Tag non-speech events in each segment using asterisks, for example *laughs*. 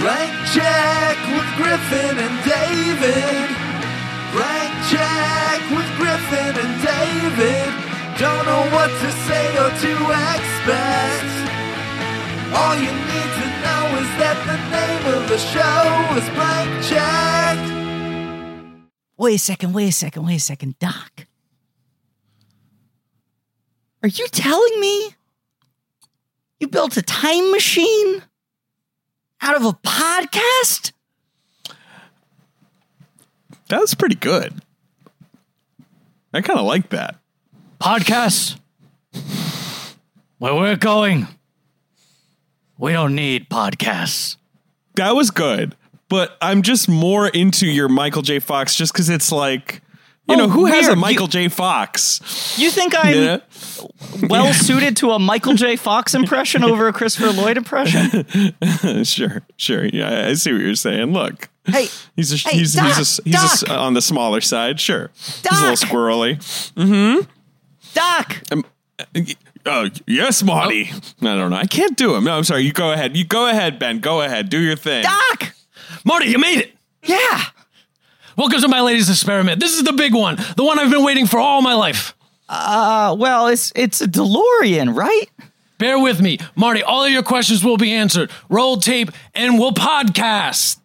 Blank check with Griffin and David. Blank check with Griffin and David. Don't know what to say or to expect. All you need to know is that the name of the show is Blank Check. Wait a second, wait a second, wait a second, Doc. Are you telling me you built a time machine out of a podcast? That was pretty good. I kind of like that. Podcasts? Where we're going, we don't need podcasts. That was good. But I'm just more into your Michael J. Fox just because it's like, you Oh, know, who has a weird. Michael J. Fox? You think I'm Yeah. well suited to a Michael J. Fox impression over a Christopher Lloyd impression? *laughs* sure, sure. Yeah, I see what you're saying. Look, Hey, he's a, Hey, he's Doc, he's, a, he's a s- Doc. on the smaller side. Sure, he's a little Doc. squirrely. Doc, um, uh, uh, Oh yes, Marty. I don't know. I can't do him. No, I'm sorry. You go ahead. You go ahead, Ben. Go ahead. Do your thing. Doc. Marty, you made it. Yeah. Welcome to my latest experiment. This is the big one, the one I've been waiting for all my life. Uh, well, it's it's a DeLorean, right? Bear with me, Marty. All of your questions will be answered. Roll tape, and we'll podcast.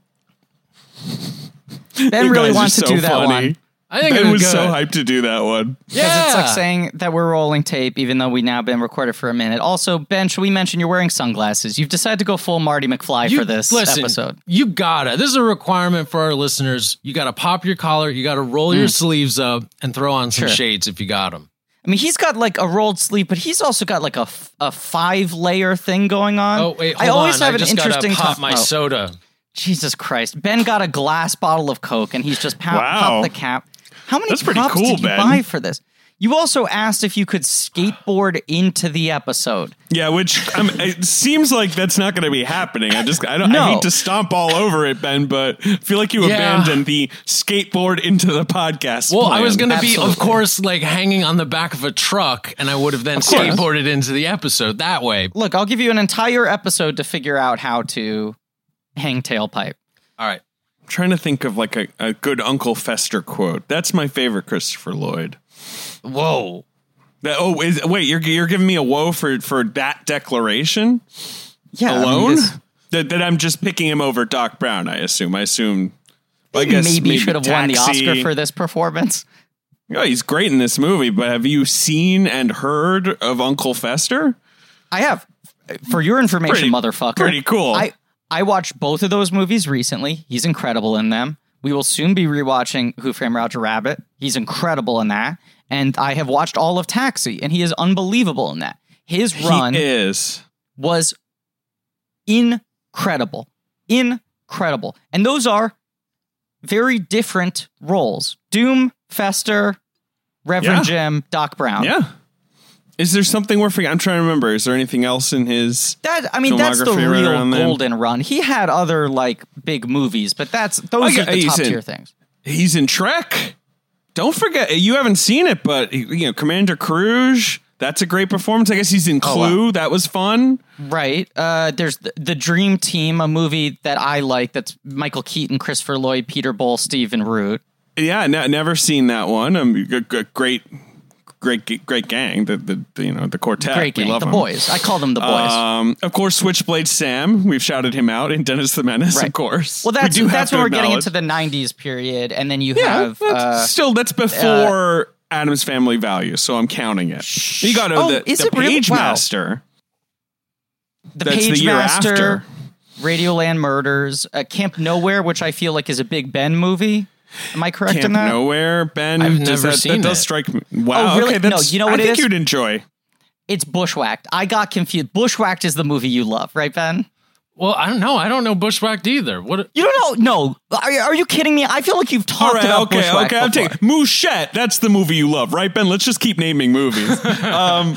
Ben You really guys are wants to so do that funny. one. I think Ben it was was so hyped to do that one. Yeah, it's like saying that we're rolling tape, even though we've now been recorded for a minute. Also, Ben, should we mention you're wearing sunglasses? You've decided to go full Marty McFly You- for this listen, episode. You gotta. This is a requirement for our listeners. You gotta pop your collar. You gotta roll your mm. sleeves up and throw on some. Sure. shades if you got them. I mean, he's got like a rolled sleeve, but he's also got like a, f- a five layer thing going on. Oh wait, I hold always on. have I an just gotta interesting pop time- my oh, soda. Jesus Christ! Ben got a glass bottle of Coke, and he's just pow- Wow. popped the cap. How many That's props cool, did you Ben. buy for this? You also asked if you could skateboard into the episode. Yeah, which um, it seems like that's not going to be happening. I just I don't no. I No. hate to stomp all over it, Ben, but I feel like you Yeah. abandoned the skateboard into the podcast. Well, I was going to be, of course, like hanging on the back of a truck, and I would have then skateboarded into the episode that way. Look, I'll give you an entire episode to figure out how to hang tailpipe. All right. Trying to think of like a, a good Uncle Fester quote. That's my favorite Christopher Lloyd. Whoa. That, oh, is, wait, you're you're giving me a whoa for for that declaration Yeah, I mean, alone? this- that, that I'm just picking him over Doc Brown. I assume. I assume. I maybe, guess maybe should have won the Oscar for this performance. Yeah, he's great in this movie, but have you seen and heard of Uncle Fester? I have. For your information, Pretty- motherfucker. pretty cool. I, I watched both of those movies recently. He's incredible in them. We will soon be rewatching Who Framed Roger Rabbit. He's incredible in that. And I have watched all of Taxi, and he is unbelievable in that. His run He is. was incredible. Incredible. And those are very different roles. Doom, Fester, Reverend Yeah. Jim, Doc Brown. Yeah. Is there something we're forgetting? I'm trying to remember. Is there anything else in his? That I mean, that's the right real golden run. He had other like big movies, but that's those Okay, are the top in- tier things. He's in Trek. Don't forget, you haven't seen it, but you know, Commander Kruge. That's a great performance. I guess he's in Oh, wow. Clue. That was fun. Right. Uh, there's the, the Dream Team, a movie that I like. That's Michael Keaton, Christopher Lloyd, Peter Boyle, Stephen Root. Yeah, ne- never seen that one. Um, g- g- great, great, great gang. The, the, the you know the quartet. Great We gang. love The them. boys. I call them the boys. Um, of course, Switchblade Sam. We've shouted him out in Dennis the Menace. Right. Of course. well, that's We that's when we're getting into the '90s period, and then you Yeah, have. that's- Uh, still that's before Addams Family Values, so I'm counting it. You got to Oh, the, is the it really? Page Wow. Master. the that's the Page year Master, after. Radioland Murders, uh, Camp Nowhere, which I feel like is a Big Ben movie. Am I correct Camp in that? Nowhere, Ben. I've does never that, seen that does it. strike me. Wow. Oh, really? Okay, that's, No, you know what I it think is? you'd enjoy. It's Bushwhacked. I got confused. Bushwhacked is the movie you love, right, Ben? Well, I don't know. I don't know Bushwhacked either. What? You don't know? No. Are, you- are you kidding me? I feel like you've talked right, about okay, Bushwhacked okay. I'm before. taking Mouchette. That's the movie you love, right, Ben? Let's just keep naming movies. *laughs* um,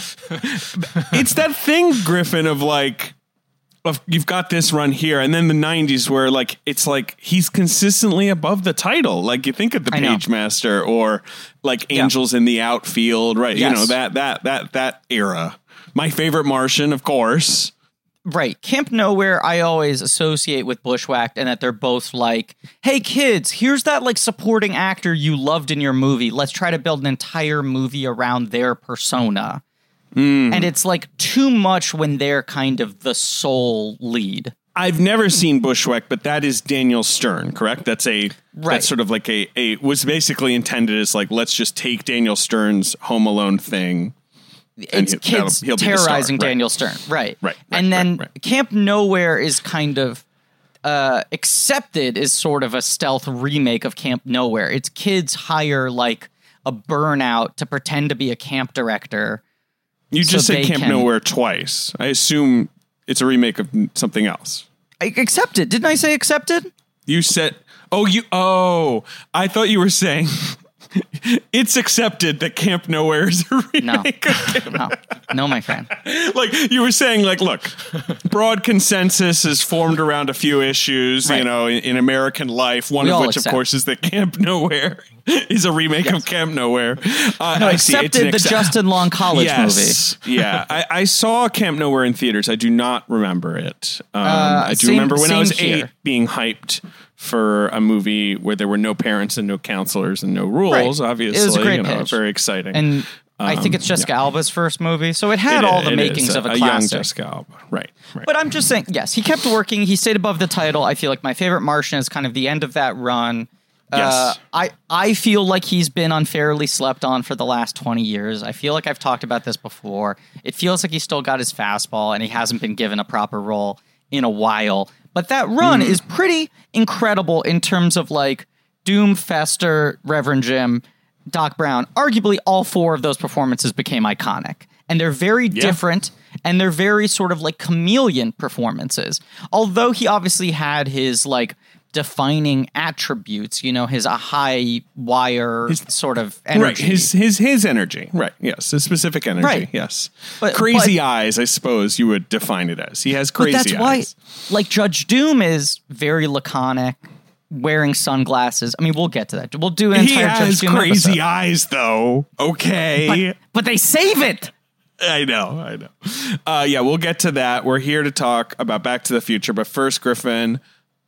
it's that thing, Griffin, of like, you've got this run here, and then the '90s where like it's like he's consistently above the title. Like you think of the Page Master or like Angels in the Outfield, right? You know that that that that era. My favorite Martian, of course. Right. Camp Nowhere, I always associate with Bushwhacked and that they're both like, hey, kids, here's that like supporting actor you loved in your movie. Let's try to build an entire movie around their persona. And it's like too much when they're kind of the sole lead. I've never seen Bushwick, but that is Daniel Stern, correct? That's a Right. that's sort of like a, a was basically intended as like let's just take Daniel Stern's Home Alone thing. And It's he- kids he'll be the star, terrorizing right. Daniel Stern. Right. Right, right, and then. Camp Nowhere is kind of uh, accepted as sort of a stealth remake of Camp Nowhere. It's kids hire like a burnout to pretend to be a camp director. You just So said Camp can- Nowhere twice. I assume it's a remake of something else. I- Accepted. Didn't I say accepted? You said, "Oh, you oh." I thought you were saying *laughs* it's accepted that Camp Nowhere is a No. remake. of Camp *laughs* No. No, my friend. *laughs* like you were saying like look broad consensus is formed around a few issues you know in, in american life one We of which accept. of course is that camp nowhere *laughs* is a remake of camp nowhere uh, I. It's an Accepted the accept- Justin Long college yes *laughs* yeah I, I saw camp nowhere in theaters i do not remember it um, i do Uh, same- remember when i was same eight being hyped for a movie where there were no parents and no counselors and no rules Right. obviously It was a great you know, pitch. very exciting And I think it's Jessica Alba's first movie, so it had Um, It all the makings is of a, young classic. Jessica Alba. Right, right. But I'm just saying, yes, he kept working. He stayed above the title. I feel like my favorite Martian is kind of the end of that run. Uh, Yes. I I feel like he's been unfairly slept on for the last 20 years. I feel like I've talked about this before. It feels like he's still got his fastball and he hasn't been given a proper role in a while. But that run is pretty incredible in terms of like Doom, Fester, Reverend Jim, Doc Brown. Arguably, all four of those performances became iconic. And they're very different and they're very sort of like chameleon performances. Although he obviously had his like defining attributes, you know, his a high wire his, sort of energy. Right, his his his energy. Right, yes, his specific energy. Right. Yes, But- crazy but- eyes. I suppose you would define it as. He has but crazy that's why eyes. like Judge Doom is very laconic, wearing sunglasses. I mean, we'll get to that. We'll do an He has Judge Doom crazy episode. eyes, though. Okay, But they save it. I know, I know. Uh, yeah, we'll get to that. We're here to talk about Back to the Future, but first, Griffin.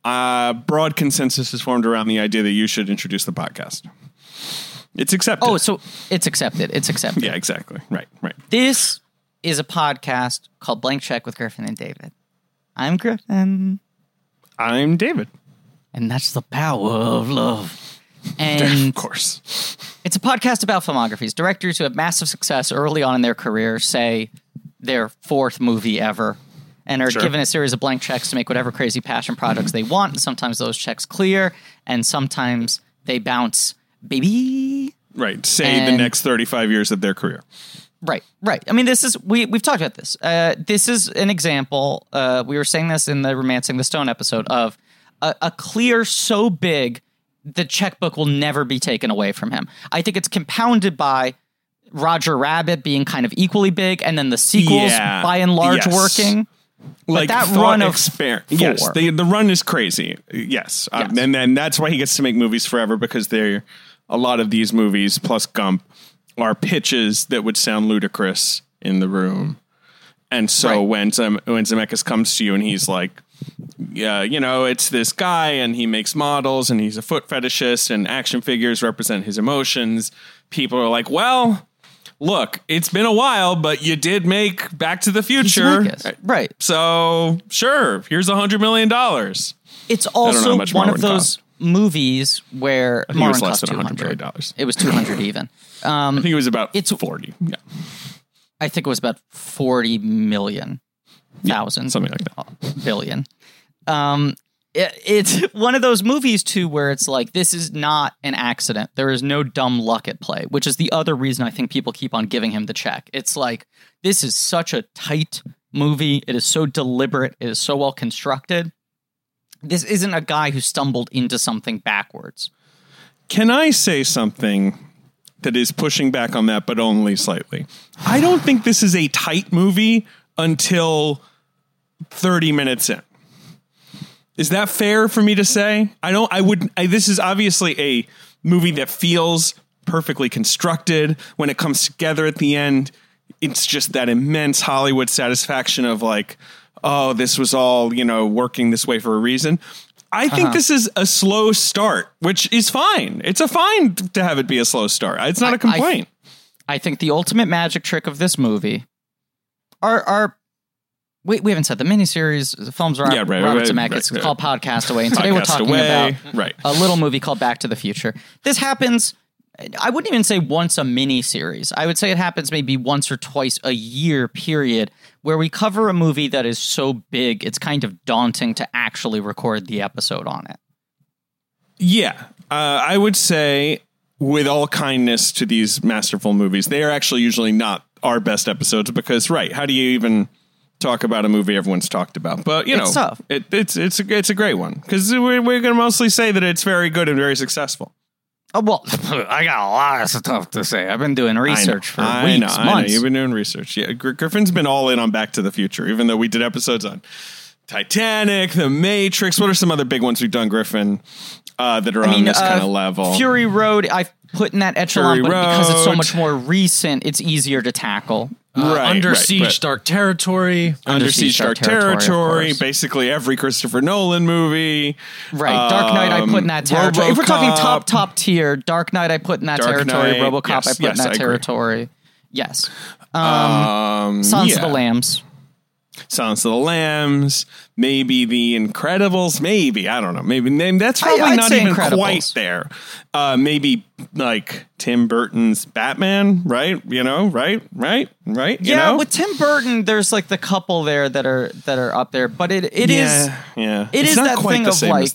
Uh, broad consensus is formed around the idea that you should introduce the podcast. It's accepted. Oh, so it's accepted. It's accepted. yeah, exactly. Right, right. This is a podcast called Blank Check with Griffin and David. I'm Griffin, I'm David. and that's the power of love. *laughs* And of course. It's a podcast about filmographies. Directors who have massive success early on in their career, say their fourth movie ever, and are Sure. given a series of blank checks to make whatever crazy passion projects they want. And sometimes those checks clear, and sometimes they bounce. Baby, Right. Say the next 35 years of their career. Right, right. I mean, this is we we've talked about this. Uh, this is an example. Uh, we were saying this in the Romancing the Stone episode of a, a clear so big the checkbook will never be taken away from him. I think it's compounded by Roger Rabbit being kind of equally big, and then the sequels Yeah. by and large Yes. working. Like that run of exper- yes the, the run is crazy yes, Um, Yes. and then that's why he gets to make movies forever because they're a lot of these movies plus gump are pitches that would sound ludicrous in the room and so Right. when Zem- when Zemeckis comes to you and he's like yeah you know it's this guy and he makes models and he's a foot fetishist and action figures represent his emotions people are like well look it's been a while but you did make back to the future Right. so sure, here's a hundred million dollars. It's also one Marwen of those movies where think it was less cost than two $100 hundred million. It was two hundred *laughs* even. Um, I think it was about It's- forty. Yeah, I think it was about 40 million thousand something like that. billion. Um, it, it's *laughs* one of those movies too where it's like this is not an accident. There is no dumb luck at play, which is the other reason I think people keep on giving him the check. It's like this is such a tight movie. It is so deliberate. It is so well constructed. This isn't a guy who stumbled into something backwards. Can I say something that is pushing back on that, but only slightly? I don't think this is a tight movie until thirty minutes in. Is that fair for me to say? I don't. I would. I, this is obviously a movie that feels perfectly constructed when it comes together at the end. It's just that immense Hollywood satisfaction of like, oh, this was all you know working this way for a reason. I think uh-huh. this is a slow start, which is fine. It's a fine to have it be a slow start. It's not I- a complaint. I think the ultimate magic trick of this movie are are we, we haven't said the miniseries, the films are. Yeah, right, Robert right, Zemeckis. right, it's right. called Podcast Away. And today we're talking Away, about right. a little movie called Back to the Future. This happens, I wouldn't even say once a miniseries. I would say it happens maybe once or twice a year period where we cover a movie that is so big it's kind of daunting to actually record the episode on it. Yeah, uh, I would say, with all kindness to these masterful movies, they are actually usually not our best episodes because, right? How do you even talk about a movie everyone's talked about? But you It's know, tough. It, it's it's a, it's a great one because we're, we're going to mostly say that it's very good and very successful. Oh, well, *laughs* I got a lot of stuff to say. I've been doing research for I weeks, know, I months. You've been doing research. Yeah, Griffin's been all in on Back to the Future, even though we did episodes on Titanic, The Matrix. What are some other big ones we've done, Griffin, uh, that are on this uh, kind of level? Fury Road, I've put in that echelon, Fury but because it's so much more recent, it's easier to tackle. Uh, Right, Under right, Siege, right. Dark Territory. Under Siege Dark Territory, of course. basically every Christopher Nolan movie. Right, Dark Knight, I put in that Um, territory. If we're talking top top tier, Dark Knight, I put in that Dark territory. Knight, RoboCop, yes, I put yes, in I that agree. territory. Yes, Um, Sons yeah. of the Lambs. Silence of the Lambs, maybe The Incredibles, maybe I don't know, maybe that's probably I'd not even Incredibles. quite there. Uh, maybe like Tim Burton's Batman, right? You know, right, right, right. You yeah, know? with Tim Burton, there's like the couple there that are that are up there, but it it is yeah, yeah. it it's is that thing of like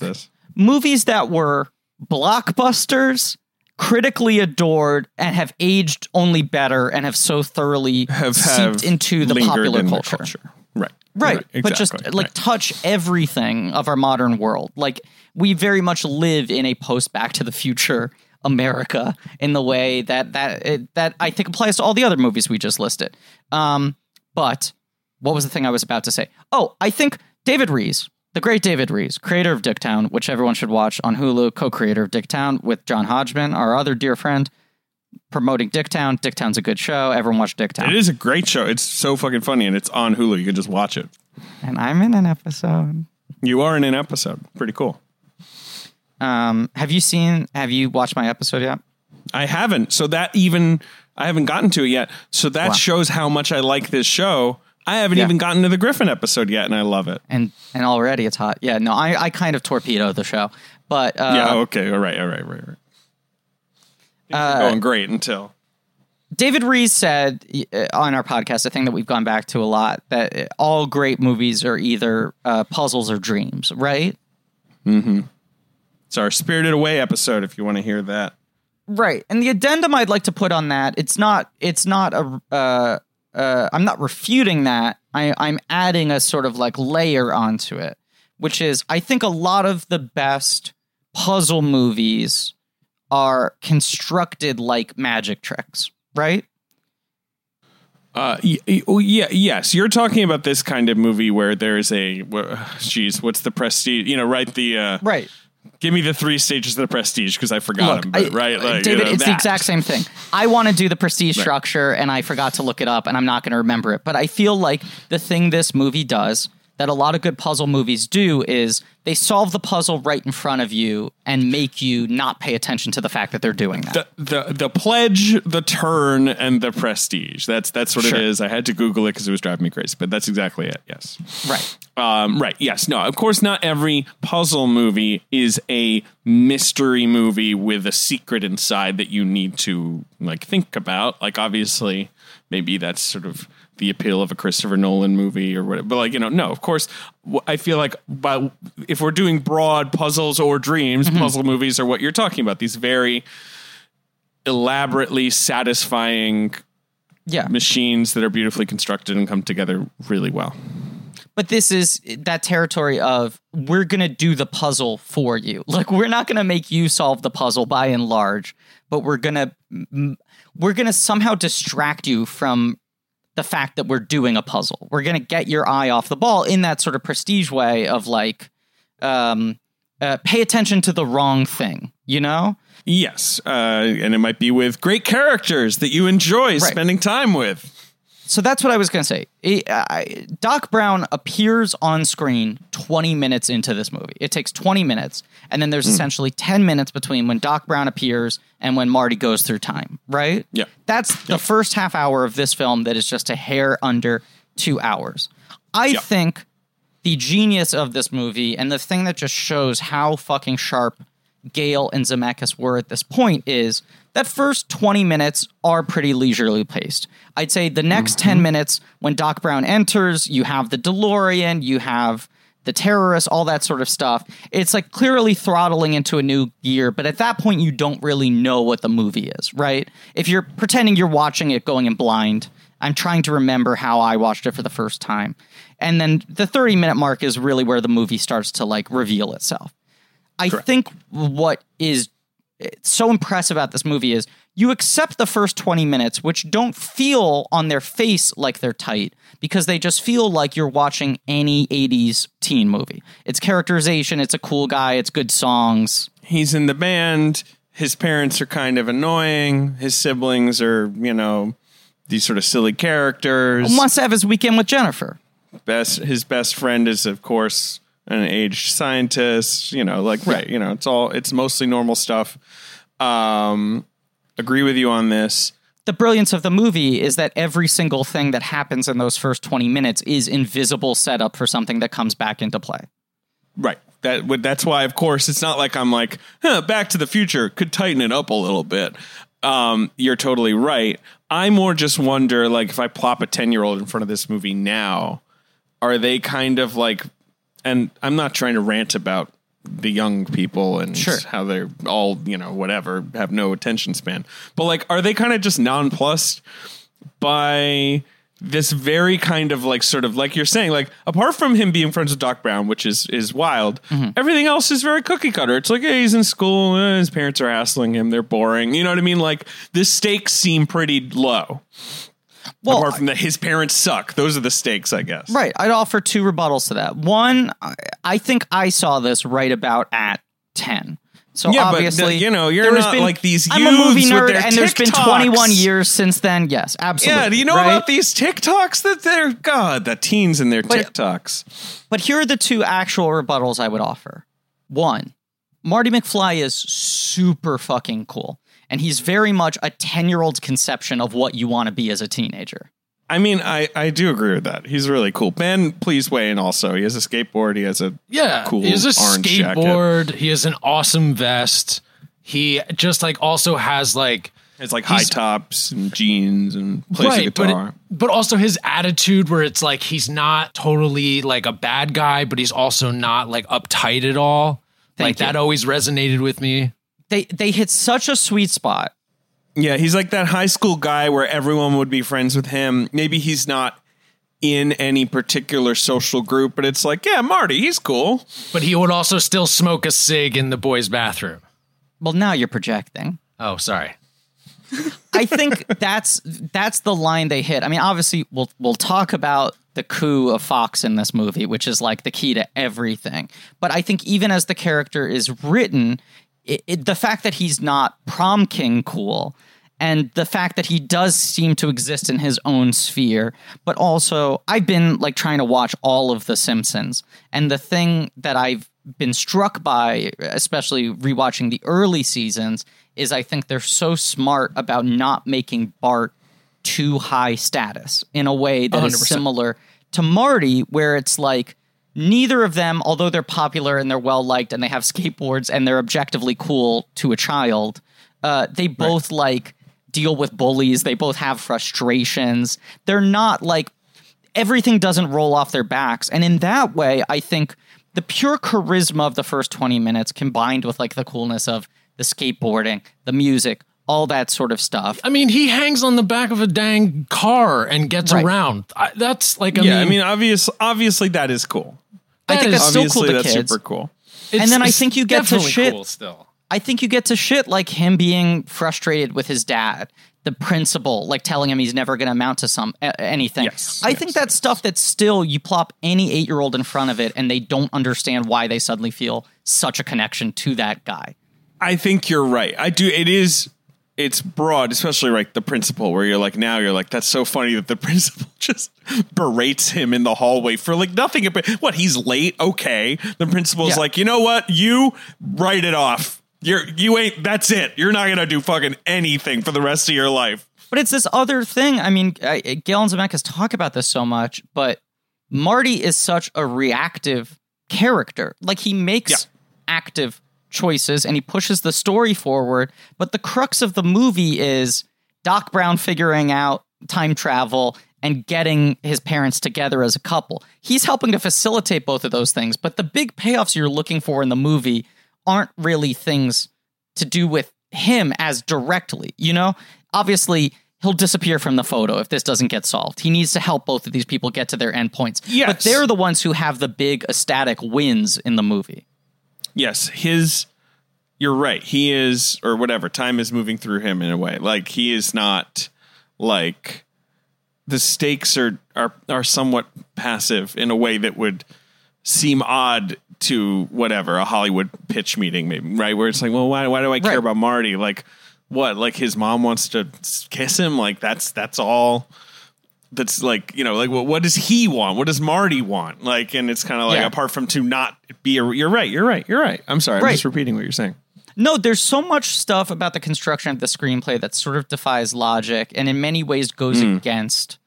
movies that were blockbusters critically adored and have aged only better and have so thoroughly have, seeped have into the popular in the culture. Right. Right, but just like right. touch everything of our modern world. Like we very much live in a post Back to the Future America in the way that that it, that I think applies to all the other movies we just listed. Um, but what was the thing I was about to say? Oh, I think David Rees, the great David Rees, creator of Dicktown, which everyone should watch on Hulu, co-creator of Dicktown with John Hodgman, our other dear friend, promoting Dicktown. Dicktown's a good show. Everyone watch Dicktown. It is a great show. It's so fucking funny, and it's on Hulu. You can just watch it. And I'm in an episode. You are in an episode. Pretty cool. Um, have you seen? Have you watched my episode yet? I haven't. So that even I haven't gotten to it yet. So that Wow. shows how much I like this show. I haven't Yeah. even gotten to the Griffin episode yet, and I love it. And and already it's hot. Yeah, no, I, I kind of torpedo the show, but uh, yeah. Okay. All right. All right. Right. Right. Are going great until David Rees said uh, on our podcast a thing that we've gone back to a lot that uh, all great movies are either uh, puzzles or dreams, right? Mm-hmm. It's our Spirited Away episode. If you want to hear that. Right. And the addendum I'd like to put on that, it's not it's not a uh uh I'm not refuting that. I I'm adding a sort of like layer onto it, which is I think a lot of the best puzzle movies are constructed like magic tricks, right? Uh, oh, yeah, yes. You're talking about this kind of movie where there's a, geez, what's the prestige? You know, right? The uh, Right. give me the three stages of the prestige because I forgot them. But, I- right, like, David, you know, it's the exact same thing. I want to do the prestige structure, and I forgot to look it up, and I'm not going to remember it. But I feel like the thing this movie does that a lot of good puzzle movies do is they solve the puzzle right in front of you and make you not pay attention to the fact that they're doing that. the the the pledge, the turn, and the prestige. That's that's what Sure. it is. I had to Google it because it was driving me crazy, but that's exactly it. Yes. right. Um, right. Yes. No. Of course, not every puzzle movie is a mystery movie with a secret inside that you need to like think about. Like, obviously, maybe that's sort of the appeal of a Christopher Nolan movie or whatever. But like, you know, no. Of course, I feel like, but if we're doing broad puzzles or dreams, mm-hmm. puzzle movies are what you're talking about. These very elaborately satisfying Yeah. machines that are beautifully constructed and come together really well. But this is that territory of we're going to do the puzzle for you. Like we're not going to make you solve the puzzle by and large, but we're going to we're going to somehow distract you from the fact that we're doing a puzzle. We're going to get your eye off the ball in that sort of prestige way of like um uh, pay attention to the wrong thing, you know? Yes, uh, and it might be with great characters that you enjoy spending time with. So that's what I was going to say. It- I- Doc Brown appears on screen 20 minutes into this movie. It takes 20 minutes, and then there's hmm. essentially 10 minutes between when Doc Brown appears and when Marty goes through time, right? Yeah. That's the first half hour of this film that is just a hair under two hours. I Yeah. think the genius of this movie and the thing that just shows how fucking sharp Gale and Zemeckis were at this point is that first 20 minutes are pretty leisurely paced. I'd say the next 10 mm-hmm. minutes, when Doc Brown enters, you have the DeLorean, you have the terrorists, all that sort of stuff. It's like clearly throttling into a new gear, but at that point, you don't really know what the movie is, right? If you're pretending you're watching it going in blind, I'm trying to remember how I watched it for the first time. And then the 30 minute mark is really where the movie starts to like reveal itself. I think what is so impressive about this movie is you accept the first 20 minutes, which don't feel on their face like they're tight because they just feel like you're watching any 80s teen movie. It's characterization, it's a cool guy, it's good songs. He's in the band. His parents are kind of annoying. His siblings are, you know, these sort of silly characters. Wants to have his weekend with Jennifer. best his best friend is of course an aged scientist you know like right you know it's all it's mostly normal stuff. Um agree with you on this. The brilliance of the movie is that every single thing that happens in those first 20 minutes is invisible setup for something that comes back into play. right. That would that's why of course it's not like i'm like huh, back to the future could tighten it up a little bit. Um you're totally right. I more just wonder like if i plop a 10 year old in front of this movie now are they kind of like and i'm not trying to rant about the young people and Sure. how they're all you know whatever have no attention span. But like are they kind of just nonplussed by this very kind of like sort of like you're saying like apart from him being friends with doc brown which is is wild everything else is very cookie cutter. It's like hey, he's in school eh, his parents are hassling him they're boring you know what i mean? Like the stakes seem pretty low Well, apart from that his parents suck those are the stakes i guess Right. I'd offer two rebuttals to that. One, I- think I saw this right about at 10. So Yeah, but obviously, the- you know, you're not like these I'm a movie nerd, and there's been 21 years since then. Yes, absolutely. yeah do you know right? about these tiktoks that they're god the teens and their But- tiktoks But here are the two actual rebuttals I would offer. One, Marty McFly is super fucking cool, and he's very much a 10 year old's conception of what you want to be as a teenager. I mean, I, I do agree with that. He's really cool. Ben, please weigh in also. He has a skateboard. He has a Yeah, cool he has a orange jacket. skateboard. He has an awesome vest. He just like also has like It's like high tops and jeans and plays a but guitar. it- but also his attitude where it's like he's not totally like a bad guy, but he's also not like uptight at all. Thank like you. that always resonated with me. They, they hit such a sweet spot. yeah, he's like that high school guy where everyone would be friends with him. Maybe he's not in any particular social group, but it's like, yeah, Marty, he's cool. But he would also still smoke a cig in the boys' bathroom. Well, now you're projecting. Oh, sorry. I think that's that's the line they hit. I mean, obviously, we'll we'll talk about the coup of Fox in this movie, which is like the key to everything. But I think even as the character is written, it, it, the fact that he's not prom king cool, and the fact that he does seem to exist in his own sphere, but also I've been like trying to watch all of The Simpsons, and the thing that I've been struck by, especially rewatching the early seasons, is I think they're so smart about not making Bart too high status in a way that is 100%. similar to Marty, where it's like neither of them, although they're popular and they're well liked and they have skateboards and they're objectively cool to a child, uh, they both like deal with bullies. They both have frustrations. They're not like everything doesn't roll off their backs. And in that way, I think the pure charisma of the first 20 minutes combined with like the coolness of the skateboarding, the music, all that sort of stuff. I mean, he hangs on the back of a dang car and gets Right. around. I, that's like, I yeah, mean, I mean, obvious, obviously that is cool. I think is that's still cool to that's kids. super cool. it's- and then I think you get to shit- cool still. I think you get to shit like him being frustrated with his dad, the principal, like telling him he's never going to amount to some a- anything. Yes, I yes, think that's stuff that still you plop any eight year old in front of it, and they don't understand why they suddenly feel such a connection to that guy. I think you're right. I do. It is it's broad, especially like the principal, where you're like, now you're like, that's so funny that the *laughs* principal just berates him in the hallway for like nothing. But what he's late, okay. The principal's Yeah. like, you know what, you write it off. You're you ain't. That's it. You're not gonna do fucking anything for the rest of your life. But it's this other thing. I mean, I, Gale and Zemeckis talk about this so much, but Marty is such a reactive character. Like he makes Yeah. active choices and he pushes the story forward. But the crux of the movie is Doc Brown figuring out time travel and getting his parents together as a couple. He's helping to facilitate both of those things. But the big payoffs you're looking for in the movie aren't really things to do with him as directly, you know? Obviously, he'll disappear from the photo if this doesn't get solved. He needs to help both of these people get to their endpoints. But Yes. they're the ones who have the big ecstatic wins in the movie. Yes, his. You're right. He is, or whatever. Time is moving through him in a way. Like he is not like the stakes are are are somewhat passive in a way that would seem odd to whatever a Hollywood pitch meeting, maybe right? Where it's like, well, why why do I care Right. about Marty? Like what? Like his mom wants to kiss him? Like that's that's all. That's like you know, like what, what does he want? What does Marty want? Like, and it's kind of like Yeah. apart from to not be a. You're right. You're right. You're right. I'm sorry. I'm just repeating what you're saying. No, there's so much stuff about the construction of the screenplay that sort of defies logic and in many ways goes hmm. against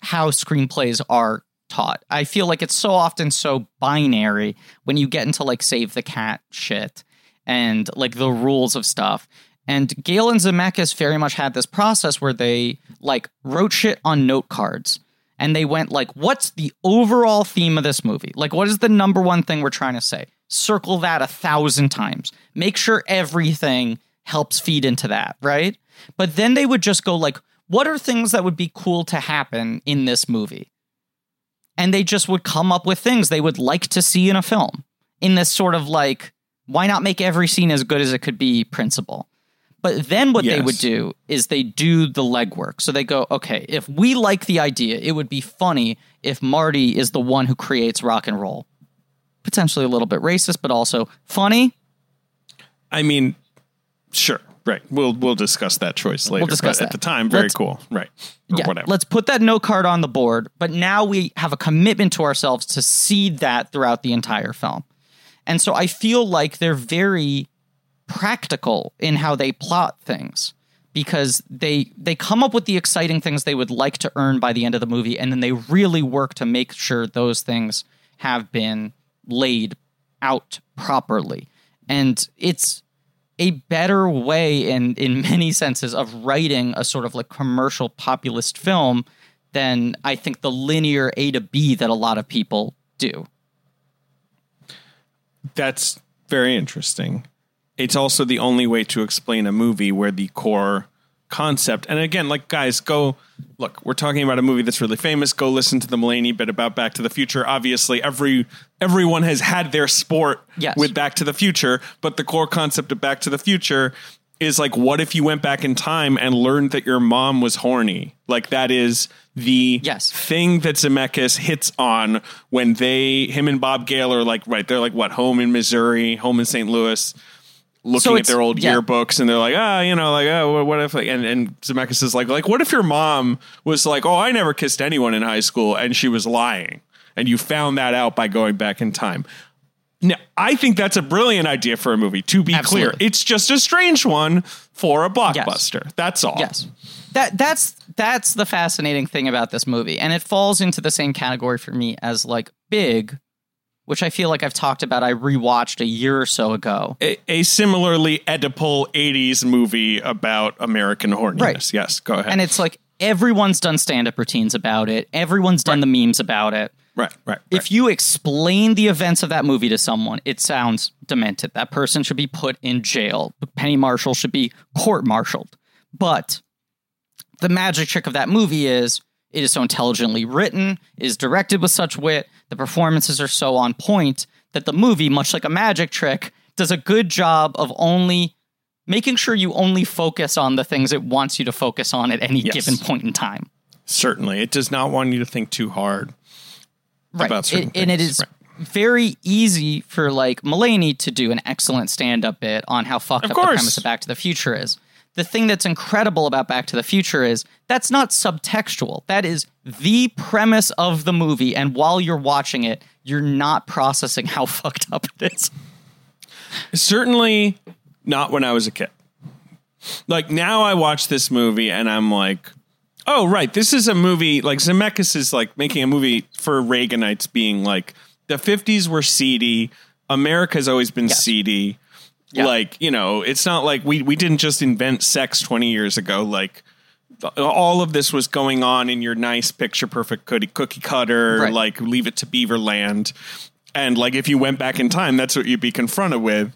how screenplays are taught. I feel like it's so often so binary when you get into like save the cat shit and like the rules of stuff. And Gale and Zemeckis very much had this process where they like wrote shit on note cards and they went like, what's the overall theme of this movie? Like, what is the number one thing we're trying to say? Circle that a thousand times. Make sure everything helps feed into that, right? But then they would just go like, what are things that would be cool to happen in this movie? And they just would come up with things they would like to see in a film in this sort of like, why not make every scene as good as it could be principle? But then what they would do is they do the legwork. So they go, okay, if we like the idea, it would be funny if Marty is the one who creates rock and roll. Potentially a little bit racist, but also funny. I mean, sure. Right. We'll we'll discuss that choice later. We'll discuss that. At the time, very Let's- cool. Right. Or yeah, whatever. let's put that note card on the board. But now we have a commitment to ourselves to see that throughout the entire film. And so I feel like they're very practical in how they plot things because they they come up with the exciting things they would like to earn by the end of the movie and then they really work to make sure those things have been laid out properly. And it's a better way in in many senses of writing a sort of like commercial populist film than I think the linear A to B that a lot of people do. That's very interesting. It's also the only way to explain a movie where the core concept, and again, like guys, go look. We're talking about a movie that's really famous. Go listen to the Mulaney bit about Back to the Future. Obviously, every everyone has had their sport Yes. with Back to the Future, but the core concept of Back to the Future is like, what if you went back in time and learned that your mom was horny? Like that is the Yes. thing that Zemeckis hits on when they, him and Bob Gale are like, right, they're like, what, home in Missouri, home in St. Louis, looking So at their old yeah. yearbooks, and they're like, ah, you know, like, oh, what- if, like, and, and Zemeckis is like, like, what if your mom was like, oh, I never kissed anyone in high school, and she was lying, and you found that out by going back in time. Now, I think that's a brilliant idea for a movie. To be clear, it's just a strange one for a blockbuster. That's all. Yes. That that's that's the fascinating thing about this movie. And it falls into the same category for me as like Big, which I feel like I've talked about I rewatched a year or so ago. a, a similarly Oedipal 80s movie about American horniness. Right. Yes, go ahead. And it's like everyone's done stand-up routines about it. Everyone's done the memes about it. right, right, right. If you explain the events of that movie to someone, it sounds demented. That person should be put in jail. Penny Marshall should be court-martialed. But the magic trick of that movie is it is so intelligently written, is directed with such wit, the performances are so on point that the movie, much like a magic trick, does a good job of only making sure you only focus on the things it wants you to focus on at any Yes. given point in time. Certainly. It does not want you to think too hard. right. about certain It- and it is right. very easy for like Mulaney to do an excellent stand-up bit on how fucked Of up the premise of Back to the Future is. The thing that's incredible about Back to the Future is that's not subtextual. That is the premise of the movie. And while you're watching it, you're not processing how *laughs* fucked up it is. Certainly not when I was a kid. Like now I watch this movie and I'm like, oh right, this is a movie like Zemeckis is like making a movie for Reaganites being like the 50s were seedy, America's always been Yes. seedy. Yeah. Like, you know, it's not like we we didn't just invent sex 20 years ago like all of this was going on in your nice picture perfect cookie, cookie cutter Right. like leave it to beaverland and like if you went back in time that's what you'd be confronted with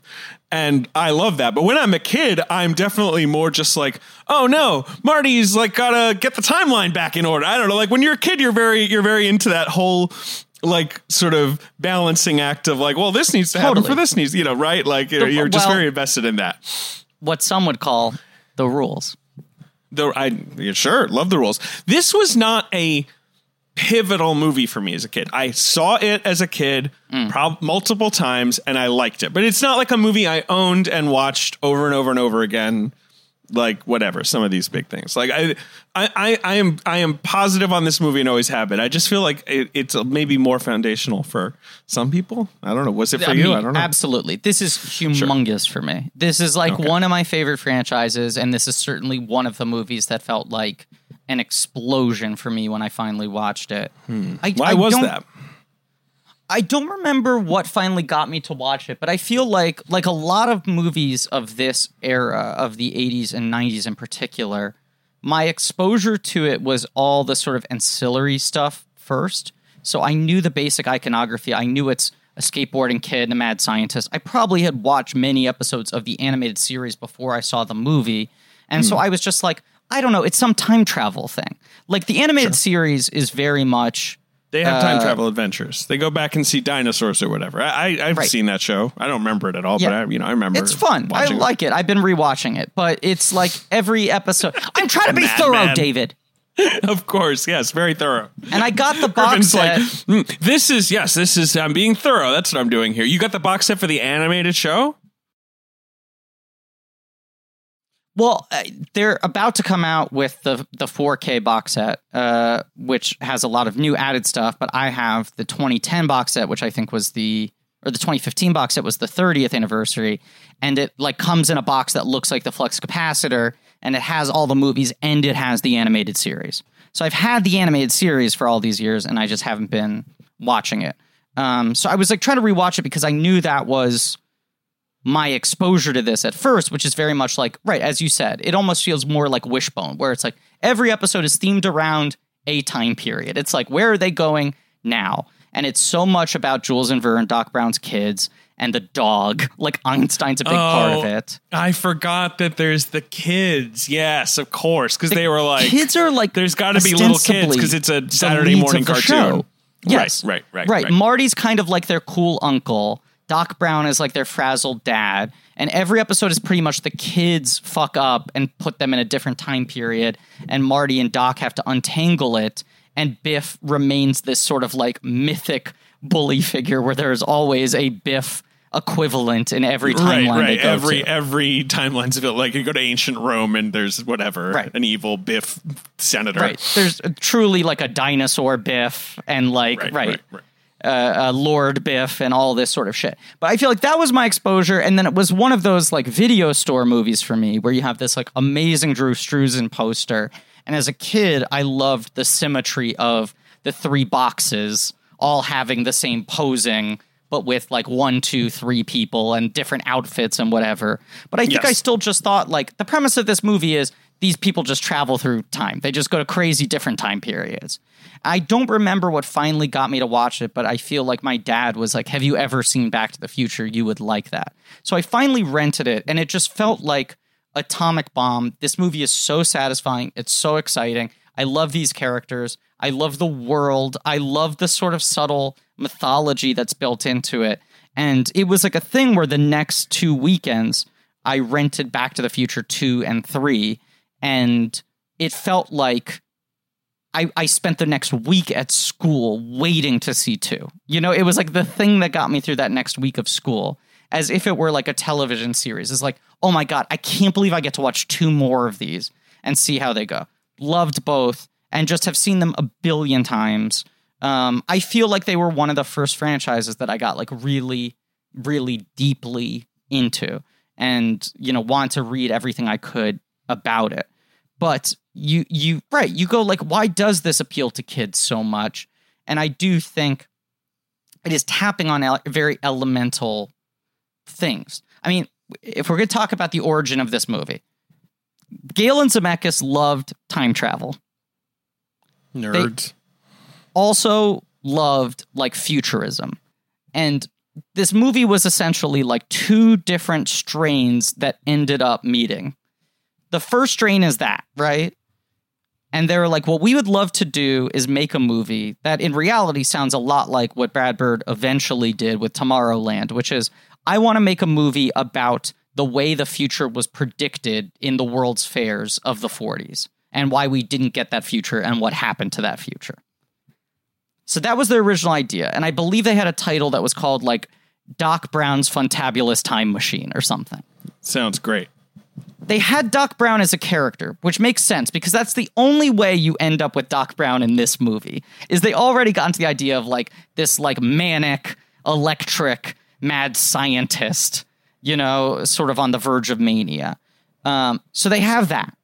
and i love that but when i'm a kid i'm definitely more just like oh no marty's like gotta get the timeline back in order i don't know like when you're a kid you're very you're very into that whole like sort of balancing act of like well this needs to happen Totally. for this needs you know right like you're, you're just well- very invested in that What some would call the rules. the I yeah, sure love the rules. This was not a pivotal movie for me as a kid. I saw it as a kid mm. prob- multiple times and I liked it, but it's not like a movie I owned and watched over and over and over again. Like whatever, some of these big things. Like I, I, I, I am, I am positive on this movie and always have been. I just feel like it, it's maybe more foundational for some people. I don't know. Was it for I you? mean, I don't know. Absolutely. This is humongous for me. This is like one of my favorite franchises, and this is certainly one of the movies that felt like an explosion for me when I finally watched it. I, Hmm. Why I was that? I don't remember what finally got me to watch it, but I feel like like a lot of movies of this era of the 80s and 90s in particular, my exposure to it was all the sort of ancillary stuff first. So I knew the basic iconography. I knew it's a skateboarding kid and a mad scientist. I probably had watched many episodes of the animated series before I saw the movie. And so hmm. I was just like, I don't know, it's some time travel thing. Like the animated series is very much They have time Uh, travel adventures. They go back and see dinosaurs or whatever. I, I I've Right. seen that show. I don't remember it at all, Yeah. but I, you know I remember. It's fun. I watching it. like it. I've been rewatching it, but it's like every episode. *laughs* I'm trying to be thorough, Man. David. *laughs* Of course, yes, very thorough. And I got the *laughs* box Griffin's like, set. "Mm, this is yes, this is. I'm being thorough. That's what I'm doing here. You got the box set for the animated show. Well, uh, they're about to come out with the the 4K box set, uh, which has a lot of new added stuff. But I have the 2010 box set, which I think was the or the 2015 box set was the 30th anniversary, and it like comes in a box that looks like the flux capacitor, and it has all the movies and it has the animated series. So I've had the animated series for all these years, and I just haven't been watching it. Um, so I was like trying to rewatch it because I knew that was my exposure to this at first, which is very much like, right, as you said, it almost feels more like Wishbone, where it's like every episode is themed around a time period. It's like, where are they going now? And it's so much about Jules and Verne, Doc Brown's kids, and the dog. *laughs* Like Einstein's a big part of Oh, it. I forgot that there's the kids. Yes, of course, because they were like kids are like There's got to be little kids because it's a Saturday morning cartoon. show. Yes, Right, right, right, right. right. Marty's kind of like their cool uncle. Doc Brown is like their frazzled dad, and every episode is pretty much the kids fuck up and put them in a different time period, and Marty and Doc have to untangle it, and Biff remains this sort of like mythic bully figure where there is always a Biff equivalent in every Right, timeline right. go Every to. every timeline's of it. Like you go to ancient Rome and there's whatever, Right. an evil Biff senator. Right. There's truly like a dinosaur Biff and like Right, right, right, right. Uh, uh, Lord Biff and all this sort of shit. But I feel like that was my exposure, and then it was one of those like video store movies for me where you have this like amazing Drew Struzan poster, and as a kid, I loved the symmetry of the three boxes all having the same posing. But with like one, two, three people and different outfits and whatever. But I think Yes. I still just thought like the premise of this movie is these people just travel through time. They just go to crazy different time periods. I don't remember what finally got me to watch it, but I feel like my dad was like, Have you ever seen Back to the Future? You would like that. So I finally rented it, and it just felt like Atomic Bomb. This movie is so satisfying. It's so exciting. I love these characters. I love the world. I love the sort of subtle mythology that's built into it. And it was like a thing where the next two weekends, I rented Back to the Future 2 and 3, and it felt like I, I spent the next week at school waiting to see two. You know, it was like the thing that got me through that next week of school, as if it were like a television series. It's like, oh my God, I can't believe I get to watch two more of these and see how they go. Loved both and just have seen them a billion times. Um, I feel like they were one of the first franchises that I got like really, really deeply into and, you know, want to read everything I could about it. But you, you, right, you go like, why does this appeal to kids so much? And I do think it is tapping on ele- very elemental things. I mean, if we're going to talk about the origin of this movie, Gale and Zemeckis loved time travel. Nerds. also loved like futurism. And this movie was essentially like two different strains that ended up meeting. The first strain is that, right? And they were like, what we would love to do is make a movie that in reality sounds a lot like what Brad Bird eventually did with Tomorrowland, which is I want to make a movie about the way the future was predicted in the World's Fairs of the 40s and why we didn't get that future and what happened to that future. So that was their original idea. And I believe they had a title that was called like Doc Brown's Funtabulous Time Machine or something. Sounds great. They had Doc Brown as a character, which makes sense because that's the only way you end up with Doc Brown in this movie. Is they already got into the idea of like this like manic, electric, mad scientist, you know, sort of on the verge of mania. Um, so they have that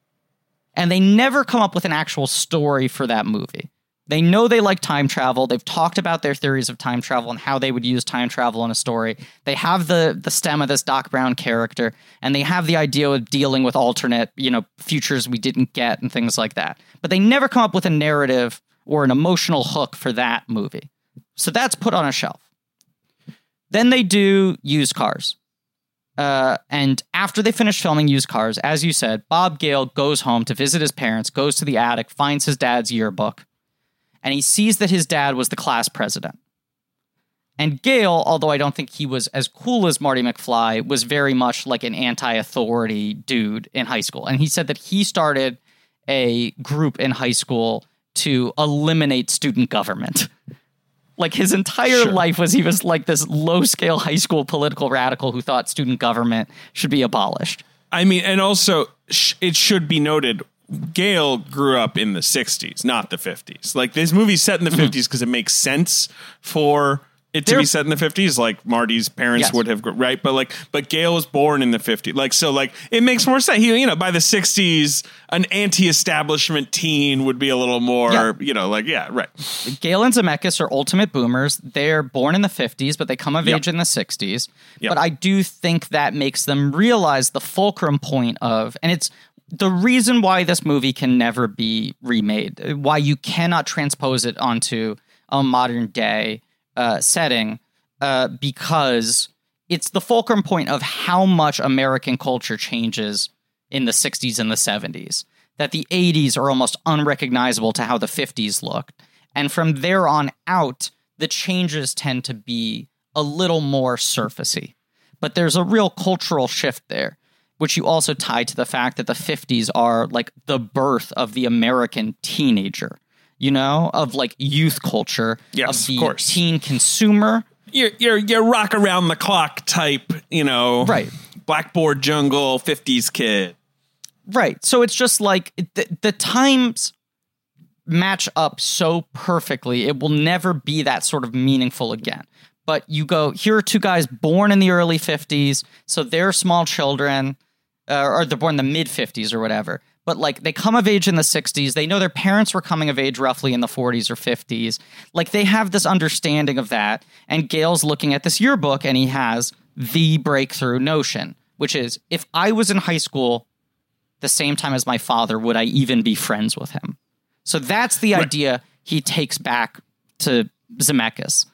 and they never come up with an actual story for that movie. They know they like time travel. They've talked about their theories of time travel and how they would use time travel in a story. They have the the stem of this Doc Brown character, and they have the idea of dealing with alternate, you know, futures we didn't get and things like that. But they never come up with a narrative or an emotional hook for that movie. So that's put on a shelf. Then they do used cars. Uh, and after they finish filming used cars, as you said, Bob Gale goes home to visit his parents, goes to the attic, finds his dad's yearbook, and he sees that his dad was the class president. And Gale, although I don't think he was as cool as Marty McFly, was very much like an anti authority dude in high school. And he said that he started a group in high school to eliminate student government. *laughs* Like his entire Sure. life was he was like this low scale high school political radical who thought student government should be abolished. I mean, and also sh- it should be noted, Gale grew up in the '60s, not the '50s. Like this movie's set in the mm-hmm. '50s because it makes sense for it to They're- be set in the '50s. Like Marty's parents Yes. would have, gr- right? But like, but Gale was born in the '50s. Like, so like it makes more sense. He, you know, by the '60s, an anti-establishment teen would be a little more, Yeah. you know, like yeah, right. Gale and Zemeckis are ultimate boomers. They're born in the 50s, but they come of Yep. age in the 60s. Yep. But I do think that makes them realize the fulcrum point of, and it's the reason why this movie can never be remade, why you cannot transpose it onto a modern day uh, setting, uh, because it's the fulcrum point of how much American culture changes in the 60s and the 70s. That the 80s are almost unrecognizable to how the 50s looked. And from there on out, the changes tend to be a little more surfacey. But there's a real cultural shift there, which you also tie to the fact that the 50s are like the birth of the American teenager, you know, of like youth culture, Yes, of the of course. teen consumer. You're you're you're rock around the clock type, you know, Right. Blackboard jungle '50s kid. Right. So it's just like the, the times match up so perfectly, it will never be that sort of meaningful again. But you go, here are two guys born in the early 50s, so they're small children, uh, or they're born in the mid 50s or whatever. But like they come of age in the 60s, they know their parents were coming of age roughly in the 40s or 50s. Like they have this understanding of that. And Gale's looking at this yearbook and he has the breakthrough notion, which is if I was in high school the same time as my father, would I even be friends with him? So that's the idea he takes back to Zemeckis.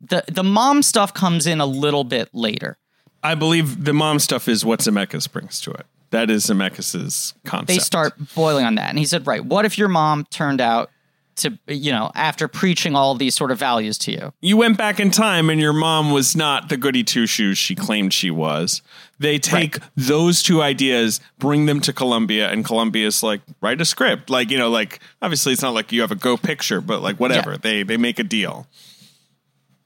The the mom stuff comes in a little bit later. I believe the mom stuff is what Zemeckis brings to it. That is Zemeckis's concept. They start boiling on that. And he said, right, what if your mom turned out to you know after preaching all these sort of values to you. you went back in time and your mom was not the goody two shoes she claimed she was. They take those two ideas, bring them to Columbia, and Columbia's like, write a script. Like, you know, like obviously it's not like you have a go picture, but like whatever. Yeah. They they make a deal.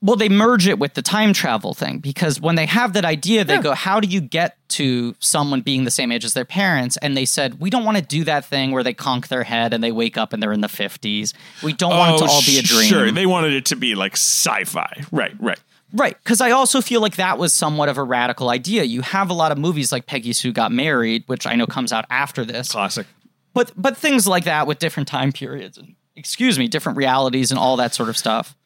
Well, they merge it with the time travel thing because when they have that idea, they go, How do you get to someone being the same age as their parents? And they said, We don't want to do that thing where they conk their head and they wake up and they're in the 50s. We don't want it to oh, all be a dream. Oh, Sure. They wanted it to be like sci-fi. Right, right. Right, because I also feel like that was somewhat of a radical idea. You have a lot of movies like Peggy Sue Got Married, which I know comes out after this, Classic. but but things like that with different time periods and excuse me, different realities and all that sort of stuff.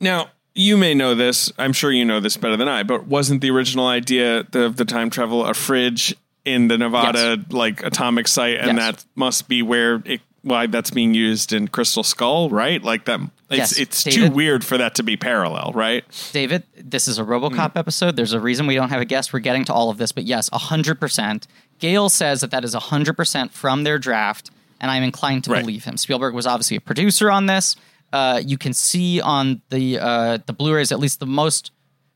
Now, you may know this. I'm sure you know this better than I, but wasn't the original idea of the time travel a fridge in the Nevada like atomic site and Yes. that must be where it why that's being used in Crystal Skull, right? Like that it's Yes, it's too weird for that to be parallel, right? David, this is a RoboCop Mm. episode. There's a reason we don't have a guest. We're getting to all of this, but yes, 100%. Gale says that that is 100% from their draft, and I'm inclined to Right. believe him. Spielberg was obviously a producer on this. Uh, you can see on the uh, the Blu-rays, at least the most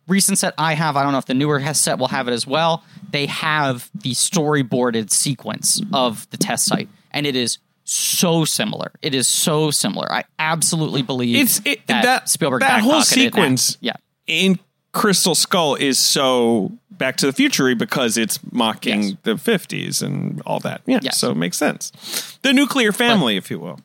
recent set I have. I don't know if the newer set will have it as well. They have the storyboarded sequence of the test site, and it is so similar. It is so similar. I absolutely believe It's it, that, that Spielberg that whole sequence Yeah. in Crystal Skull is so Back to the Future because it's mocking Yes. the 50s and all that. Yeah, Yes. so it makes sense. The nuclear family, if you will.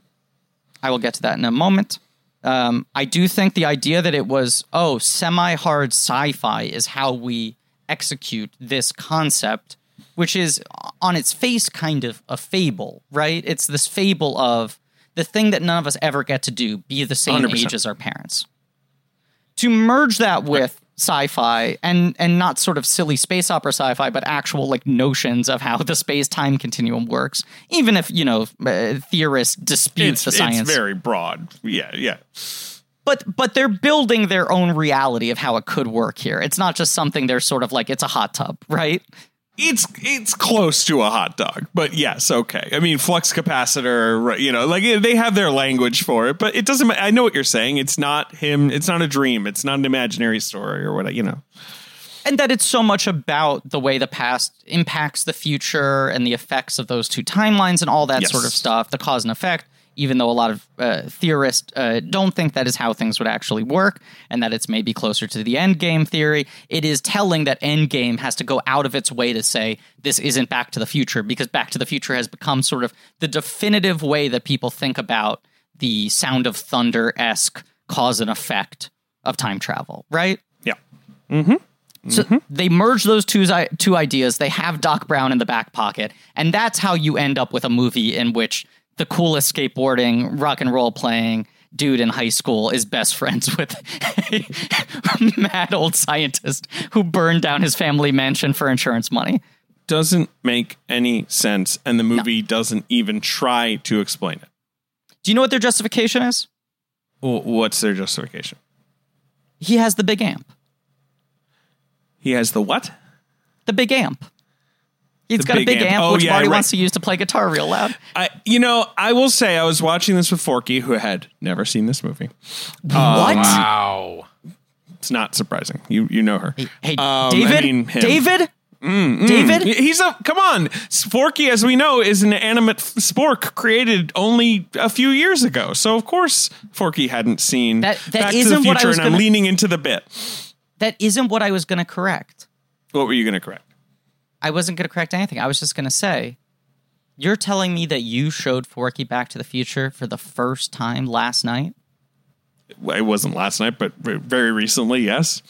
I will get to that in a moment. Um, I do think the idea that it was, oh, semi hard sci fi is how we execute this concept, which is on its face kind of a fable, right? It's this fable of the thing that none of us ever get to do be the same 100%. age as our parents. To merge that with sci-fi and and not sort of silly space opera sci-fi but actual like notions of how the space-time continuum works even if you know uh, theorists dispute It's, the science it's very broad. Yeah, yeah. but but they're building their own reality of how it could work here. It's not just something they're sort of like it's a hot tub, right? It's it's close to a hot dog, but yes, okay. I mean, flux capacitor, you know, like they have their language for it, but it doesn't. I know what you're saying. It's not him. It's not a dream. It's not an imaginary story or what. You know. And that it's so much about the way the past impacts the future and the effects of those two timelines and all that Yes. sort of stuff, the cause and effect. Even though a lot of uh, theorists uh, don't think that is how things would actually work, and that it's maybe closer to the end game theory, it is telling that Endgame has to go out of its way to say this isn't Back to the Future because Back to the Future has become sort of the definitive way that people think about the Sound of Thunder esque cause and effect of time travel, right? Yeah. So they merge those two two ideas. They have Doc Brown in the back pocket, and that's how you end up with a movie in which the coolest skateboarding, rock and roll playing dude in high school is best friends with a *laughs* mad old scientist who burned down his family mansion for insurance money. Doesn't make any sense, and the movie doesn't even try to explain it. Do you know what their justification is? What's their justification? He has the big amp. He has the what? The big amp. He's The got a big big amp. amp, Oh, which yeah, Marty right. wants to use to play guitar real loud. I, you know, I will say I was watching this with Forky, who had never seen this movie. Um, what? Wow. It's not surprising. You you know her. Hey, Um, David? I mean, him. David? Mm, mm. David? He's a come on. Forky, as we know, is an animate f- spork created only a few years ago. So of course Forky hadn't seen That- that Back to the isn't what I Future, was and I'm leaning into the bit. That isn't what I was going to correct. What were you going to correct? I wasn't going to correct anything. I was just going to say, you're telling me that you showed Forky Back to the Future for the first time last night? It wasn't last night, but very recently, yes.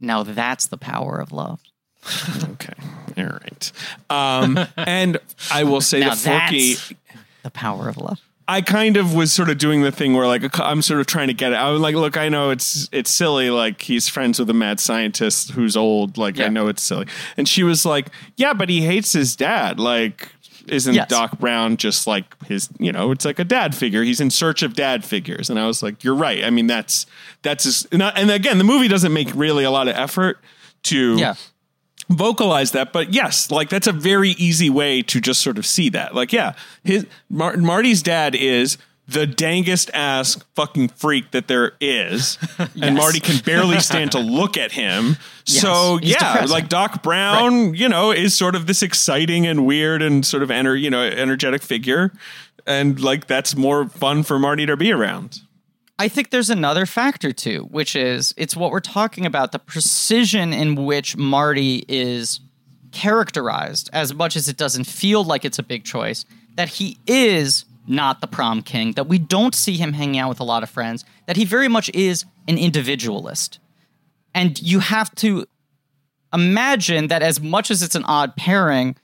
Now that's the power of love. *laughs* Okay, all right. Um, and I will say Now that Forky. that's the power of love. I kind of was sort of doing the thing where like I'm sort of trying to get it. I was like, look, I know it's it's silly. Like he's friends with a mad scientist who's old. Like I know it's silly. And she was like, yeah, but he hates his dad. Like isn't Yes. Doc Brown just like his? You know, it's like a dad figure. He's in search of dad figures. And I was like, you're right. I mean, that's that's just, and and again, the movie doesn't make really a lot of effort to Yeah. Vocalize that but yes like that's a very easy way to just sort of see that like yeah his Mar- marty's dad is the dangest ass fucking freak that there is, *laughs* and Marty can barely stand to *laughs* look at him. Yes, so he's yeah, depressing. like Doc Brown, you know, is sort of this exciting and weird and sort of ener- you know energetic figure, and like that's more fun for Marty to be around. I think there's another factor too, which is it's what we're talking about the precision in which Marty is characterized, as much as it doesn't feel like it's a big choice, that he is not the prom king, that we don't see him hanging out with a lot of friends, that he very much is an individualist. And you have to imagine that as much as it's an odd pairing,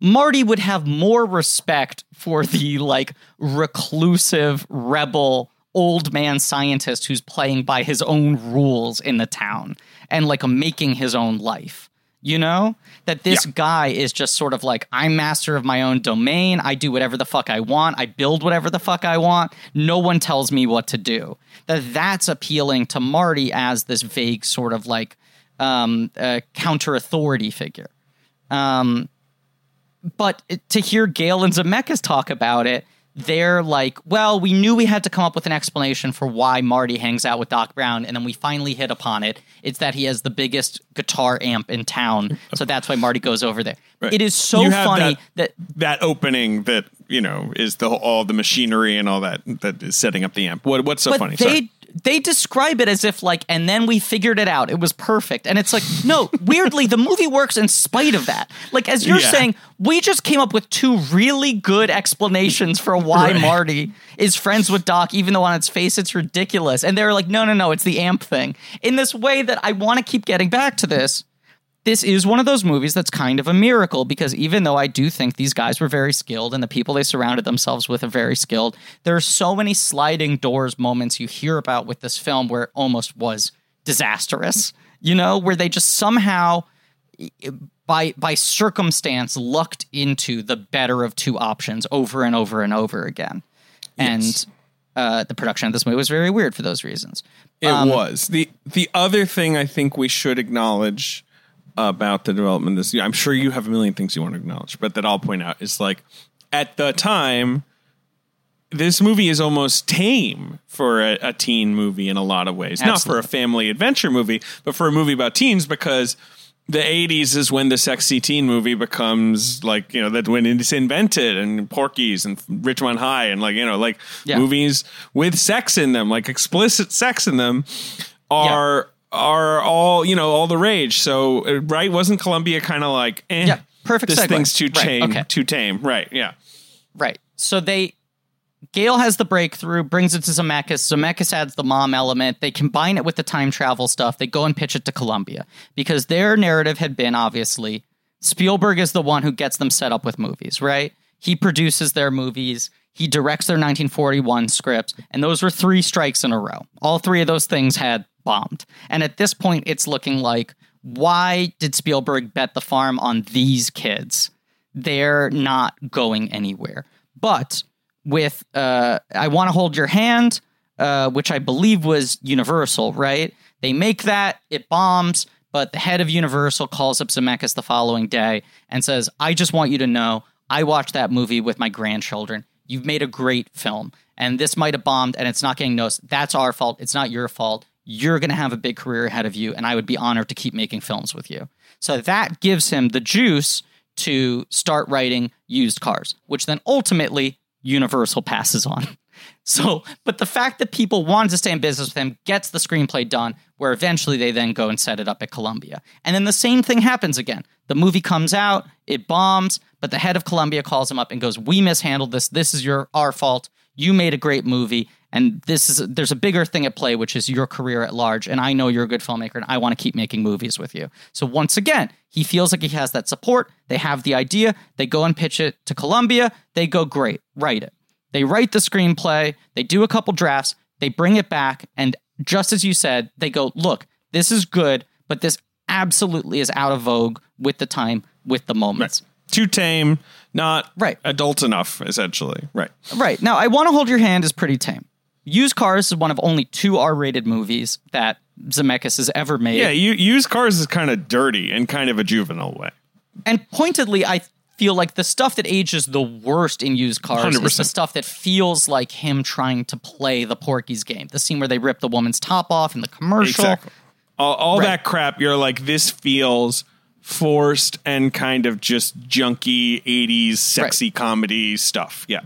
Marty would have more respect for the like reclusive rebel old man scientist who's playing by his own rules in the town and like making his own life. You know? That this Yeah. guy is just sort of like, I'm master of my own domain. I do whatever the fuck I want. I build whatever the fuck I want. No one tells me what to do. That that's appealing to Marty as this vague sort of like um, uh, counter authority figure. Um, but to hear Gale and Zemeckis talk about it, they're like, well, we knew we had to come up with an explanation for why Marty hangs out with Doc Brown, and then we finally hit upon it. It's that he has the biggest guitar amp in town, so that's why Marty goes over there. It is so funny that, That opening that you know is the whole- all the machinery and all that that is setting up the amp. What what's so funny? they Sorry. They describe it as if like, and then we figured it out. It was perfect, and it's like, no, *laughs* weirdly, the movie works in spite of that. Like as you're Yeah. saying, we just came up with two really good explanations for why Right. Marty is friends with Doc, even though on its face it's ridiculous. And they're like, no, no, no, it's the amp thing. In this way that I want to keep getting back to this. This is one of those movies that's kind of a miracle because even though I do think these guys were very skilled and the people they surrounded themselves with are very skilled, there are so many sliding doors moments you hear about with this film where it almost was disastrous, you know, where they just somehow by by circumstance lucked into the better of two options over and over and over again. And uh, the production of this movie was very weird for those reasons. It Um, was the the other thing I think we should acknowledge about the development of this. I'm sure you have a million things you want to acknowledge, but that I'll point out is like at the time, this movie is almost tame for a, a teen movie in a lot of ways. Not for a family adventure movie, but for a movie about teens because. The 80s is when the sexy teen movie becomes like, you know, that when it's invented and Porky's and Ridgemont High and like, you know, like Yeah. movies with sex in them, like explicit sex in them are are all, you know, all the rage. So, uh, right, wasn't Columbia kind of like, eh, Yeah, perfect This segue. thing's too Right, tame, okay. too tame. Right, yeah. Right. So they Gale has the breakthrough, brings it to Zemeckis. Zemeckis adds the mom element. They combine it with the time travel stuff. They go and pitch it to Columbia because their narrative had been obviously Spielberg is the one who gets them set up with movies, right? He produces their movies. He directs their 1941 scripts, and those were three strikes in a row. All three of those things had bombed. And at this point, it's looking like why did Spielberg bet the farm on these kids? They're not going anywhere. But with uh, I Want to Hold Your Hand, uh, which I believe was Universal, right? They make that, it bombs, but the head of Universal calls up Zemeckis the following day and says, I just want you to know, I watched that movie with my grandchildren. You've made a great film, and this might have bombed and it's not getting noticed. That's our fault. It's not your fault. You're going to have a big career ahead of you, and I would be honored to keep making films with you. So that gives him the juice to start writing used cars, which then ultimately Universal passes on. *laughs* So, but the fact that people wanted to stay in business with him gets the screenplay done, where eventually they then go and set it up at Columbia. And then the same thing happens again. The movie comes out, it bombs, but the head of Columbia calls him up and goes, "We mishandled this. This is your our fault. You made a great movie, and this is there's a bigger thing at play, which is your career at large. And I know you're a good filmmaker, and I want to keep making movies with you." So once again, he feels like he has that support. They have the idea. They go and pitch it to Columbia. They go, "Great, write it." They write the screenplay, they do a couple drafts, they bring it back, and just as you said, they go, look, this is good, but this absolutely is out of vogue with the time, with the moments. Too tame, not Right. adult enough, essentially. Right. Right. Now, I Want to Hold Your Hand is pretty tame. Used Cars is one of only two R rated movies that Zemeckis has ever made. Yeah, you, used cars is kind of dirty in kind of a juvenile way. And pointedly, I feel like the stuff that ages the worst in used cars is the stuff that feels like him trying to play the Porky's game. The scene where they rip the woman's top off in the commercial. Exactly. All, all Right. that crap. You're like, this feels forced and kind of just junky 80s sexy comedy stuff. Yeah.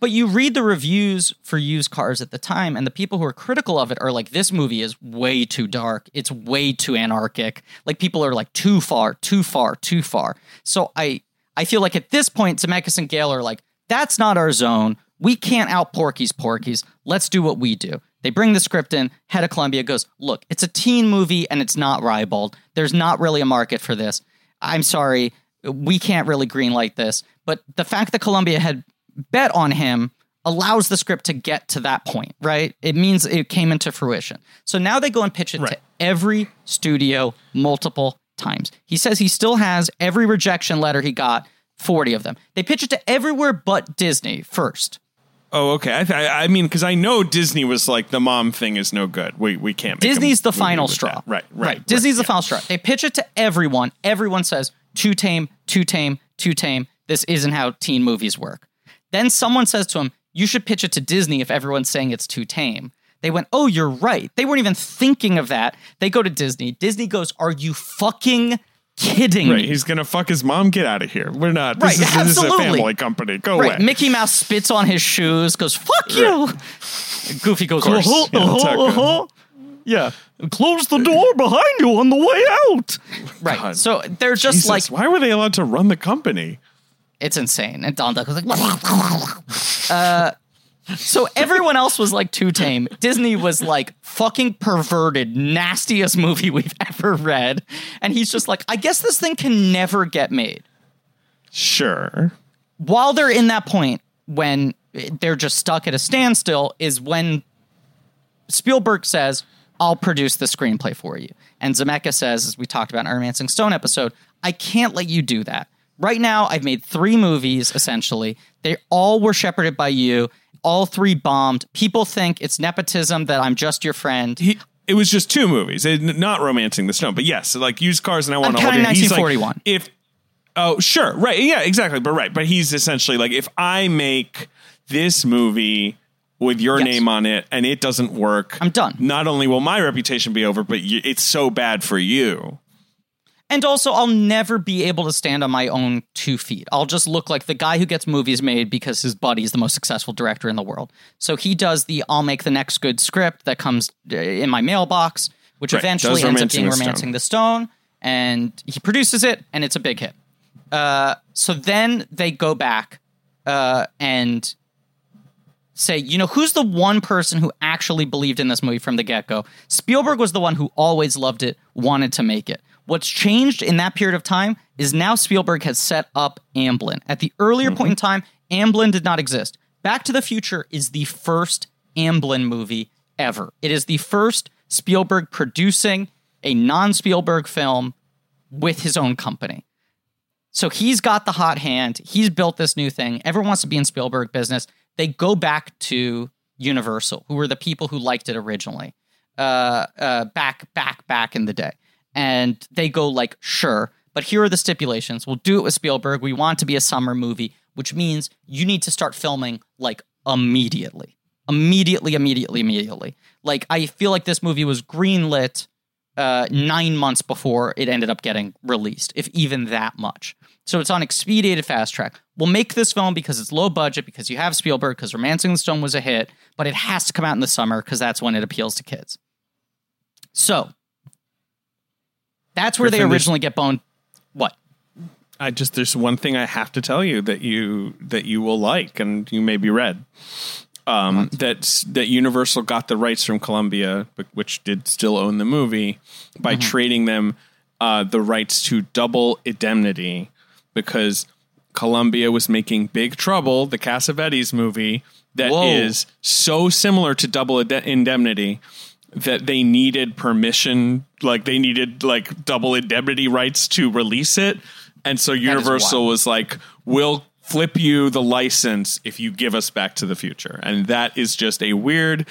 But you read the reviews for used cars at the time, and the people who are critical of it are like, this movie is way too dark. It's way too anarchic. Like people are like, too far, too far, too far. So I I feel like at this point, Zemeckis and Gale are like, that's not our zone. We can't out Porky's Porky's. Let's do what we do. They bring the script in. Head of Columbia goes, look, it's a teen movie and it's not ribald. There's not really a market for this. I'm sorry, we can't really greenlight this. But the fact that Columbia had bet on him allows the script to get to that point, right? It means it came into fruition. So now they go and pitch it to every studio multiple times. He says he still has every rejection letter he got, 40 of them. They pitch it to everywhere but Disney first. Oh, okay. I, th- I mean, because I know Disney was like the mom thing is no good. We we can't. Make Disney's the final straw. Right, right, right. Disney's the yeah. final straw. They pitch it to everyone. Everyone says, too tame, too tame, too tame. This isn't how teen movies work. Then someone says to him, you should pitch it to Disney if everyone's saying it's too tame. They went, oh, you're right. They weren't even thinking of that. They go to Disney. Disney goes, are you fucking kidding Right, me? he's gonna fuck his mom. Get out of here. We're not. This, Right, is, this is a absolutely. family company. Go Right, away. Mickey Mouse spits on his shoes, goes "fuck you." *laughs* Goofy goes, course. "Uh-huh, Yeah, that's how it uh-huh, uh-huh." yeah, close the door behind you on the way out. *laughs* Right, God. so they're just Jesus, like why were they allowed to run the company? It's insane. And Don Duck was like, uh, so everyone else was like too tame. Disney was like fucking perverted, nastiest movie we've *laughs* ever read, and he's just like, I guess this thing can never get made. Sure. while they're in that point when they're just stuck at a standstill is when Spielberg says, I'll produce the screenplay for you. And Zemeckis says, as we talked about in our Romancing Stone episode, I can't let you do that. Right now, I've made three movies, essentially. They all were shepherded by you. All three bombed. People think it's nepotism that I'm just your friend. He, it was just two movies, It- not romancing the stone, but yes, like used cars and I want to hold you. He's like, 1941. if oh sure, right, yeah, exactly, but right, but he's essentially like if I make this movie with your Yes. name on it and it doesn't work, I'm done. Not only will my reputation be over, but y it's so bad for you. And also, I'll never be able to stand on my own two feet. I'll just look like the guy who gets movies made because his buddy's the most successful director in the world. So he does the I'll make the next good script that comes uh, in my mailbox, which Right, eventually does ends up being the Stone. Romancing the Stone. And he produces it, and it's a big hit. Uh, so then they go back uh, and say, you know, who's the one person who actually believed in this movie from the get go? Spielberg was the one who always loved it, wanted to make it. What's changed in that period of time is now Spielberg has set up Amblin. At the earlier point in time, Amblin did not exist. Back to the Future is the first Amblin movie ever. It is the first Spielberg producing a non Spielberg film with his own company. So he's got the hot hand. He's built this new thing. Everyone wants to be in Spielberg business. They go back to Universal, who were the people who liked it originally, uh, uh, back, back, back in the day. And they go like, sure, but here are the stipulations. We'll do it with Spielberg. We want to be a summer movie, which means you need to start filming like immediately, immediately, immediately, immediately. Like I feel like this movie was greenlit uh, nine months before it ended up getting released, if even that much. So it's on expedited fast track. We'll make this film because it's low budget, because you have Spielberg, because Romancing the Stone was a hit, but it has to come out in the summer because that's when it appeals to kids. So that's where they Griffin, originally get boned. What? I just there's one thing I have to tell you that you that you will like and you may be read. Um, that that Universal got the rights from Columbia, which did still own the movie, by Mm-hmm. trading them uh, the rights to double indemnity because Columbia was making Big Trouble, the Cassavetes movie, that is Whoa. so similar to Double Indemnity that they needed permission, like they needed like double indemnity rights to release it. And so Universal was like, we'll flip you the license if you give us Back to the Future. And that is just a weird.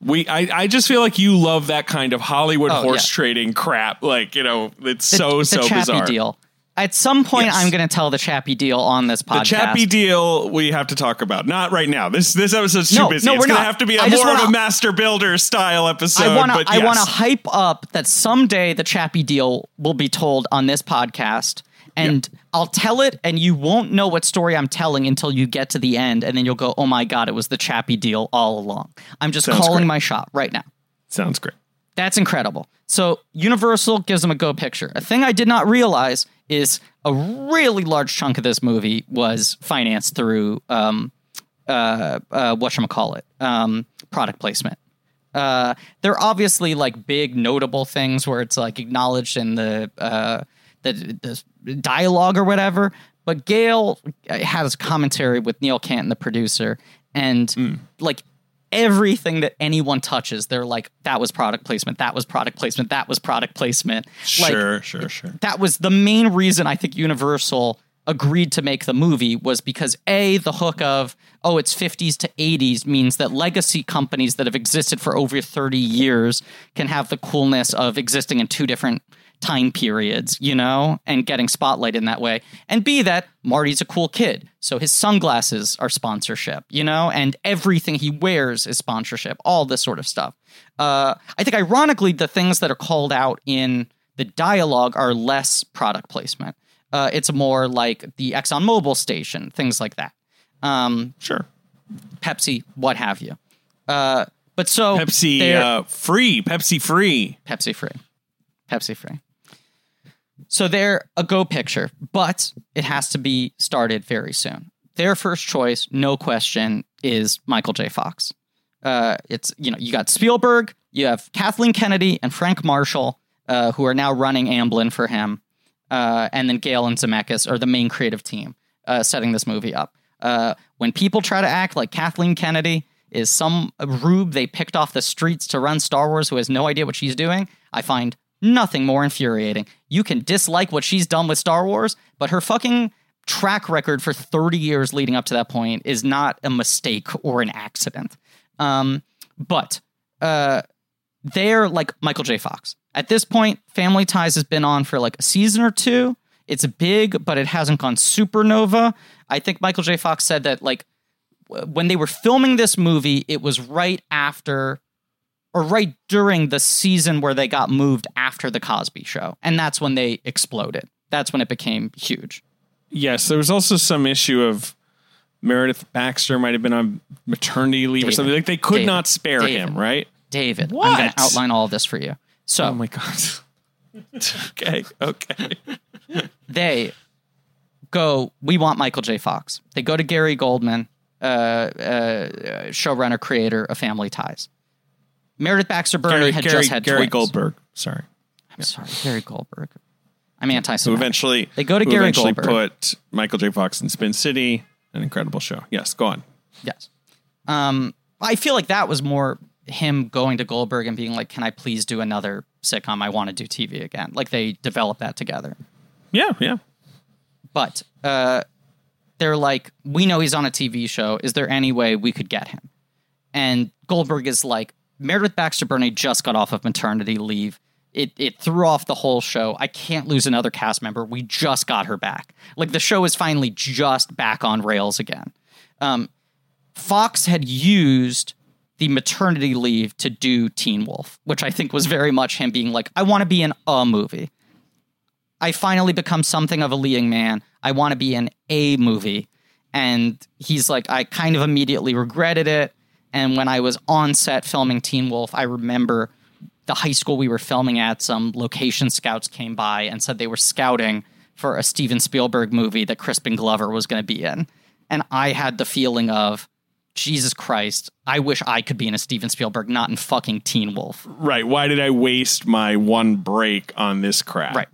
We, I, I just feel like you love that kind of Hollywood Oh, horse yeah. trading crap. Like, you know, it's The- so, the so bizarre. deal. At some point, Yes. I'm going to tell the Chappie deal on this podcast. The. Chappie deal we have to talk about. Not right now. This this episode's too No, busy. no, it's we're gonna have to be a more of a master builder style episode. I want to. but I yes. want to hype up that someday the Chappie deal will be told on this podcast, and I'll tell it, and you won't know what story I'm telling until you get to the end, and then you'll go, "Oh my god, it was the Chappie deal all along." I'm just Sounds calling great. my shot right now. Sounds great. That's incredible. So Universal gives them a go picture. A thing I did not realize is a really large chunk of this movie was financed through um, uh, uh, whatchamacallit, um, product placement. Uh, there are obviously like big notable things where it's like acknowledged in the uh, the, the dialogue or whatever. But Gale has commentary with Neil Canton, the producer, and like everything that anyone touches, they're like, "That was product placement. That was product placement. That was product placement." Like, Sure, sure, sure. that was the main reason I think Universal agreed to make the movie was because a the hook of oh it's 50s to 80s means that legacy companies that have existed for over 30 years can have the coolness of existing in two different time periods you know and getting spotlight in that way and b that marty's a cool kid so his sunglasses are sponsorship you know and everything he wears is sponsorship all this sort of stuff uh, i think ironically the things that are called out in the dialogue are less product placement. Uh, it's more like the Exxon ExxonMobil station, things like that. Um, Sure. Pepsi, what have you. Uh, but so Pepsi uh, free. Pepsi free. Pepsi free, Pepsi free. So they're a go picture, but it has to be started very soon. Their first choice, no question, is Michael J. Fox. Uh, it's you know you got Spielberg, you have Kathleen Kennedy and Frank Marshall, uh, who are now running Amblin for him, uh, and then Gale and Zemeckis are the main creative team uh, setting this movie up. Uh, when people try to act like Kathleen Kennedy is some rube they picked off the streets to run Star Wars who has no idea what she's doing, I find nothing more infuriating. You can dislike what she's done with Star Wars, but her fucking track record for 30 years leading up to that point is not a mistake or an accident. Um, but uh, they're like Michael J. Fox. At this point, Family Ties has been on for like a season or two. It's big, but it hasn't gone supernova. I think Michael J. Fox said that like when they were filming this movie, it was right after or right during the season where they got moved after the Cosby show. And that's when they exploded. That's when it became huge. Yes, there was also some issue of Meredith Baxter might have been on maternity leave or something. Like they could David. not spare David. him, right? David, I'm What? going to outline all of this for you. So, Oh my god. *laughs* okay, okay. they go, we want Michael J. Fox. They go to Gary Goldman, uh, uh, showrunner, creator of Family Ties. Meredith Baxter Birney Gary, had Gary, just had Gary twins. Goldberg. Sorry. I'm sorry, Gary Goldberg. I'm anti-Semitic. eventually They go to who Gary eventually Goldberg. put Michael J. Fox in Spin City, an incredible show. Yes, go on. Yes. Um, I feel like that was more him going to Goldberg and being like, "Can I please do another sitcom? I want to do TV again." Like they developed that together. Yeah, yeah. But uh, they're like, "We know he's on a TV show. Is there any way we could get him?" And Goldberg is like, "Meredith Baxter Birney just got off of maternity leave. It it threw off the whole show. I can't lose another cast member. We just got her back. Like the show is finally just back on rails again." Um, Fox had used the maternity leave to do Teen Wolf, which I think was very much him being like, I want to be in a movie. I finally become something of a leading man. I want to be in a movie. And he's like, I kind of immediately regretted it. And when I was on set filming Teen Wolf, I remember the high school we were filming at, some location scouts came by and said they were scouting for a Steven Spielberg movie that Crispin Glover was going to be in. And I had the feeling of, Jesus Christ, I wish I could be in a Steven Spielberg, not in fucking Teen Wolf. Right. Why did I waste my one break on this crap? Right.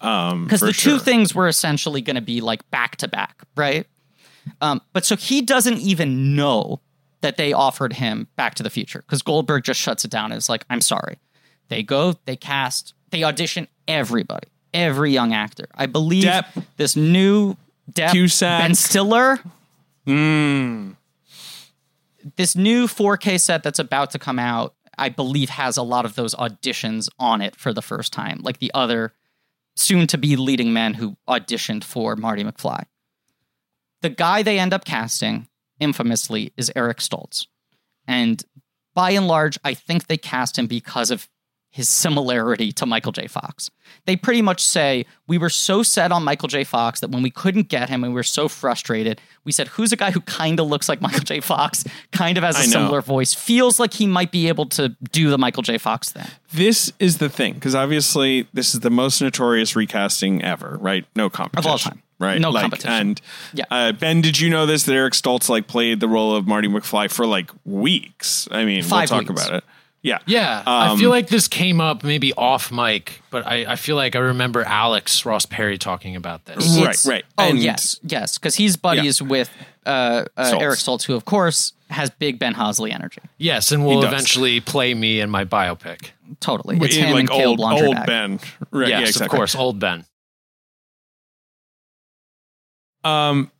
Um, because for the sure. two things were essentially going to be like back to back, right? Um, but so he doesn't even know that they offered him Back to the Future because Goldberg just shuts it down and is like, "I'm sorry." They go, they cast, they audition everybody, every young actor. I believe Depp. this new Depp, Cusack. Ben Stiller. Hmm. This new 4K set that's about to come out, I believe, has a lot of those auditions on it for the first time, like the other soon to be leading men who auditioned for Marty McFly. The guy they end up casting, infamously, is Eric Stoltz. And by and large, I think they cast him because of his similarity to Michael J. Fox. They pretty much say, We were so set on Michael J. Fox that when we couldn't get him and we were so frustrated, we said, Who's a guy who kind of looks like Michael J. Fox, kind of has a similar voice, feels like he might be able to do the Michael J. Fox thing? This is the thing because obviously this is the most notorious recasting ever, right? No competition, time. Right? No Like, competition. And Yeah. uh, Ben, did you know this? That Eric Stoltz like played the role of Marty McFly for like weeks. I mean, Five we'll talk weeks. about it. Yeah, Yeah, I feel like this came up maybe off mic, but I, I feel like I remember Alex Ross Perry talking about this. Right, It's- right. Oh And- yes, yes, because he's buddies with uh, uh, Stoltz. Eric Stoltz, who of course has big Ben Hosley energy. Yes, and will eventually play me in my biopic. Totally, it's In, him like and Caleb old old Ben, right? yes, yeah, exactly. of course, old Ben. Um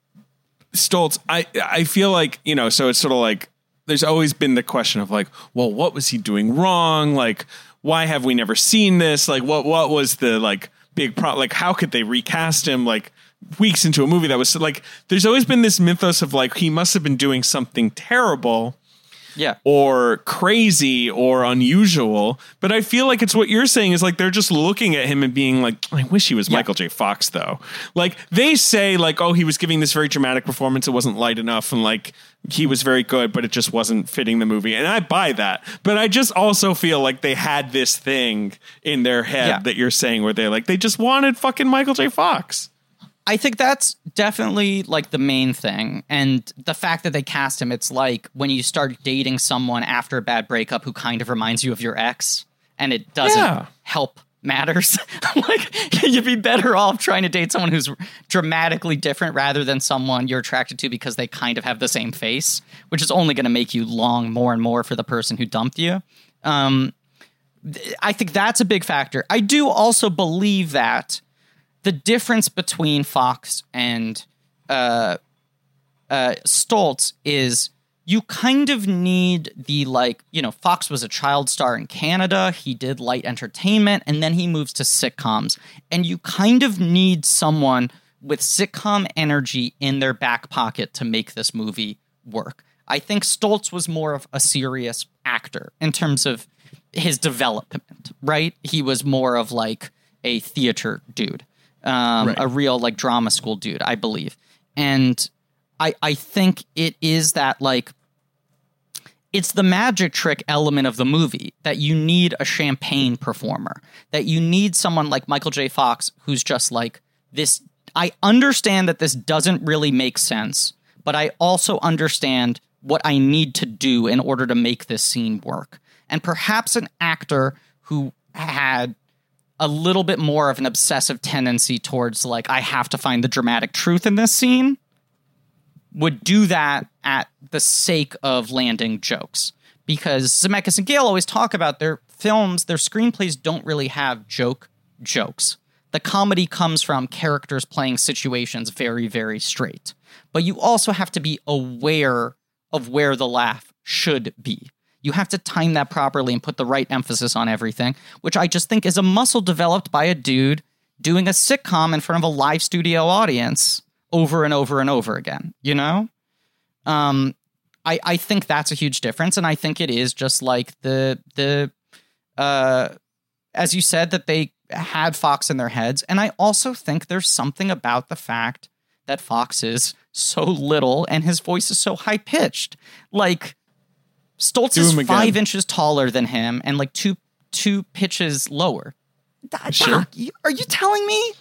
Stoltz, I I feel like, you know, so it's sort of like there's always been the question of like, well, what was he doing wrong? Like, why have we never seen this? Like what what was the like big problem? Like how could they recast him like weeks into a movie that was like there's always been this mythos of like he must have been doing something terrible Yeah, or crazy or unusual. But I feel like it's what you're saying is like they're just looking at him and being like, I wish he was Michael J. Fox though. Like they say like, oh, he was giving this very dramatic performance. It wasn't light enough, and like he was very good, but it just wasn't fitting the movie. And I buy that. But I just also feel like they had this thing in their head Yeah. that you're saying where they're like they just wanted fucking Michael J. Fox. I think that's definitely like the main thing. And the fact that they cast him, it's like when you start dating someone after a bad breakup who kind of reminds you of your ex and it doesn't Yeah. help matters. *laughs* like you'd be better off trying to date someone who's dramatically different rather than someone you're attracted to because they kind of have the same face, which is only going to make you long more and more for the person who dumped you. Um, I think that's a big factor. I do also believe that the difference between Fox and uh, uh, Stoltz is you kind of need the like you know Fox was a child star in Canada. He did light entertainment, and then he moves to sitcoms, and you kind of need someone with sitcom energy in their back pocket to make this movie work. I think Stoltz was more of a serious actor in terms of his development, right? He was more of like a theater dude, um, Right. a real like drama school dude, I believe. And I I think it is that like it's the magic trick element of the movie that you need a champagne performer, that you need someone like Michael J. Fox who's just like this. I understand that this doesn't really make sense, but I also understand what I need to do in order to make this scene work. And perhaps an actor who had a little bit more of an obsessive tendency towards like I have to find the dramatic truth in this scene would do that at the sake of landing jokes because Zemeckis and Gale always talk about their films, their screenplays don't really have joke jokes. The comedy comes from characters playing situations very, very straight. But you also have to be aware of where the laugh should be. You have to time that properly and put the right emphasis on everything, which I just think is a muscle developed by a dude doing a sitcom in front of a live studio audience over and over and over again, you know? Um I I think that's a huge difference and I think it is just like the the uh as you said that they had Fox in their heads and I also think there's something about the fact that Fox is so little and his voice is so high pitched. Like Stoltz Do is him again. five inches taller than him and like two two pitches lower. Doc, Sure. you- are you telling me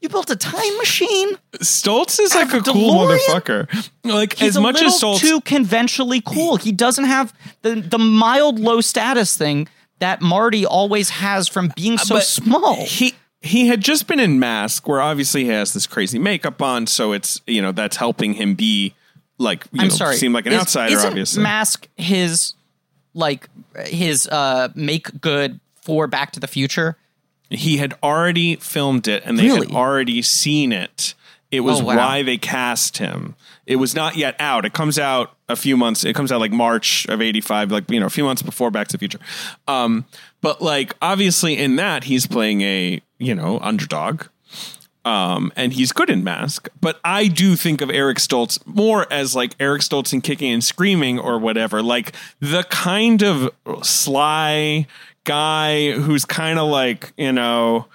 you built a time machine? Stoltz is like a a cool motherfucker. Like He's as a much as Stoltz too conventionally cool. He doesn't have the the mild low status thing that Marty always has from being so but small. he he had just been in Mask, where obviously he has this crazy makeup on, so it's you know that's helping him be like you I'm know, sorry, seem like an Is- outsider. Obviously, Mask his like his uh make good for Back to the Future. he had already filmed it, and they Really? had already seen it. It was Oh, wow. why they cast him. It was not yet out. It comes out a few months. It comes out like March of '85, like you know, a few months before Back to the Future. Um, but like obviously in that he's playing a you know underdog. Um, and he's good in Mask, but I do think of Eric Stoltz more as like Eric Stoltz in Kicking and Screaming or whatever, like the kind of sly guy who's kind of like you know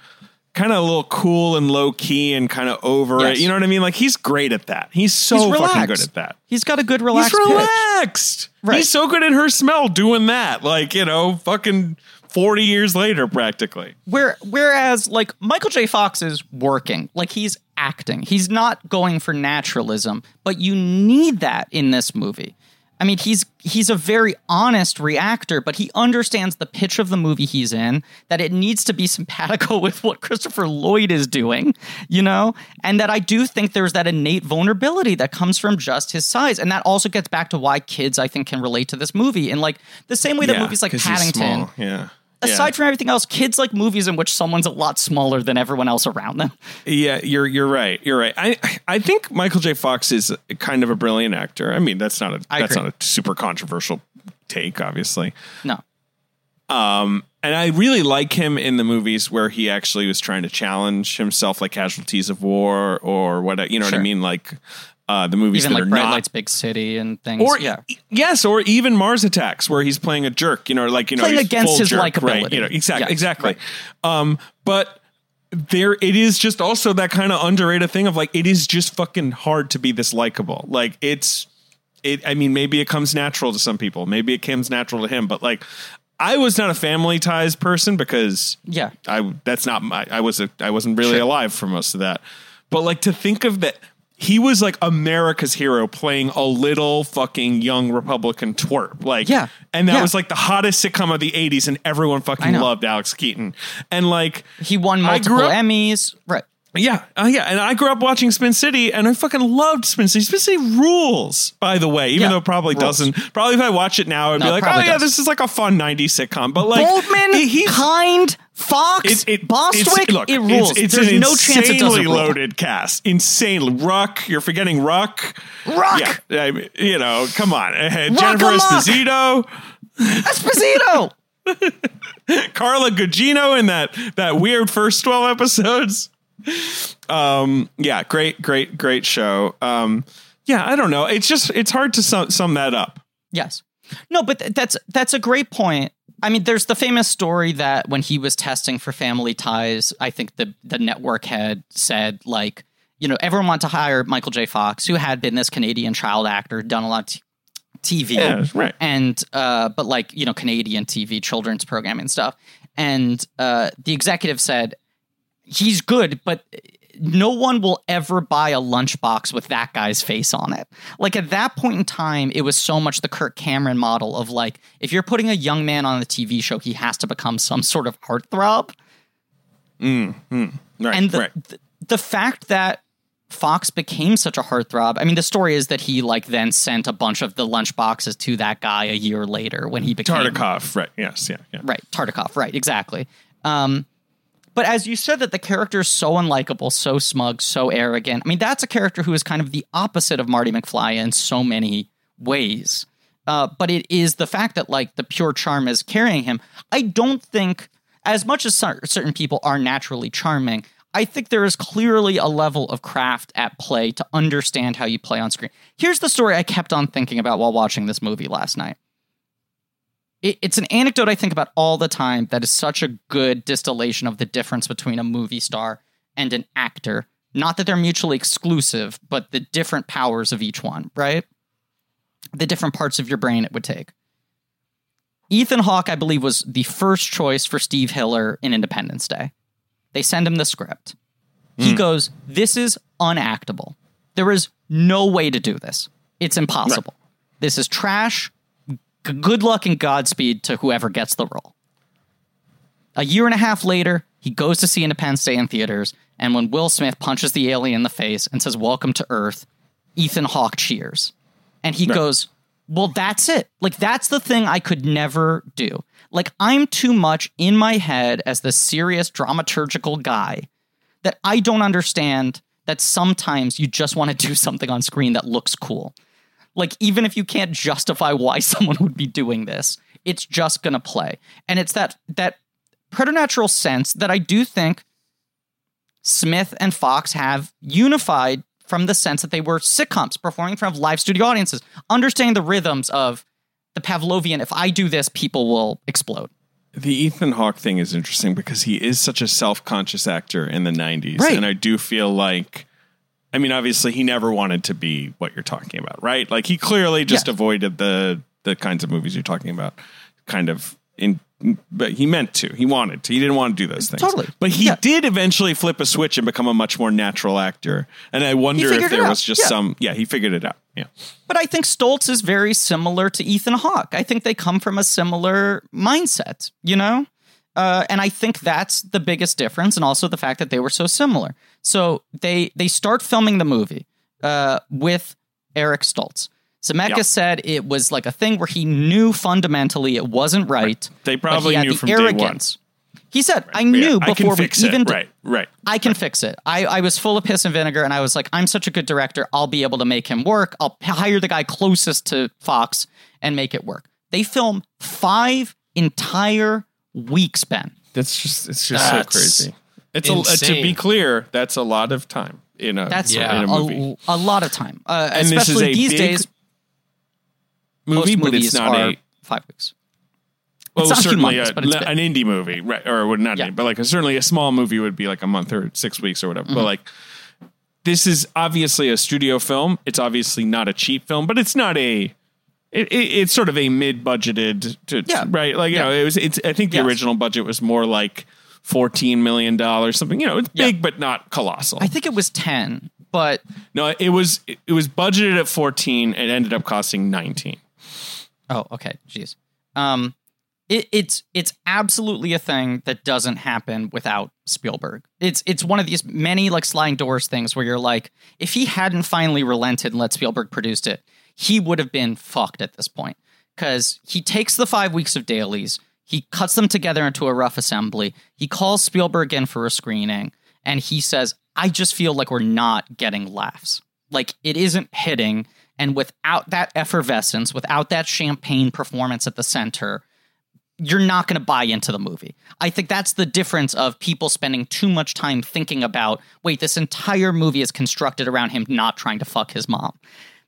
kind of a little cool and low key and kind of over Yes. it. You know what I mean? Like he's great at that. He's so He's fucking good at that. He's got a good relaxed He's relaxed. Right. He's so good at her smell doing that. Like, you know, fucking 40 years later, practically. Where whereas like Michael J. Fox is working, like he's acting. He's not going for naturalism, but you need that in this movie. I mean, he's he's a very honest reactor, but he understands the pitch of the movie he's in, that it needs to be simpatico *laughs* with what Christopher Lloyd is doing, you know? And that I do think there's that innate vulnerability that comes from just his size. And that also gets back to why kids, I think, can relate to this movie in like the same way that movies like Paddington. Yeah. Aside from everything else, kids like movies in which someone's a lot smaller than everyone else around them. Yeah, you're you're right. You're right. I I think Michael J. Fox is kind of a brilliant actor. I mean, that's not a I that's agree. not a super controversial take, obviously. No. Um, And I really like him in the movies where he actually was trying to challenge himself, like Casualties of War or what you know what I mean, like uh, the movies Even that like are Bright not Lights Big City and things. or yeah. yes, or even Mars Attacks, where he's playing a jerk. You know, like you know, Playing against his jerk, right? likability. You know, exactly, Yes, exactly. right. Um, but there, it is just also that kind of underrated thing of like it is just fucking hard to be this likable. Like it's, it. I mean, maybe it comes natural to some people. Maybe it comes natural to him. But like, I was not a family ties person because Yeah. I that's not my I was a I wasn't really Sure. alive for most of that. But like to think of that he was like America's hero playing a little fucking young Republican twerp. Like Yeah. And that Yeah. was like the hottest sitcom of the 80s and everyone fucking loved Alex Keaton. And like He won multiple up- Emmys. Right. Yeah, uh, yeah, and I grew up watching Spin City, and I fucking loved Spin City. Spin City rules, by the way, even Yeah, though it probably rules. doesn't. Probably if I watch it now, I'd No, be like, oh probably yeah, this is like a fun '90s sitcom. But like, Goldman, he- he's Kind, Fox, it, it, Bostwick, look, it rules. It's, it's There's an no chance it doesn't insanely loaded cast. Insanely. Ruck, you're forgetting Ruck. Ruck! Yeah, I mean, you know, come on. Uh, Jennifer Esposito, Esposito. *laughs* Carla Gugino in that that weird first twelve episodes. Um, yeah, great, great, great show. Um, yeah, I don't know. It's just it's hard to sum, sum that up. Yes. No, but th- that's that's a great point. I mean, there's the famous story that when he was testing for Family Ties, I think the the network had said like, you know, everyone wanted to hire Michael J. Fox, who had been this Canadian child actor, done a lot of t- TV, Yeah, right. and uh, but like you know, Canadian TV, children's programming stuff. And uh, the executive said he's good, but no one will ever buy a lunchbox with that guy's face on it. Like at that point in time, it was so much the Kirk Cameron model of like, if you're putting a young man on a TV show, he has to become some sort of heartthrob. Right, And the, right. the, the fact that Fox became such a heartthrob, I mean, the story is that he like then sent a bunch of the lunchboxes to that guy a year later when he became Tartikoff, right? Yes, yeah, yeah. Right, Tartikoff. Right, exactly. Um, but as you said, that the character is so unlikable, so smug, so arrogant. I mean, that's a character who is kind of the opposite of Marty McFly in so many ways. Uh, but it is the fact that like the pure charm is carrying him. I don't think, as much as certain people are naturally charming, I think there is clearly a level of craft at play to understand how you play on screen. Here's the story I kept on thinking about while watching this movie last night it, it's an anecdote I think about all the time that is such a good distillation of the difference between a movie star and an actor. Not that they're mutually exclusive, but the different powers of each one, right? The different parts of your brain it would take. Ethan Hawke, I believe, was the first choice for Steve Hiller in Independence Day. They send him the script. He hmm. goes, This is unactable. There is no way to do this. It's impossible. This is trash good luck and Godspeed to whoever gets the role. A year and a half later, he goes to see Independence Day in theaters, and when Will Smith punches the alien in the face and says, Welcome to Earth, Ethan Hawke cheers. And he goes, Well, that's it. Like, that's the thing I could never do. Like, I'm too much in my head as the serious dramaturgical guy that I don't understand that sometimes you just want to do something on screen that looks cool Like even if you can't justify why *laughs* someone would be doing this, it's just going to play. And it's that that preternatural sense that I do think Smith and Fox have unified from the sense that they were sitcoms performing in front of live studio audiences, understanding the rhythms of the Pavlovian. If I do this, people will explode. The Ethan Hawke thing is interesting because he is such a self-conscious actor in the 90s Right. and I do feel like I mean obviously he never wanted to be what you're talking about, right? Like he clearly just Yeah. avoided the the kinds of movies you're talking about kind of in but he meant to. He wanted to. He didn't want to do those things. Totally. But he Yeah. did eventually flip a switch and become a much more natural actor. And I wonder if there was just Yeah. some yeah, he figured it out. Yeah. But I think Stoltz is very similar to Ethan Hawke. I think they come from a similar mindset, you know? Uh, and I think that's the biggest difference, and also the fact that they were so similar. So they they start filming the movie uh, with Eric Stoltz. Zemeckis Yeah. said it was like a thing where he knew fundamentally it wasn't right. They probably knew the from day one. He said, "I knew Yeah, I can before we fix even it. right, right. I can fix it. I, I was full of piss and vinegar, and I was like, I'm such a good director. I'll be able to make him work. I'll hire the guy closest to Fox and make it work. They film five entire weeks, Ben. That's just it's just That's so crazy. It's a, uh, to be clear, that's a lot of time in a That's Yeah. in a movie. a, a lot of time, uh, And this is especially a these big days. movie, most but movies it's not are a five weeks. well, it's certainly humongous, a, but it's an indie movie, right? Or well, not, Yeah. indie, but like a, certainly a small movie would be like a month or six weeks or whatever. Mm-hmm. But like this is obviously a studio film. It's obviously not a cheap film, but it's not a. It, it, it's sort of a mid-budgeted, to, Yeah. right? Like you Yeah. know, it was. It's. I think the Yes. original budget was more like fourteen million dollars, something. You know, it's Yeah. big but not colossal. I think it was ten, but No, it was it was budgeted at 14 and ended up costing 19. Oh, okay. Jeez. Um, it, it's it's absolutely a thing that doesn't happen without Spielberg. It's it's one of these many like sliding doors things where you're like, if he hadn't finally relented and let Spielberg produce it, he would have been fucked at this point because he takes the five weeks of dailies, he cuts them together into a rough assembly, he calls Spielberg in for a screening, and he says, "I just feel like we're not getting laughs. Like it isn't hitting." And without that effervescence, without that champagne performance at the center, you're not going to buy into the movie. I think that's the difference of people spending too much time thinking about, wait, this entire movie is constructed around him not trying to fuck his mom.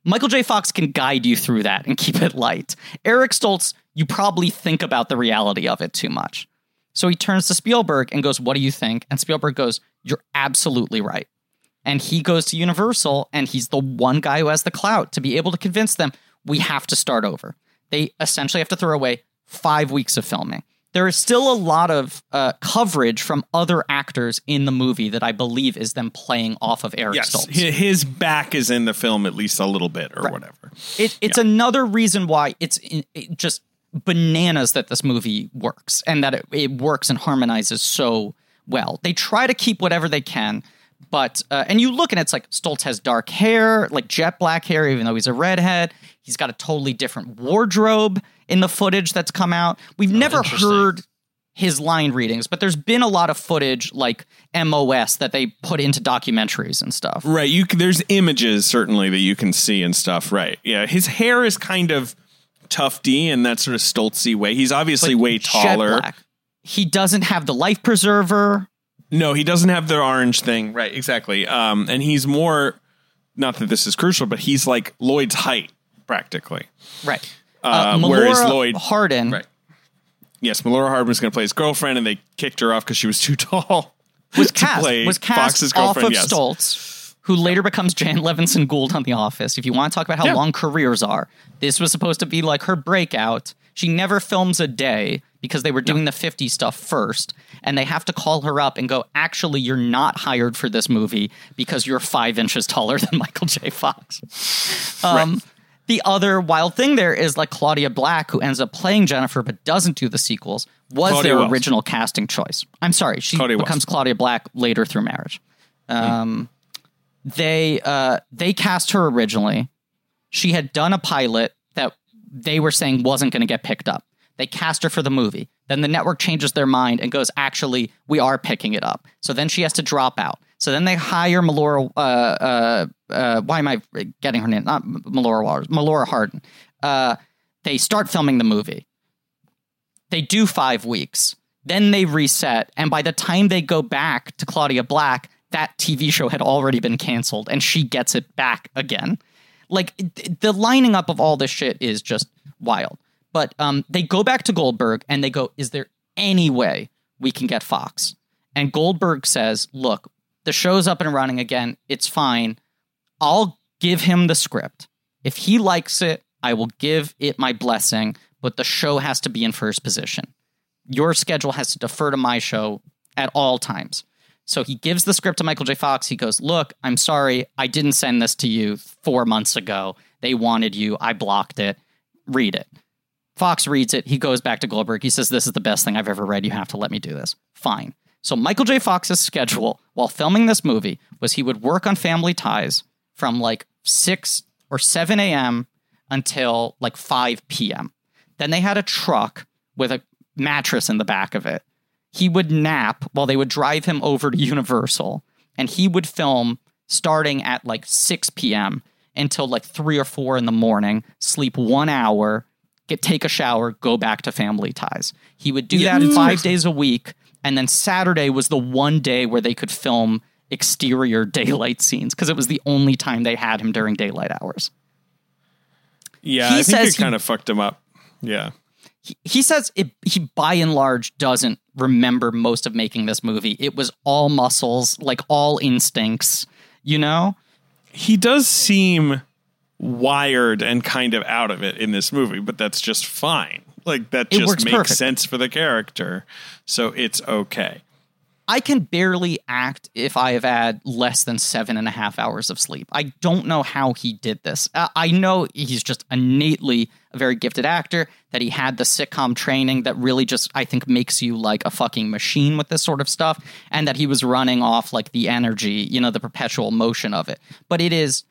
Michael J. Fox can guide you through that and keep it light. Eric Stoltz, you probably think about the reality of it too much. So he turns to Spielberg and goes, What do you think? And Spielberg goes, You're absolutely right. And he goes to Universal and he's the one guy who has the clout to be able to convince them we have to start over. They essentially have to throw away five weeks of filming. There is still a lot of uh, coverage from other actors in the movie that I believe is them playing off of Eric Yes, Stoltz. his back is in the film at least a little bit or whatever. It, it's another reason why it's in, it just bananas that this movie works and that it, it works and harmonizes so well. They try to keep whatever they can, but uh, and you look and it's like Stoltz has dark hair, like jet black hair, even though he's a redhead. He's got a totally different wardrobe in the footage that's come out. We've never heard his line readings, but there's been a lot of footage like MOS that they put into documentaries and stuff. Right, you there's images certainly that you can see and stuff, right? Yeah, his hair is kind of tufty in that sort of stoltzy way. He's obviously Like, way taller. black. He doesn't have the life preserver. No, he doesn't have the orange thing. Right, exactly. Um, and he's more not that this is crucial, but he's like Lloyd's height practically. Right. Uh, Uh, whereas Lloyd- Hardin Right. Yes, Melora Hardin was going to play his girlfriend, and they kicked her off because she was too *laughs* tall. was cast was cast Fox's off girlfriend. of yes. Stoltz, who later becomes Jan Levinson Gould on The Office. If you want to talk about how Yeah. long careers are, this was supposed to be like her breakout. She never films a day because they were doing the 50 stuff first, and they have to call her up and go, actually, you're not hired for this movie because you're five inches taller *laughs* than Michael J. Fox. Um, The other wild thing there is like Claudia Black, who ends up playing Jennifer but doesn't do the sequels, was Claudia their Wells. original casting choice. I'm sorry, she Claudia Wells. becomes Claudia Black later through marriage. Um, They uh, they cast her originally. She had done a pilot that they were saying wasn't going to get picked up. They cast her for the movie. Then the network changes their mind and goes, actually, we are picking it up. So then she has to drop out. So then they hire Melora. Uh, uh, uh, why am I getting her name? Not Melora Waters. Melora Hardin. Uh, they start filming the movie. They do five weeks. Then they reset, and by the time they go back to Claudia Black, that TV show had already been canceled, and she gets it back again. Like the lining up of all this shit is just wild. But um, they go back to Goldberg and they go, "Is there any way we can get Fox?" And Goldberg says, "Look, the show's up and running again. It's fine. I'll give him the script. If he likes it, I will give it my blessing, but the show has to be in first position. Your schedule has to defer to my show at all times. So he gives the script to Michael J. Fox. He goes, Look, I'm sorry. I didn't send this to you four months ago. They wanted you. I blocked it. Read it. Fox reads it. He goes back to Goldberg. He says, This is the best thing I've ever read. You have to let me do this. Fine. So Michael J. Fox's schedule while filming this movie was he would work on Family Ties from like 6 or 7 a.m. until like 5 p.m. Then they had a truck with a mattress in the back of it. He would nap while they would drive him over to Universal, and he would film starting at like 6 p.m. until like 3 or 4 in the morning, sleep one hour, get take a shower, go back to Family Ties. He would do that mm. five days a week, and then Saturday was the one day where they could film exterior *laughs* daylight scenes because it was the only time they had him during daylight hours. Yeah, He I think says kind of fucked him up. Yeah. he, he says it, he by and large doesn't remember most of making this movie. It was all muscles, like all instincts, you know? He does seem wired and kind of out of it in this movie, but that's just fine. Like that It just makes perfect. sense for the character. So it's okay. I can barely act if I have had less than seven and a half hours of sleep. I don't know how he did this. Uh, I know he's just innately a very gifted actor, that he had the sitcom training that really just, I think, makes you like a fucking machine with this sort of stuff, and that he was running off like the energy, you know, the perpetual motion of it. But it is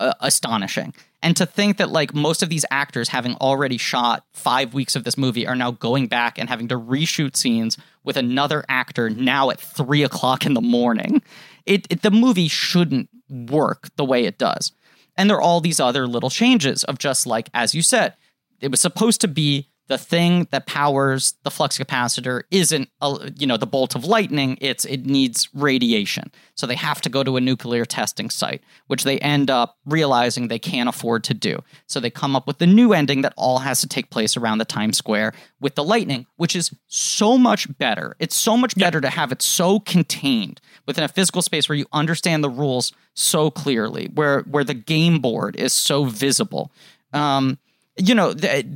uh, astonishing. And to think that like most of these actors having already shot 5 weeks of this movie are now going back and having to reshoot scenes with another actor now at 3 o'clock in the morning. It, it the movie shouldn't work the way it does. And there are all these other little changes of just like as you said, it was supposed to be the thing that powers the flux capacitor isn't a, you know the bolt of lightning it's it needs radiation. So they have to go to a nuclear testing site which they end up realizing they can't afford to do. So they come up with the new ending that all has to take place around the times square with the lightning which is so much better. It's so much better to have it so contained within a physical space where you understand the rules so clearly where where the game board is so visible. Um you know, th-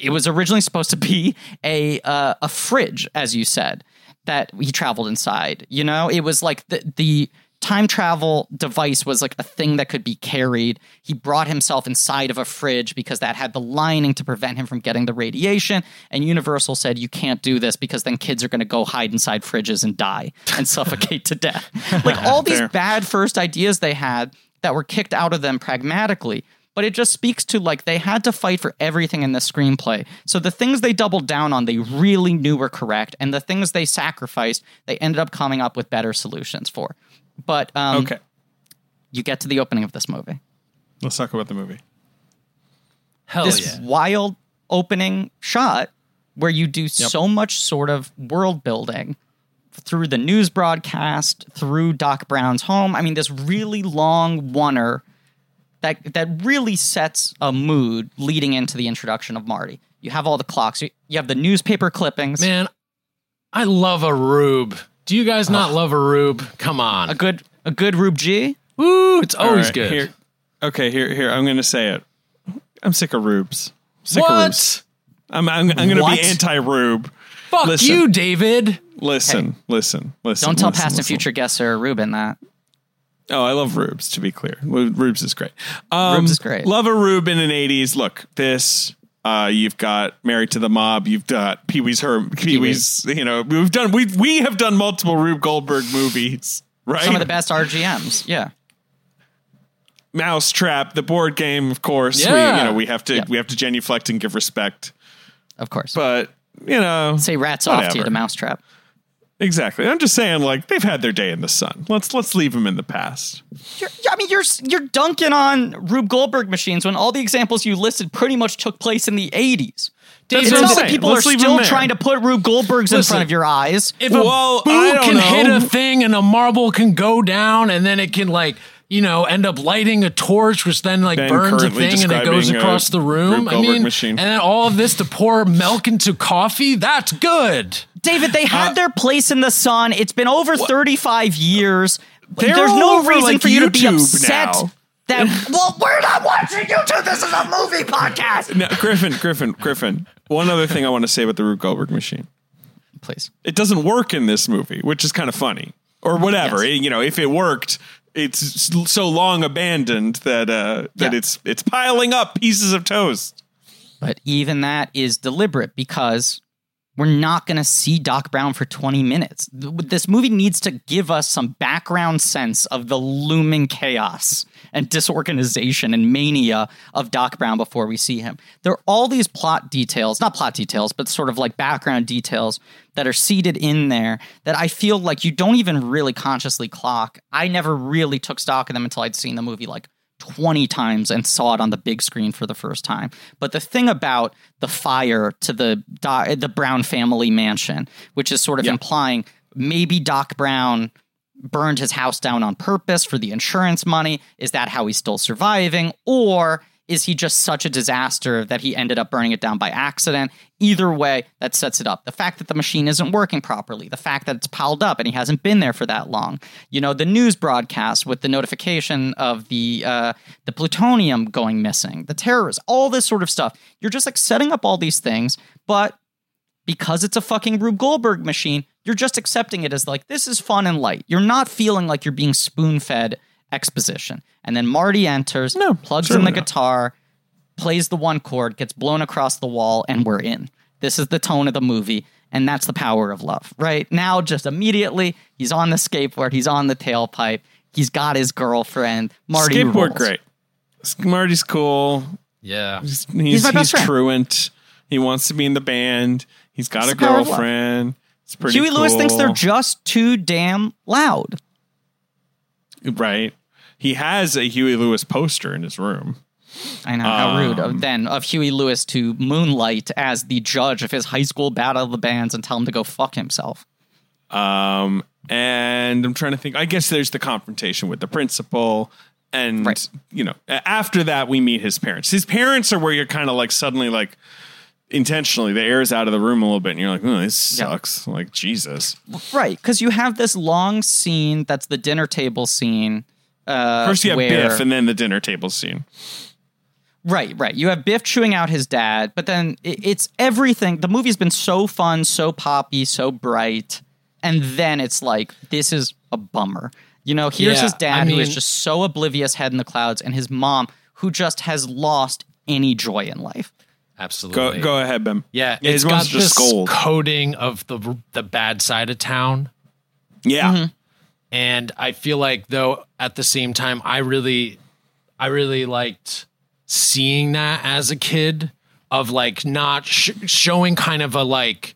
it was originally supposed to be a uh, a fridge, as you said, that he traveled inside. You know, it was like the the time travel device was like a thing that could be carried. He brought himself inside of a fridge because that had the lining to prevent him from getting the radiation. And Universal said you can't do this because then kids are going to go hide inside fridges and die and *laughs* suffocate to death. *laughs* Like all these bad first ideas they had that were kicked out of them pragmatically but it just speaks to like they had to fight for everything in the screenplay. So the things they doubled down on, they really knew were correct, and the things they sacrificed, they ended up coming up with better solutions for. But um, Okay. you get to the opening of this movie. Let's talk about the movie. Hell this yeah. wild opening shot where you do so much sort of world building through the news broadcast, through Doc Brown's home. I mean, this really long oneer that that really sets a mood leading into the introduction of Marty. You have all the clocks. You, you have the newspaper clippings. Man, I love a rube. Do you guys not love a rube? Come on. A good a good Rube G. Woo, it's always right, good. Here, okay, here, here. I'm going to say it. I'm sick of rubes. Sick of what? rubes. I'm, I'm, I'm going to What? be anti-rube. Fuck Listen. you, David. Listen, listen, listen. Don't tell listen, past and future guests or Ruben that. Oh, I love rubes. To be clear, rubes is great. Um, Rubes is great. Love a rube in an '80s. Look, this. Uh, you've got Married to the Mob. You've got Pee Wee's Her. Pee Wee's. You know, we've done. We we have done multiple Rube Goldberg movies. Right. Some of the best RGMs. Yeah. Mousetrap, the board game, of course. We, Yeah. you know, we have to we have to genuflect and give respect. Of course. But you know, Say rats off to you whatever. to Mousetrap. Exactly. I'm just saying, like they've had their day in the sun. Let's let's leave them in the past. You're, I mean, you're you're dunking on Rube Goldberg machines when all the examples you listed pretty much took place in the 80s. That's it's what I'm not like saying. people Let's are still trying to put Rube Goldbergs in front of your eyes. If Well, a I boot don't can hit a thing and a marble can go down and then it can like you know end up lighting a torch which then like Ben burns a thing and it goes across the room. I mean, machine. and then all of this to pour milk into coffee. That's good. David, they Uh, had their place in the sun. It's been over 35 years. They're There's no reason like, for you to be upset now. that. *laughs* well, we're not watching YouTube. This is a movie podcast. Now, Griffin, Griffin, Griffin. One other thing I want to say about the Rube Goldberg machine. Please. It doesn't work in this movie, which is kind of funny, or whatever. Yes. It- you know, if it worked, it's so long abandoned that uh, that Yeah. it's it's piling up pieces of toast. But even that is deliberate because we're not going to see Doc Brown for 20 minutes. This movie needs to give us some background sense of the looming chaos and disorganization and mania of Doc Brown before we see him. There are all these plot details, not plot details, but sort of like background details that are seated in there that I feel like you don't even really consciously clock. I never really took stock of them until I'd seen the movie like 20 times and saw it on the big screen for the first time. But the thing about the fire to the the Brown family mansion, which is sort of implying maybe Doc Brown burned his house down on purpose for the insurance money, is that how he's still surviving or is he just such a disaster that he ended up burning it down by accident? Either way, that sets it up. The fact that the machine isn't working properly, the fact that it's piled up and he hasn't been there for that long. You know, the news broadcast with the notification of the uh, the plutonium going missing, the terrorists, all this sort of stuff. You're just like setting up all these things, but because it's a fucking Rube Goldberg machine, you're just accepting it as like this is fun and light. You're not feeling like you're being spoon fed exposition. And then Marty enters, No, plugs in certainly the not. guitar, plays the one chord, gets blown across the wall, and we're in. This is the tone of the movie, and that's the power of love. Right now, just immediately, he's on the skateboard, he's on the tailpipe, he's got his girlfriend. Marty Skateboard, rules. great. Marty's cool. Yeah. He's he's, my best friend. truant. He wants to be in the band. He's got It's a the love. girlfriend. It's pretty. Huey Lewis thinks they're just too damn loud. right. He has a Huey Lewis poster in his room. I know how rude Um, of then of Huey Lewis to moonlight as the judge of his high school battle of the bands and tell him to go fuck himself. Um, and I'm trying to think. I guess there's the confrontation with the principal, and Right. you know, after that we meet his parents. His parents are where you're kind of like suddenly like intentionally the air is out of the room a little bit, and you're like, oh, this Yeah. sucks. Like Jesus. Right, because you have this long scene that's the dinner table scene. Uh, First you have where, Biff, and then the dinner table scene. Right, right. You have Biff chewing out his dad, but then it, it's everything. The movie's been so fun, so poppy, so bright, and then it's like this is a bummer. You know, here's Yeah, his dad I who is just so oblivious, head in the clouds, and his mom who just has lost any joy in life. Absolutely. Go go ahead, Ben. Yeah, Yeah, it's his mom's got just this scold. coding of the the bad side of town. Yeah. Mm-hmm. and I feel like though at the same time I really I really liked seeing that as a kid of like not sh- showing kind of a like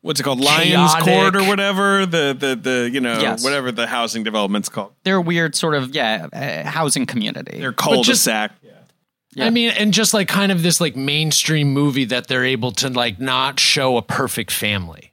What's it called? Lions Chaotic. Court or whatever. The the the you know Yes. whatever the housing development's called. They're a weird sort of yeah uh, housing community. They're cul-de-sac. Yeah. I mean and just like kind of this like mainstream movie that they're able to like not show a perfect family.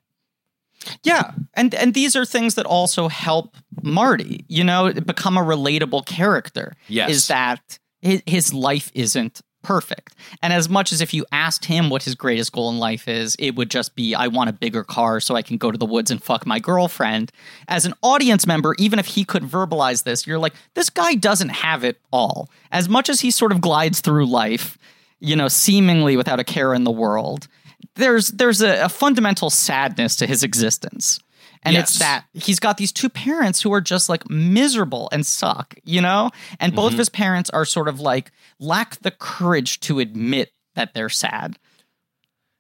Yeah, and and these are things that also help Marty, you know, become a relatable character. Yes. is that his, his life isn't perfect, and as much as if you asked him what his greatest goal in life is, it would just be I want a bigger car so I can go to the woods and fuck my girlfriend. As an audience member, even if he could verbalize this, you're like, this guy doesn't have it all. As much as he sort of glides through life, you know, seemingly without a care in the world, there's there's a, a fundamental sadness to his existence. And it's that he's got these two parents who are just like miserable and suck, you know? And both of his parents are sort of like lack the courage to admit that they're sad.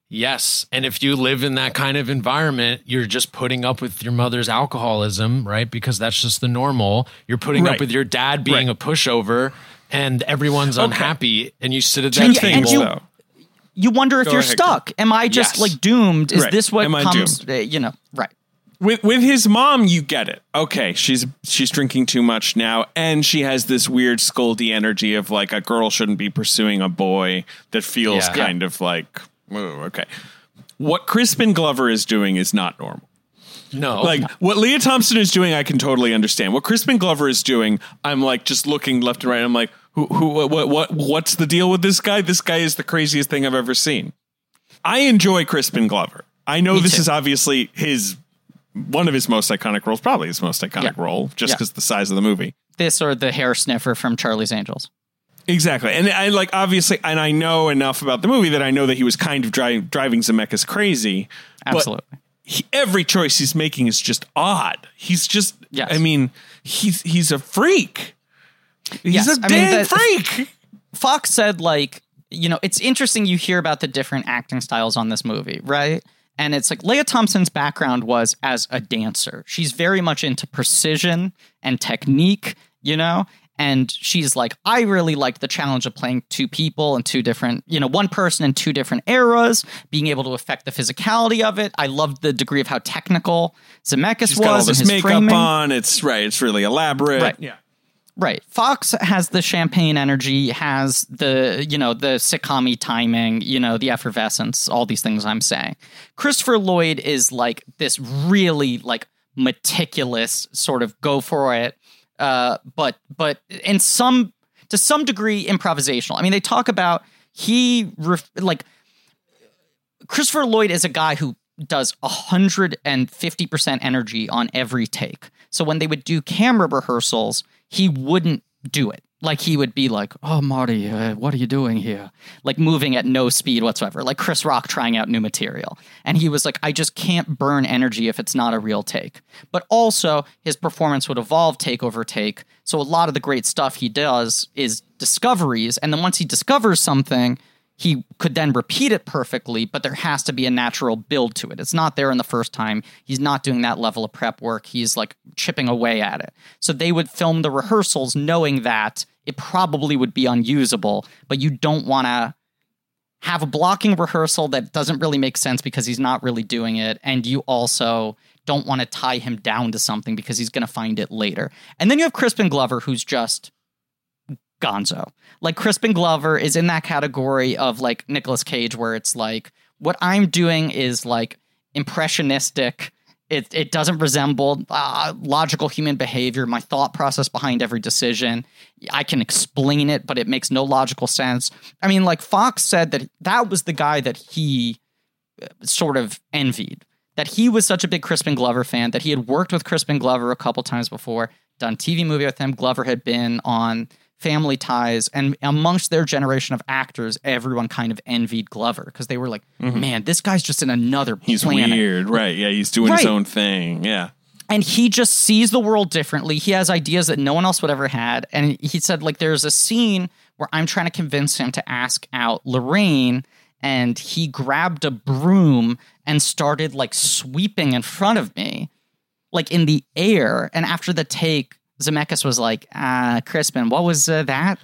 Yes, and if you live in that kind of environment, you're just putting up with your mother's alcoholism, right? Because that's just the normal. You're putting Right. up with your dad being Right. a pushover and everyone's unhappy and you sit at Two that And- things you- You wonder if Go you're ahead, stuck. Am I just Yes. like doomed? Is Right. this what Am I comes, uh, you know, right. With with his mom, you get it. Okay, she's she's drinking too much now, and she has this weird scoldy energy of like a girl shouldn't be pursuing a boy that feels Yeah. kind of like "Ooh, okay. What Crispin Glover is doing is not normal. No, Like what Lea Thompson is doing, I can totally understand. What Crispin Glover is doing, I'm like just looking left and right. I'm like, who, who, what, what, what, what's the deal with this guy? This guy is the craziest thing I've ever seen. I enjoy Crispin Glover. I know Me this too. is obviously his one of his most iconic roles, probably his most iconic Yeah. role, just Yeah. because the size of the movie. This or the hair sniffer from Charlie's Angels. Exactly, and I like obviously, and I know enough about the movie that I know that he was kind of dri- driving Zemeckis crazy. Absolutely. he, every choice he's making is just odd. He's just, Yes. I mean, he's he's a freak. He's Yes, a I mean, damn the- freak. *laughs* Fox said like, you know, it's interesting you hear about the different acting styles on this movie, right? And it's like Lea Thompson's background was as a dancer. She's very much into precision and technique, you know? And she's like, I really like the challenge of playing two people and two different, you know, one person in two different eras, being able to affect the physicality of it. I loved the degree of how technical Zemeckis He's was got all and this his makeup framing. on. It's right. It's really elaborate. Right. Yeah. Right. Fox has the champagne energy, has the, you know, the sitcom timing, you know, the effervescence, all these things I'm saying. Christopher Lloyd is like this really like meticulous sort of go for it, uh, but but in some to some degree improvisational. I mean, they talk about he ref, like Christopher Lloyd is a guy who does 150% energy on every take. So when they would do camera rehearsals, he wouldn't do it. Like he would be like, "Oh, Marty, uh, what are you doing here?" Like moving at no speed whatsoever, like Chris Rock trying out new material. And he was like, "I just can't burn energy if it's not a real take." But also, his performance would evolve take over take. So a lot of the great stuff he does is discoveries, and then once he discovers something, he could then repeat it perfectly, but there has to be a natural build to it. It's not there in the first time. He's not doing that level of prep work. He's like chipping away at it. So they would film the rehearsals knowing that it probably would be unusable, but you don't want to have a blocking rehearsal that doesn't really make sense because he's not really doing it. And you also don't want to tie him down to something because he's going to find it later. And then you have Crispin Glover, who's just gonzo. Like Crispin Glover is in that category of like Nicolas Cage, where it's like what I'm doing is like impressionistic. It it doesn't resemble uh, logical human behavior. My thought process behind every decision, I can explain it, but it makes no logical sense. I mean, like Fox said that that was the guy that he uh, sort of envied. That he was such a big Crispin Glover fan that he had worked with Crispin Glover a couple times before, done TV movie with him. Glover had been on Family Ties, and amongst their generation of actors, everyone kind of envied Glover because they were like, mm-hmm. "Man, this guy's just in another place. He's planet." weird. Right. Yeah. He's doing his own thing. Yeah. and he just sees the world differently. He has ideas that no one else would ever had. And he said, like, there's a scene where I'm trying to convince him to ask out Lorraine, and he grabbed a broom and started like sweeping in front of me, like in the air. And after the take, Zemeckis was like, uh, Crispin, what was uh, that?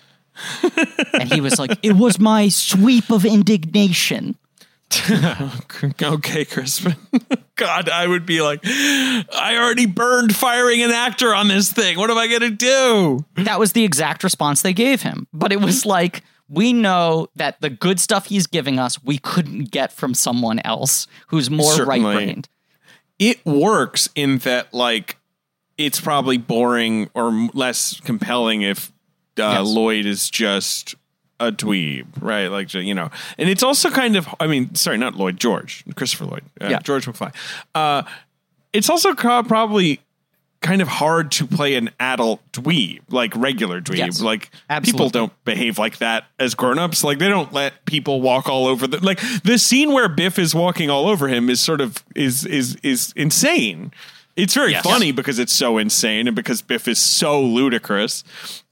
and he was like, it was my sweep of indignation. *laughs* Okay, Crispin. *laughs* God, I would be like, I already burned firing an actor on this thing. What am I going to do? That was the exact response they gave him. But it was like, we know that the good stuff he's giving us, we couldn't get from someone else who's more right brained. It works in that, like, it's probably boring or less compelling if uh, Yes. Lloyd is just a dweeb, right? Like, you know, and it's also kind of, I mean, sorry, not Lloyd, George, Christopher Lloyd, uh, Yeah. George McFly. Uh, it's also probably kind of hard to play an adult dweeb, like regular dweeb. Yes. like Absolutely. people don't behave like that as grown-ups. Like they don't let people walk all over the like the scene where Biff is walking all over him is sort of is is is insane. It's very Yes. funny because it's so insane and because Biff is so ludicrous.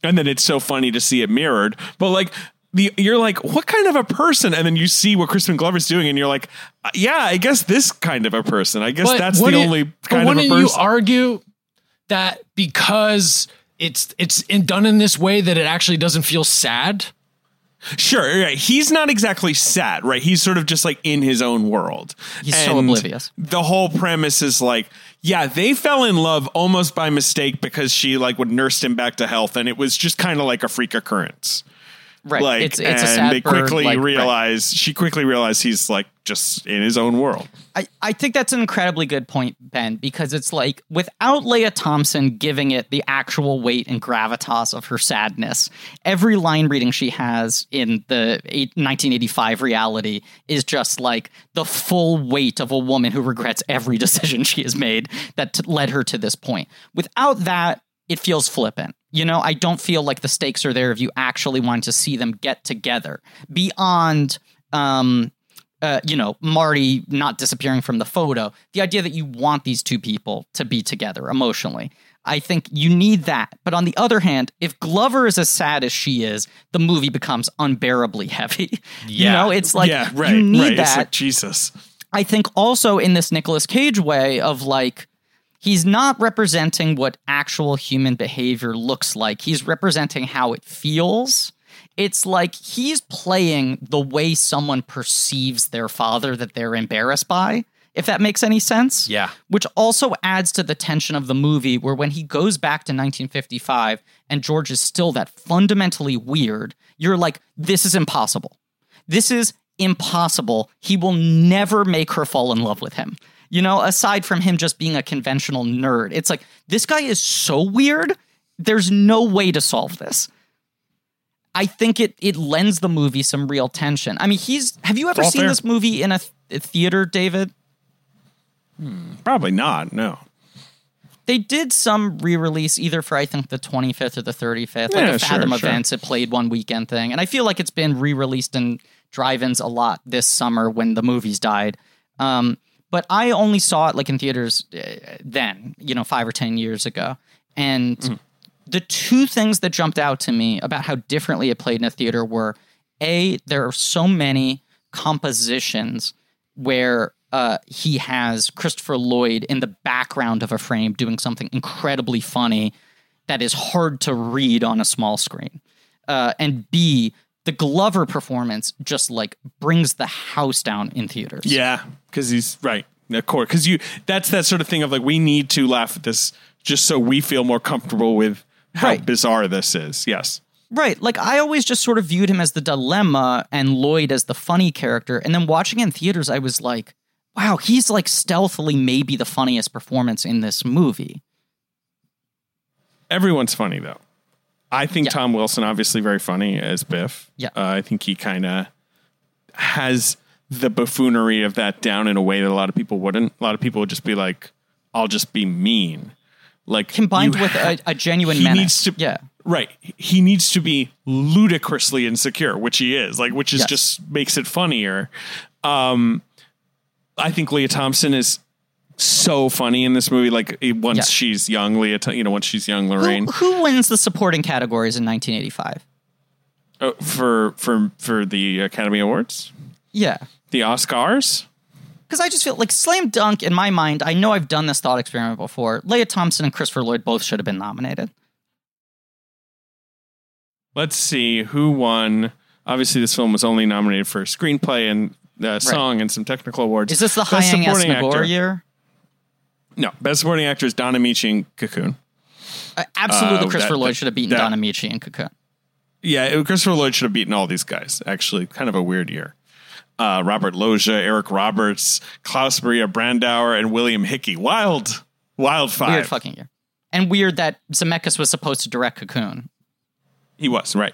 And then it's so funny to see it mirrored. But like the you're like, what kind of a person? And then you see what Crispin Glover's doing, and you're like, uh, yeah, I guess this kind of a person. I guess But that's the only kind of a person. you argue that because it's it's in, done in this way that it actually doesn't feel sad? Sure, right. He's not exactly sad, right? He's sort of just like in his own world. He's so oblivious. The whole premise is like, yeah, they fell in love almost by mistake because she like would nursed him back to health, and it was just kind of like a freak occurrence. Right. Like, it's it's and a sad they bird, quickly like, right. realize she quickly realized he's like just in his own world. I, I think that's an incredibly good point, Ben, because it's like without Lea Thompson giving it the actual weight and gravitas of her sadness, every line reading she has in the eight, 1985 reality is just like the full weight of a woman who regrets every *laughs* decision she has made that t- led her to this point. Without that, it feels flippant. You know, I don't feel like the stakes are there if you actually want to see them get together beyond um uh, you know, Marty not disappearing from the photo, the idea that you want these two people to be together emotionally. I think you need that. But on the other hand, if Glover is as sad as she is, the movie becomes unbearably heavy. *laughs* You Yeah. know, it's like yeah, right, you need right. That. like Jesus. I think also in this Nicolas Cage way of like he's not representing what actual human behavior looks like. He's representing how it feels. It's like he's playing the way someone perceives their father that they're embarrassed by, if that makes any sense. Yeah. Which also adds to the tension of the movie where when he goes back to 1955 and George is still that fundamentally weird, you're like, this is impossible. This is impossible. He will never make her fall in love with him. You know, aside from him just being a conventional nerd, it's like this guy is so weird. There's no way to solve this. I think it it lends the movie some real tension. I mean, he's have you ever all seen fair. this movie in a, th- a theater, David? Probably not. No. They did some re-release either for I think the 25th or the 35th, like Yeah, a sure, Fathom sure. events. It played one weekend thing, and I feel like it's been re-released in drive-ins a lot this summer when the movies died. Um, but I only saw it like in theaters uh, then, you know, five or ten years ago, and Mm. the two things that jumped out to me about how differently it played in a theater were a there are so many compositions where uh, he has Christopher Lloyd in the background of a frame doing something incredibly funny that is hard to read on a small screen. Uh, and B, the Glover performance just like brings the house down in theaters. Yeah, because he's right. Of course, because you that's that sort of thing of like we need to laugh at this just so we feel more comfortable with how Right. bizarre this is. Yes. Right. Like I always just sort of viewed him as the dilemma and Lloyd as the funny character. And then watching in theaters, I was like, wow, he's like stealthily maybe the funniest performance in this movie. Everyone's funny though. I think Yeah. Tom Wilson obviously very funny as Biff. Yeah. Uh, I think he kind of has the buffoonery of that down in a way that a lot of people wouldn't. A lot of people would just be like, "I'll just be mean." Like Combined with ha- a, a genuine he menace. needs to yeah. right he needs to be ludicrously insecure which he is like which is Yes. just makes it funnier um i think lea thompson is so funny in this movie like once Yeah. she's young lea you know once she's young Who, lorraine who wins the supporting categories in 1985? Oh, for for for the academy awards Yeah. The oscars Because I just feel like Slam Dunk, in my mind, I know I've done this thought experiment before. Lea Thompson and Christopher Lloyd both should have been nominated. let's see who won obviously this film was only nominated for screenplay and uh, song and some technical awards Is this the Best Hyang supporting actor- year? no best supporting actor is Don Ameche in cocoon Uh, absolutely, Uh, Christopher that- Lloyd that- should have beaten that- Don Ameche in Cocoon. Yeah, Christopher Lloyd should have beaten all these guys. Actually, kind of a weird year. Uh, Robert Loggia, Eric Roberts, Klaus Maria Brandauer, and William Hickey. Wild, wild five. Weird fucking year. And weird that Zemeckis was supposed to direct Cocoon. He was right.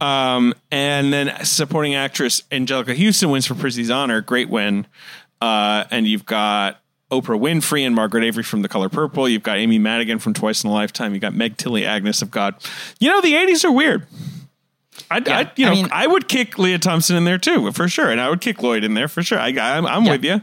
Um, and then supporting actress Anjelica Huston wins for Prizzi's Honor. Great win. Uh, and you've got Oprah Winfrey and Margaret Avery from The Color Purple. You've got Amy Madigan from Twice in a Lifetime. You've got Meg Tilly, Agnes of God. You know the '80s are weird. I'd, Yeah, I'd- you I know, mean- I would kick Lea Thompson in there too, for sure, and I would kick Lloyd in there for sure. I, I'm, I'm Yeah. with you.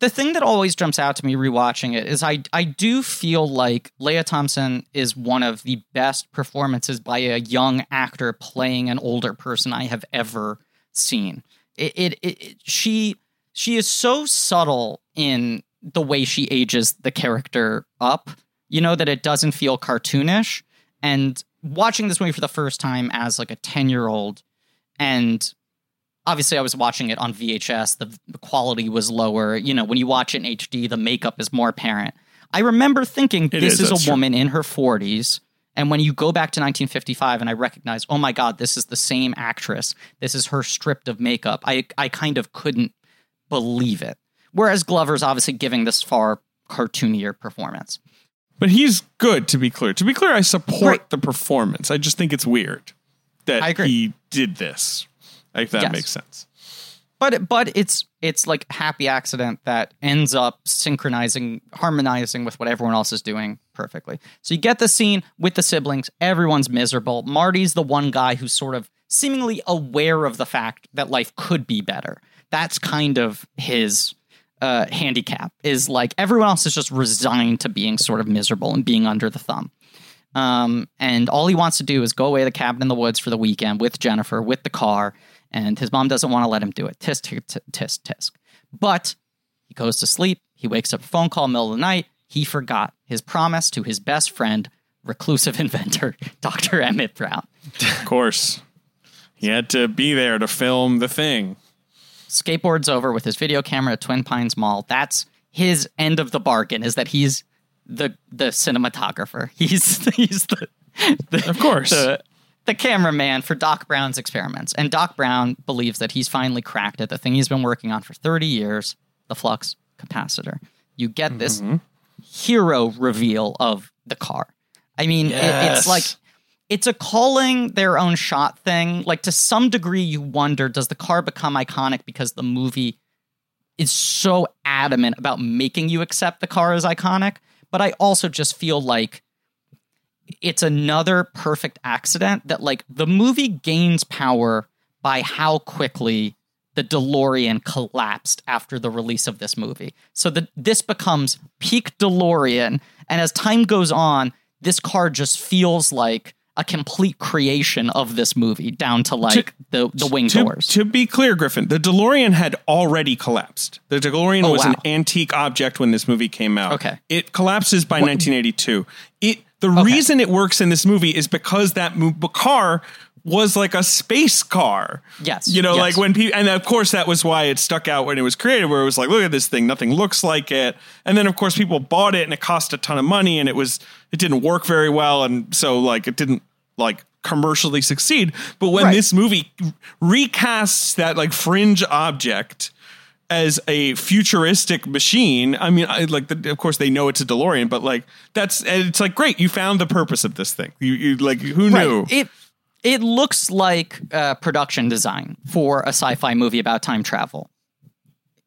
The thing that always jumps out to me rewatching it is I I do feel like Lea Thompson is one of the best performances by a young actor playing an older person I have ever seen. It, it, it, it she she is so subtle in the way she ages the character up, you know that it doesn't feel cartoonish. And watching this movie for the first time as like a 10 year old, and obviously I was watching it on VHS. The, the quality was lower. You know, when you watch it in HD, the makeup is more apparent. I remember thinking It this is, is, a true. woman in her 40s. And when you go back to 1955 and I recognize, oh my God, this is the same actress. This is her stripped of makeup. I, I kind of couldn't believe it. Whereas Glover's obviously giving this far cartoonier performance. But he's good, to be clear. To be clear, I support Right. the performance. I just think it's weird that I agree. he did this. If that Yes. makes sense. but but it's it's like a happy accident that ends up synchronizing harmonizing with what everyone else is doing perfectly so you get the scene with the siblings everyone's miserable marty's the one guy who's sort of seemingly aware of the fact that life could be better that's kind of his uh, handicap is like everyone else is just resigned to being sort of miserable and being under the thumb um, and all he wants to do is go away to the cabin in the woods for the weekend with Jennifer, with the car, and his mom doesn't want to let him do it. Tisk, tisk, tisk. But he goes to sleep. He wakes up, phone call, middle of the night. He forgot his promise to his best friend, reclusive *laughs* inventor, Dr. Emmett Brown. Of course. He had to be there to film the thing. Skateboards over with his video camera at Twin Pines Mall. That's his end of the bargain, is that he's the the cinematographer. *laughs* He's he's the, the Of course. the, the cameraman for Doc Brown's experiments. And Doc Brown believes that he's finally cracked it, the thing he's been working on for 30 years, the flux capacitor. You get this Mm-hmm. hero reveal of the car. I mean, it- it's like it's a calling their own shot thing. Like to some degree, you wonder does the car become iconic because the movie is so adamant about making you accept the car as iconic? But I also just feel like it's another perfect accident that like the movie gains power by how quickly the DeLorean collapsed after the release of this movie. So that this becomes peak DeLorean and as time goes on, this car just feels like a complete creation of this movie down to like the the wing To, doors. to be clear, Griffin, the DeLorean had already collapsed. The DeLorean Oh, was wow. an antique object when this movie came out. Okay. It collapses by 1982. It the reason it works in this movie is because that mo- car was like a space car. Yes, You know, yes. like when people, and of course that was why it stuck out when it was created, where it was like, look at this thing, nothing looks like it. And then of course people bought it and it cost a ton of money and it was, it didn't work very well. And so like it didn't like commercially succeed. But when Right. this movie recasts that like fringe object as a futuristic machine, I mean, I, like, the, of course they know it's a DeLorean, but like that's, it's like, great, you found the purpose of this thing. You, you like, who knew? It it looks like uh, production design for a sci-fi movie about time travel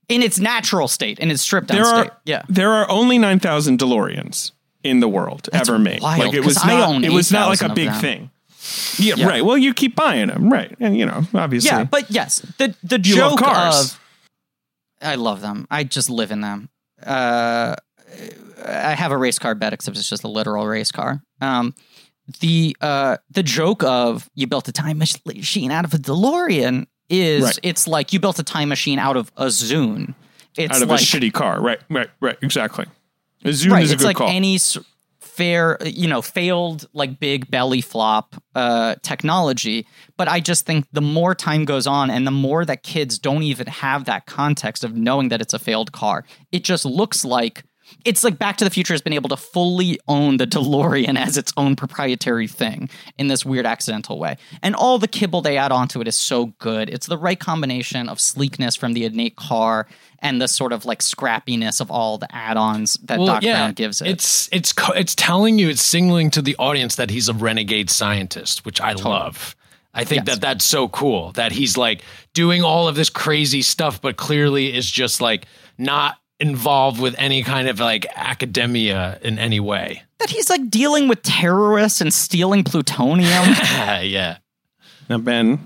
in its natural state, in its stripped down there state. Yeah. there are only 9000 DeLoreans in the world ever made wild, like it was not it was not like a big them. thing yeah, Yeah. right well you keep buying them right and you know obviously Yeah, but yes, the the You joke cars. of I love them. I just live in them. Uh, I have a race car bed, except it's just a literal race car. Um, the uh, the joke of you built a time machine out of a DeLorean is Right. it's like you built a time machine out of a Zune. It's out of like, a shitty car right right right exactly a Zune right. is a good like call any fair, you know, failed like big belly flop uh, technology. But I just think the more time goes on, and the more that kids don't even have that context of knowing that it's a failed car, it just looks like. It's like Back to the Future has been able to fully own the DeLorean as its own proprietary thing in this weird accidental way. And all the kibble they add onto it is so good. It's the right combination of sleekness from the innate car and the sort of like scrappiness of all the add-ons that Doc Brown gives it. It's it's it's telling you, it's signaling to the audience that he's a renegade scientist, which I love. I think Yes. that that's so cool that he's like doing all of this crazy stuff, but clearly is just like not involved with any kind of like academia in any way. that he's like dealing with terrorists and stealing plutonium. *laughs* yeah. Yeah. Now ben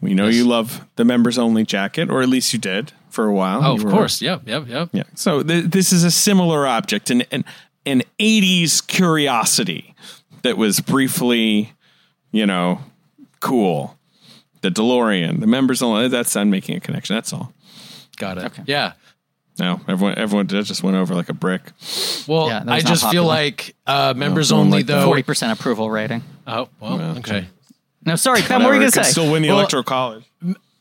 we know you love the members only jacket or at least you did for a while Oh, You of were- course. Yep. Yep. Yep. Yeah. So th- this is a similar object, an, an an 80s curiosity that was briefly, you know, cool. The DeLorean, the members only. That's I'm making a connection. That's all. Got it. Yeah. No, everyone, everyone that just went over like a brick. Well, Yeah, that I was not just feel popular. like uh, members no one only liked that. though. Forty percent approval rating. Oh well, Well, okay. No, sorry, Ben. What were you Whatever, gonna could say? Still win the Well, electoral college.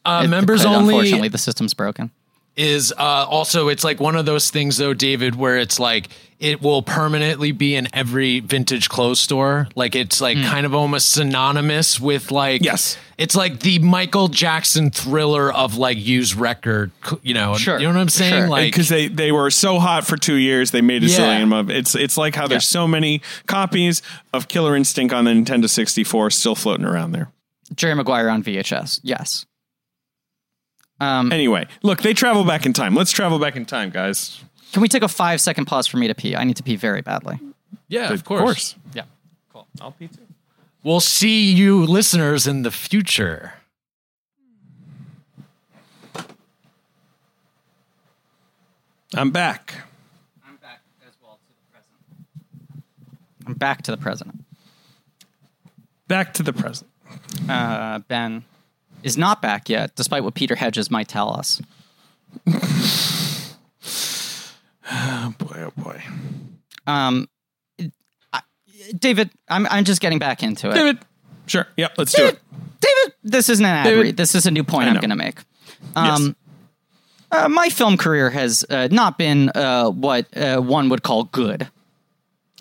Uh, It members could, only Unfortunately, the system's broken. Is uh, also it's like one of those things though david where it's like it will permanently be in every vintage clothes store like it's like kind of almost synonymous with like Yes. it's like the michael jackson thriller of like used record you know Sure, you know what i'm saying sure. like because they, they were so hot for two years, they made a Yeah. zillion of it's it's like how there's so many copies of Killer Instinct on the Nintendo 64 still floating around there. Jerry Maguire on VHS. Yes. Um, Anyway, look, they travel back in time. Let's travel back in time, guys. can we take a five second pause for me to pee? I need to pee very badly. yeah of course. Yeah. Cool. I'll pee too. we'll see you listeners in the future I'm back. I'm back as well to the present. I'm back to the present. Back to the present. Uh, ben is not back yet, despite what Peter Hedges might tell us. Oh *sighs* boy, oh boy. Um, I, David, I'm I'm just getting back into it. David. Sure. Yep, let's do it. David, this isn't an ad David. read. This is a new point I'm going to make. Yes. Um, uh, my film career has uh, not been uh, what uh, one would call good.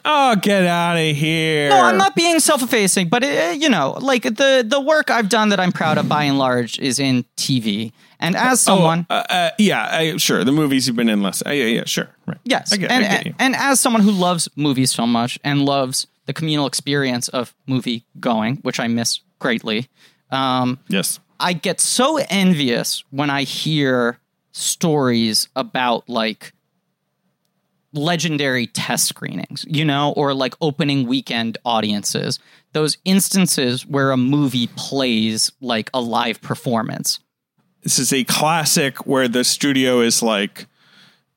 Oh, get out of here. No, I'm not being self-effacing, but uh, you know, like the the work I've done that I'm proud of by and large is in TV. And as someone, Oh, uh, uh, yeah, I, sure. The movies you've been in less. Uh, yeah, yeah, sure. Right. yes, I get, and, I get you. and as someone who loves movies so much and loves the communal experience of movie going, which I miss greatly, um, yes. I get so envious when I hear stories about like legendary test screenings, you know, or like opening weekend audiences. Those instances where a movie plays like a live performance. This is a classic where the studio is like,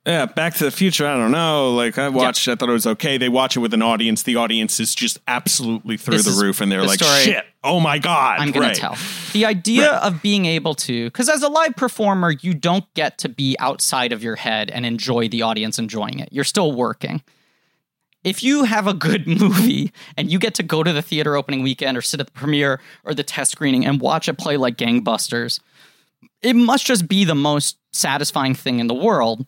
yeah, Back to the Future. I don't know. Like I watched, I thought it was okay. They watch it with an audience. The audience is just absolutely through This the is roof, and they're the like, story "Shit! Oh my god!" I'm going Right. to tell. The idea Right. of being able to, because as a live performer, you don't get to be outside of your head and enjoy the audience enjoying it. You're still working. If you have a good *laughs* movie and you get to go to the theater opening weekend or sit at the premiere or the test screening and watch it play like gangbusters, it must just be the most satisfying thing in the world.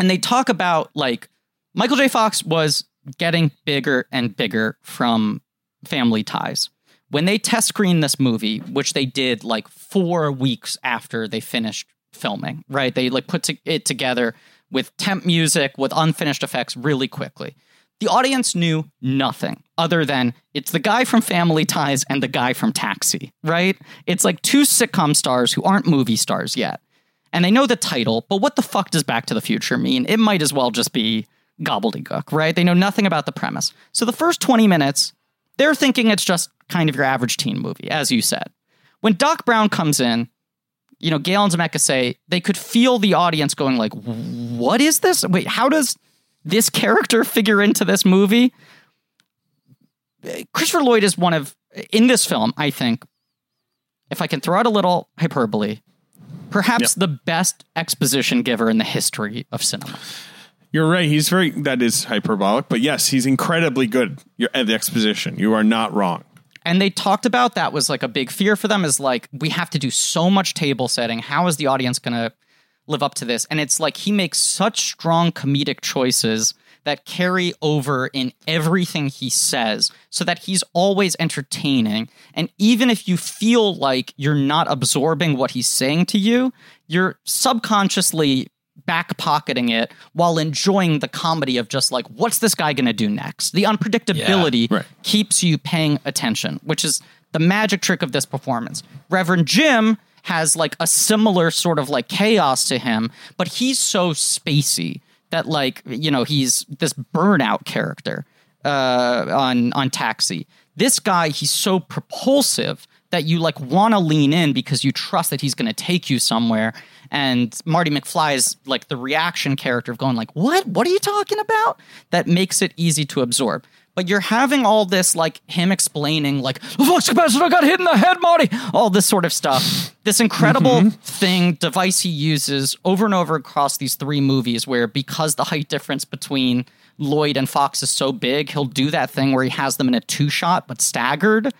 And they talk about like Michael J. Fox was getting bigger and bigger from family ties. When they test screened this movie, which they did like four weeks after they finished filming, right? They like put it together with temp music, with unfinished effects really quickly. The audience knew nothing other than it's the guy from Family Ties and the guy from Taxi, right? It's like two sitcom stars who aren't movie stars yet. And they know the title, but what the fuck does Back to the Future mean? It might as well just be gobbledygook, right? They know nothing about the premise. So the first 20 minutes, they're thinking it's just kind of your average teen movie, as you said. When Doc Brown comes in, you know, Gale and Zemeckis say they could feel the audience going like, "What is this? Wait, how does this character figure into this movie?" Christopher Lloyd is one of in this film, I think, if I can throw out a little hyperbole, perhaps the best exposition giver in the history of cinema. You're right. He's very. That is hyperbolic, but yes, he's incredibly good at the exposition. You are not wrong. and they talked about that was like a big fear for them is like we have to do so much table setting how is the audience going to live up to this and it's like he makes such strong comedic choices that carry over in everything he says so that he's always entertaining and even if you feel like you're not absorbing what he's saying to you you're subconsciously back pocketing it while enjoying the comedy of just like what's this guy going to do next the unpredictability right. keeps you paying attention, which is the magic trick of this performance. Reverend Jim has like a similar sort of like chaos to him, but he's so spacey that like, you know, he's this burnout character uh on on Taxi. This guy, he's so propulsive that you like want to lean in because you trust that he's going to take you somewhere. And Marty McFly is like the reaction character of going like, "What? What are you talking about?" That makes it easy to absorb. But you're having all this like him explaining like, "The flux capacitor got hit in the head, Marty." All this sort of stuff. This incredible thing device he uses over and over across these three movies, where because the height difference between Lloyd and Fox is so big, he'll do that thing where he has them in a two shot but staggered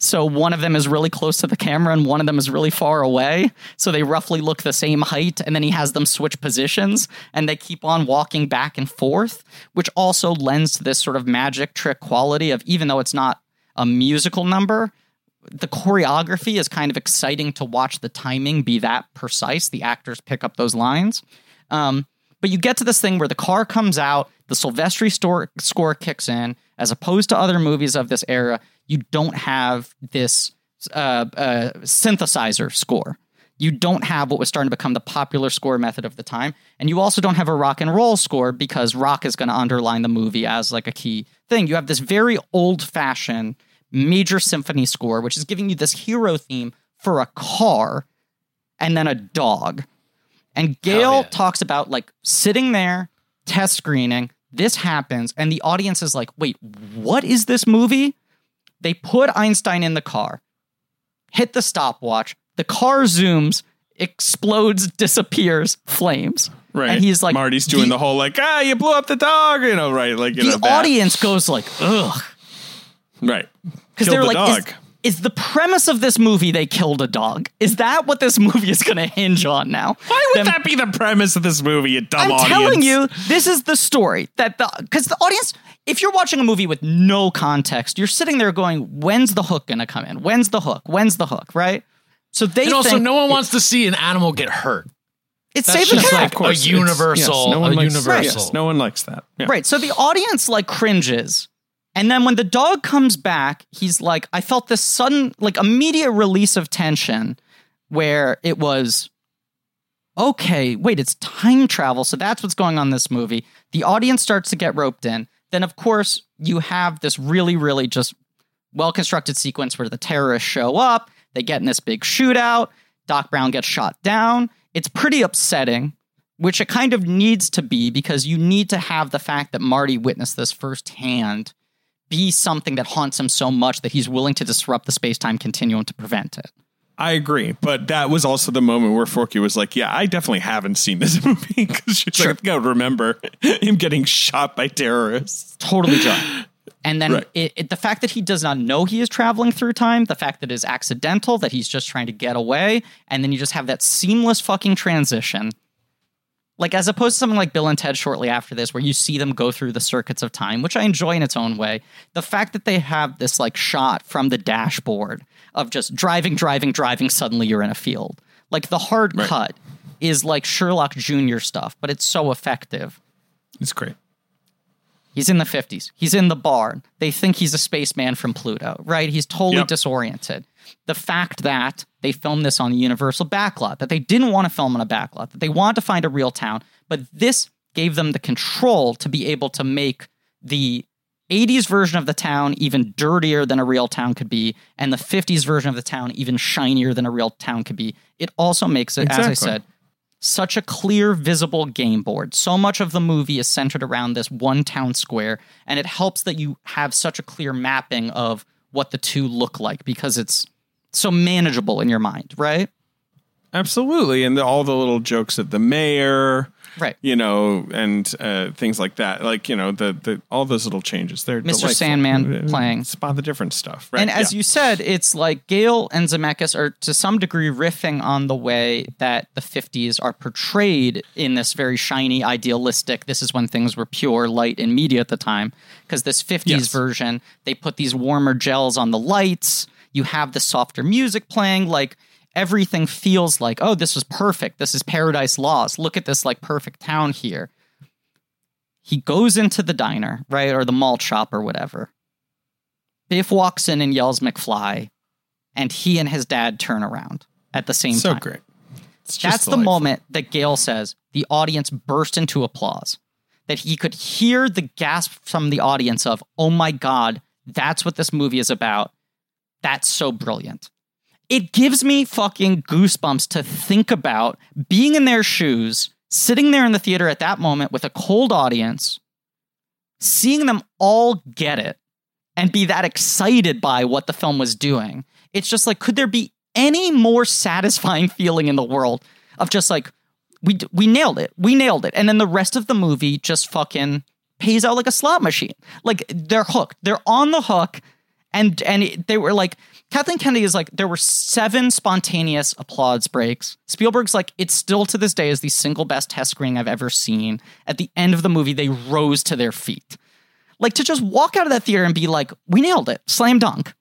So one of them is really close to the camera and one of them is really far away. So they roughly look the same height. And then he has them switch positions and they keep on walking back and forth, which also lends to this sort of magic trick quality of even though it's not a musical number, the choreography is kind of exciting to watch the timing be that precise. The actors pick up those lines. Um, but you get to this thing where the car comes out, the Silvestri store, score kicks in, as opposed to other movies of this era, you don't have this uh, uh, synthesizer score. You don't have what was starting to become the popular score method of the time. And you also don't have a rock and roll score because rock is going to underline the movie as like a key thing. You have this very old fashioned major symphony score, which is giving you this hero theme for a car and then a dog. And Gale yeah. talks about like sitting there, test screening, this happens, and the audience is like, wait, what is this movie? They put Einstein in the car, hit the stopwatch, the car zooms, explodes, *laughs* disappears, flames. Right. And he's like, Marty's doing the, whole like, ah, you blew up the dog, you know, right? Like, you the know, audience goes like, ugh. right? Because they're the like, dog. is the premise of this movie they killed a dog? Is that what this *laughs* movie is going to hinge on now? Why would Them- that be the premise of this movie? You dumb audience? I'm audience. telling you, this is the story that the because the audience. If you're watching a movie with no context, you're sitting there going, "When's the hook going to come in? When's the hook? When's the hook?" Right? So they And also, think no one wants to see an animal get hurt. it's That's save the just cat. like Of course, a it's- universal. yes, no one a likes, universal. Yes, no one likes that. Yeah. Right. So the audience like cringes. And then when the dog comes back, he's like, I felt this sudden, like immediate release of tension where it was, okay, wait, it's time travel. So that's what's going on in this movie. The audience starts to get roped in. Then, of course, you have this really, really just well constructed sequence where the terrorists show up. They get in this big shootout. Doc Brown gets shot down. It's pretty upsetting, which it kind of needs to be because you need to have the fact that Marty witnessed this firsthand be something that haunts him so much that he's willing to disrupt the space time continuum to prevent it. I agree, but that was also the moment where Forky was like, "Yeah, I definitely haven't seen this *laughs* movie because she's Sure. like, I think I would remember *laughs* him getting shot by terrorists." Totally jarring. And then Right. it, it, the fact that he does not know he is traveling through time, the fact that it is accidental, that he's just trying to get away, and then you just have that seamless fucking transition. Like as opposed to something like Bill and Ted shortly after this, where you see them go through the circuits of time, which I enjoy in its own way. The fact that they have this like shot from the dashboard of just driving, driving, driving, suddenly you're in a field. Like the hard cut is like Sherlock Jr. stuff, but it's so effective. It's great. He's in the 50s. He's in the barn. They think he's a spaceman from Pluto, right? He's totally Yep. disoriented. The fact that they filmed this on the Universal backlot, that they didn't want to film on a backlot, that they wanted to find a real town, but this gave them the control to be able to make the 80s version of the town even dirtier than a real town could be, and the 50s version of the town even shinier than a real town could be. It also makes it, as I said, such a clear, visible game board. So much of the movie is centered around this one town square, and it helps that you have such a clear mapping of what the two look like because it's so manageable in your mind, right? Absolutely, and the, all the little jokes at the mayor, Right. you know, and uh, things like that. Like you know, the the all those little changes. They're Mr. delightful. Sandman Uh, playing. spot the different stuff. Right? And as Yeah. you said, it's like Gale and Zemeckis are to some degree riffing on the way that the 50s are portrayed in this very shiny, idealistic, this is when things were pure, light, and media at the time. Because this 50s Yes. version, they put these warmer gels on the lights, you have the softer music playing, like everything feels like, oh, this was perfect. This is paradise lost. Look at this like perfect town here. He goes into the diner, right, or the malt shop or whatever. Biff walks in and yells McFly, and he and his dad turn around at the same time. so great. It's That's the moment that Gale says the audience burst into applause. That he could hear the gasp from the audience of, oh my God, that's what this movie is about. That's so brilliant. It gives me fucking goosebumps to think about being in their shoes, sitting there in the theater at that moment with a cold audience, seeing them all get it and be that excited by what the film was doing. It's just like, could there be any more satisfying feeling in the world of just like, we we nailed it, we nailed it, and then the rest of the movie just fucking pays out like a slot machine. Like they're hooked, they're on the hook, and and it, they were like Kathleen Kennedy is like, there were seven spontaneous applause breaks. Spielberg's like, it still to this day is the single best test screening I've ever seen. At the end of the movie, they rose to their feet. Like to just walk out of that theater and be like, we nailed it, slam dunk.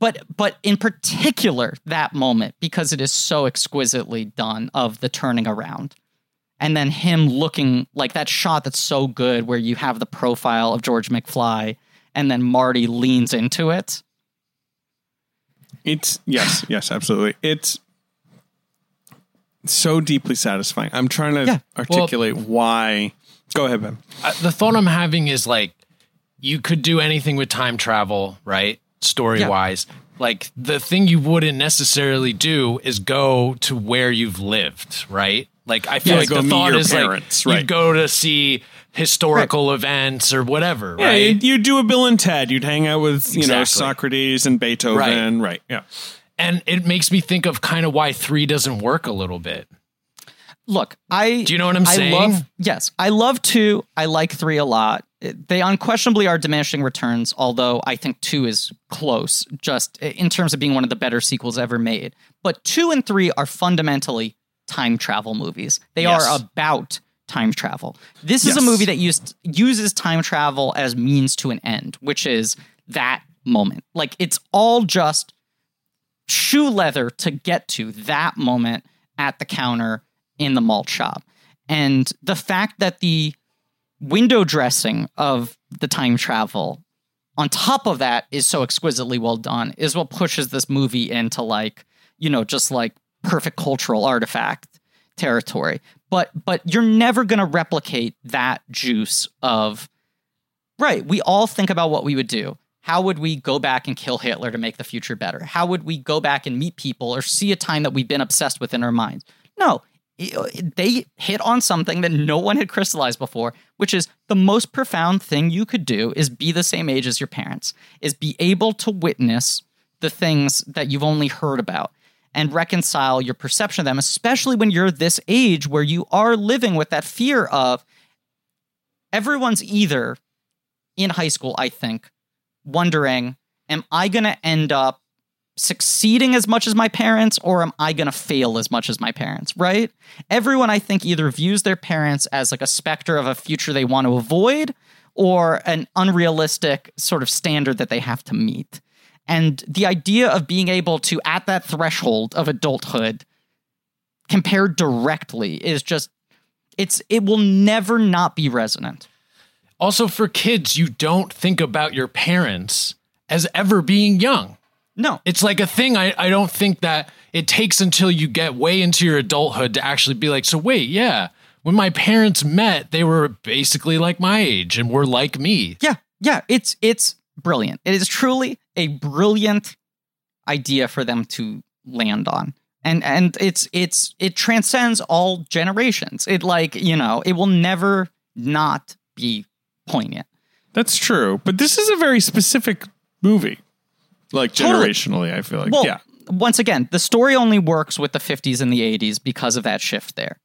But but in particular, that moment, because it is so exquisitely done of the turning around. And then him looking like that shot that's so good where you have the profile of George McFly and then Marty leans into it. It's yes, *laughs* yes, absolutely. It's so deeply satisfying. I'm trying to Yeah. articulate why. Go ahead, Ben. Uh, the thought I'm having is like you could do anything with time travel, right? Story wise. Like the thing you wouldn't necessarily do is go to where you've lived, right? Like I feel Yeah, like go the thought is parents, like right. you'd go to see historical events or whatever, Yeah, right? you'd, you'd do a Bill and Ted. You'd hang out with you know Socrates and Beethoven, right? Yeah. and it makes me think of kind of why three doesn't work a little bit. Look, I Do you know what I'm I saying? Love, yes, I love two. I like three a lot. They unquestionably are diminishing returns, although I think two is close, just in terms of being one of the better sequels ever made. But two and three are fundamentally time travel movies. They Yes. are about time travel. This is a movie that used uses time travel as means to an end, which is that moment. Like it's all just shoe leather to get to that moment at the counter in the malt shop. And the fact that the window dressing of the time travel on top of that is so exquisitely well done is what pushes this movie into like, you know, just like perfect cultural artifact territory. But but you're never going to replicate that juice of right, we all think about what we would do. How would we go back and kill Hitler to make the future better? How would we go back and meet people or see a time that we've been obsessed with in our minds? No, uh, they hit on something that no one had crystallized before, which is the most profound thing you could do is be the same age as your parents, is be able to witness the things that you've only heard about and reconcile your perception of them, especially when you're this age where you are living with that fear of everyone's either in high school, I think, wondering, am I going to end up succeeding as much as my parents or am I going to fail as much as my parents, right? Everyone, I think, either views their parents as like a specter of a future they want to avoid or an unrealistic sort of standard that they have to meet. And the idea of being able to, at that threshold of adulthood, compare directly is just, it's, it will never not be resonant. Also, for kids, you don't think about your parents as ever being young. No, It's like a thing I, I don't think that it takes until you get way into your adulthood to actually be like, so wait, yeah, when my parents met, they were basically like my age and were like me. Yeah, yeah, it's it's brilliant. It is truly a brilliant idea for them to land on. And and it's it's it transcends all generations. It like, you know, it will never not be poignant. That's true, but this is a very specific movie. Like Totally. generationally, I feel like Well, yeah. once again, the story only works with the 50s and the 80s because of that shift there.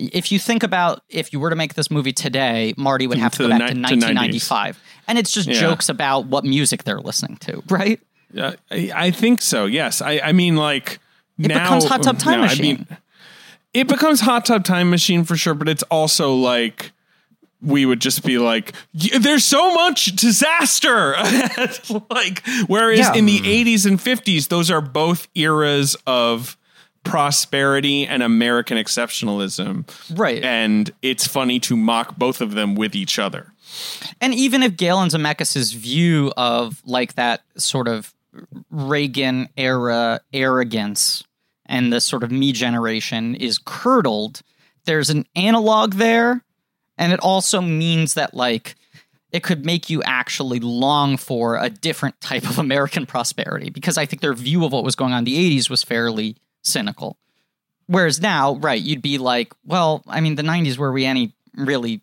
If you think about if you were to make this movie today, Marty would have to, To go back to ni- to 1995. And it's just Yeah. jokes about what music they're listening to, *laughs* right? Uh, I, I think so. Yes, I, I mean, like It now, becomes Hot Tub Time no, I Machine. mean, it becomes Hot Tub Time Machine for sure, but it's also like we would just be like, "There's so much disaster." *laughs* like, whereas Yeah. in the '80s and '50s, those are both eras of prosperity and American exceptionalism, Right. And it's funny to mock both of them with each other. And even if Gale and Zemeckis' view of like that sort of Reagan era arrogance and the sort of me generation is curdled, there's an analog there. And it also means that like it could make you actually long for a different type of American prosperity because I think their view of what was going on in the 80s was fairly cynical. Whereas now, right, you'd be like, well, I mean, the 90s were we any really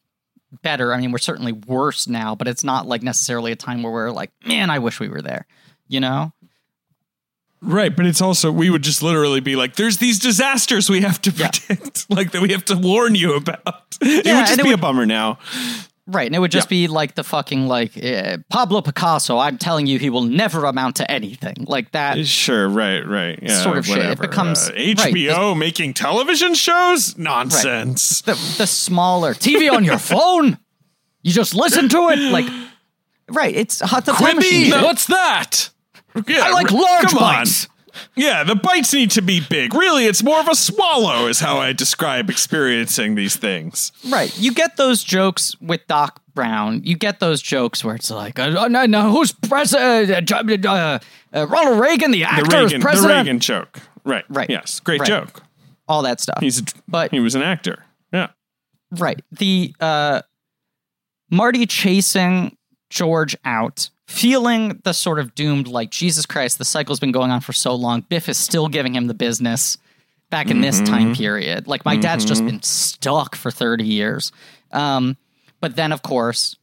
better? I mean, we're certainly worse now, but it's not like necessarily a time where we're like, man, I wish we were there, you know? Right, but it's also we would just literally be like, "There's these disasters we have to Yeah. predict, *laughs* like that we have to warn you about." it would just it be a bummer now. Right, and it would just Yeah. be like the fucking like uh, Pablo Picasso. I'm telling you, he will never amount to anything like that. Sure, right, right. Yeah, Sort of shit. It becomes- Uh, right, HBO making television shows? Nonsense. The the smaller TV on your *laughs* phone, you just listen to it. Like, right? It's hot the time machine. shit. What's that? Yeah, I like large come on. Yeah, the bites need to be big. Really, it's more of a swallow, is how I describe experiencing these things. Right. You get those jokes with Doc Brown. You get those jokes where it's like, uh, no, no, who's president? Uh, uh, uh, Ronald Reagan, the The actor, is Reagan, the president. Reagan joke. Right. Right. Yes. Great Right. joke. All that stuff. He's a, But- he was an actor. Yeah. Right. The uh Marty chasing George out, feeling the sort of doomed like Jesus Christ, the cycle's been going on for so long. Biff is still giving him the business back in this time period. Like my dad's just been stuck for 30 years. Um but then of course